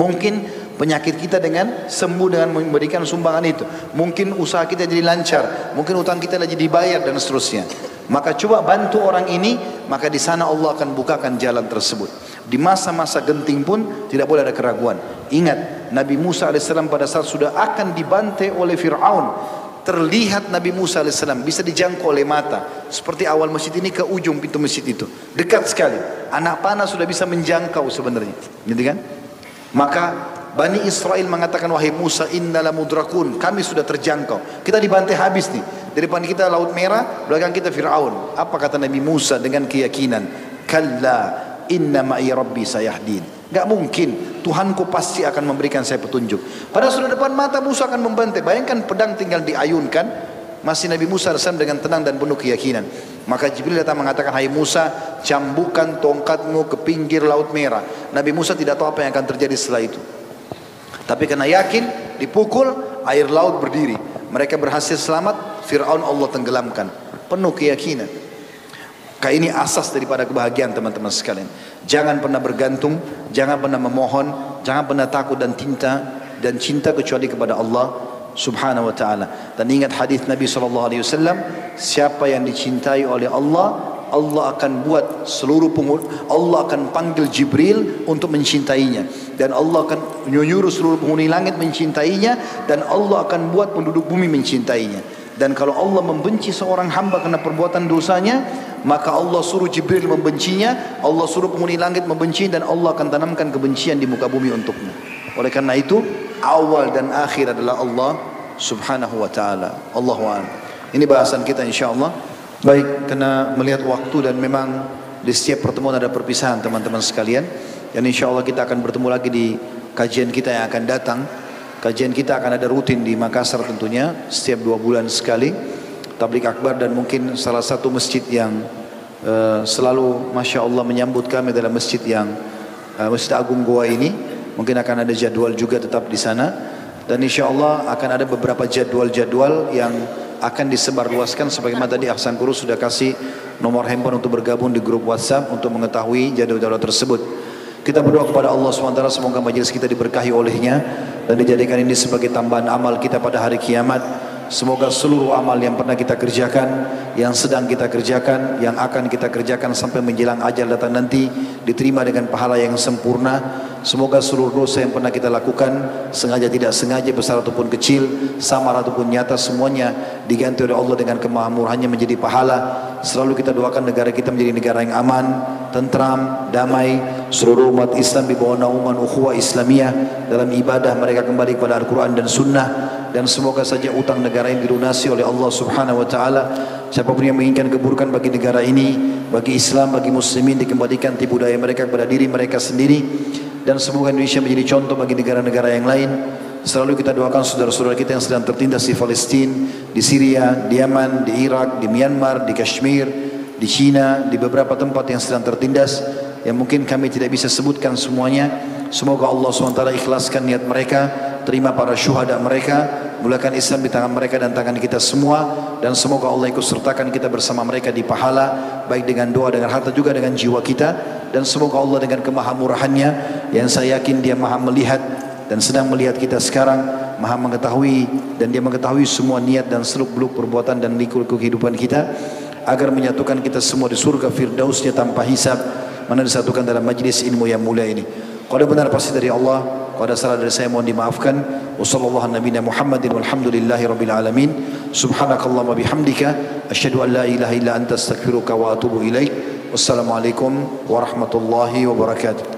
Mungkin penyakit kita dengan sembuh dengan memberikan sumbangan itu. Mungkin usaha kita jadi lancar, mungkin utang kita lagi dibayar dan seterusnya. Maka coba bantu orang ini, maka di sana Allah akan bukakan jalan tersebut. Di masa-masa genting pun tidak boleh ada keraguan. Ingat, Nabi Musa AS pada saat sudah akan dibantai oleh Fir'aun. Terlihat Nabi Musa AS bisa dijangkau oleh mata. Seperti awal masjid ini ke ujung pintu masjid itu. Dekat sekali. Anak panah sudah bisa menjangkau sebenarnya. Gitu kan? Maka Bani Israel mengatakan wahai Musa innala mudrakun. Kami sudah terjangkau. Kita dibantai habis nih. Di depan kita laut merah belakang kita Fir'aun. Apa kata Nabi Musa dengan keyakinan? Kalla inna ma'i rabbi sayahdin. Gak mungkin. Tuhanku pasti akan memberikan saya petunjuk. Pada sudah depan mata Musa akan membantai. Bayangkan pedang tinggal diayunkan. Masih Nabi Musa AS dengan tenang dan penuh keyakinan. Maka Jibril datang mengatakan hai Musa cambukan tongkatmu ke pinggir laut merah. Nabi Musa tidak tahu apa yang akan terjadi setelah itu tapi karena yakin, dipukul, air laut berdiri. Mereka berhasil selamat, Fir'aun Allah tenggelamkan. Penuh keyakinan. Kayak ini asas daripada kebahagiaan teman-teman sekalian. Jangan pernah bergantung, jangan pernah memohon, jangan pernah takut dan cinta dan cinta kecuali kepada Allah Subhanahu wa taala. Dan ingat hadis Nabi sallallahu alaihi wasallam, siapa yang dicintai oleh Allah, Allah akan buat seluruh penghuni Allah akan panggil Jibril untuk mencintainya. Dan Allah akan menyuruh seluruh penghuni langit mencintainya. Dan Allah akan buat penduduk bumi mencintainya. Dan kalau Allah membenci seorang hamba karena perbuatan dosanya maka Allah suruh Jibril membencinya Allah suruh penghuni langit membenci dan Allah akan tanamkan kebencian di muka bumi untuknya. Oleh karena itu awal dan akhir adalah Allah subhanahu wa ta'ala. Allahu ini bahasan kita insyaallah Baik, karena melihat waktu dan memang di setiap pertemuan ada perpisahan teman-teman sekalian. Dan insya Allah kita akan bertemu lagi di kajian kita yang akan datang. Kajian kita akan ada rutin di Makassar tentunya setiap dua bulan sekali. Tablik akbar dan mungkin salah satu masjid yang uh, selalu Masya Allah menyambut kami dalam masjid yang uh, Masjid Agung Goa ini. Mungkin akan ada jadwal juga tetap di sana. Dan insya Allah akan ada beberapa jadwal-jadwal yang akan disebarluaskan sebagaimana tadi Ahsan Guru sudah kasih nomor handphone untuk bergabung di grup WhatsApp untuk mengetahui jadwal-jadwal tersebut. Kita berdoa kepada Allah SWT semoga majelis kita diberkahi olehnya dan dijadikan ini sebagai tambahan amal kita pada hari kiamat. Semoga seluruh amal yang pernah kita kerjakan, yang sedang kita kerjakan, yang akan kita kerjakan sampai menjelang ajal datang nanti diterima dengan pahala yang sempurna Semoga seluruh dosa yang pernah kita lakukan sengaja tidak sengaja besar ataupun kecil, samar ataupun nyata semuanya diganti oleh Allah dengan kemahamurahannya menjadi pahala. Selalu kita doakan negara kita menjadi negara yang aman, tentram, damai. Seluruh umat Islam di bawah naungan ukhuwah Islamiyah dalam ibadah mereka kembali kepada Al-Quran dan Sunnah dan semoga saja utang negara ini dilunasi oleh Allah Subhanahu wa taala. Siapa pun yang menginginkan keburukan bagi negara ini, bagi Islam, bagi muslimin dikembalikan tipu daya mereka kepada diri mereka sendiri dan semoga Indonesia menjadi contoh bagi negara-negara yang lain. Selalu kita doakan saudara-saudara kita yang sedang tertindas di Palestina, di Syria, di Yaman, di Irak, di Myanmar, di Kashmir, di China, di beberapa tempat yang sedang tertindas yang mungkin kami tidak bisa sebutkan semuanya. Semoga Allah SWT ikhlaskan niat mereka, terima para syuhada mereka, mulakan Islam di tangan mereka dan tangan kita semua dan semoga Allah ikut sertakan kita bersama mereka di pahala baik dengan doa dengan harta juga dengan jiwa kita dan semoga Allah dengan kemahamurahannya yang saya yakin dia maha melihat dan sedang melihat kita sekarang maha mengetahui dan dia mengetahui semua niat dan seluk beluk perbuatan dan likur kehidupan kita agar menyatukan kita semua di surga firdausnya tanpa hisab mana disatukan dalam majlis ilmu yang mulia ini kalau benar pasti dari Allah kalau ada salah dari saya mohon dimaafkan wasallallahu nabiyina Muhammadin walhamdulillahi rabbil alamin subhanakallahumma bihamdika asyhadu an la ilaha illa anta astaghfiruka wa atubu ilaik wassalamualaikum warahmatullahi wabarakatuh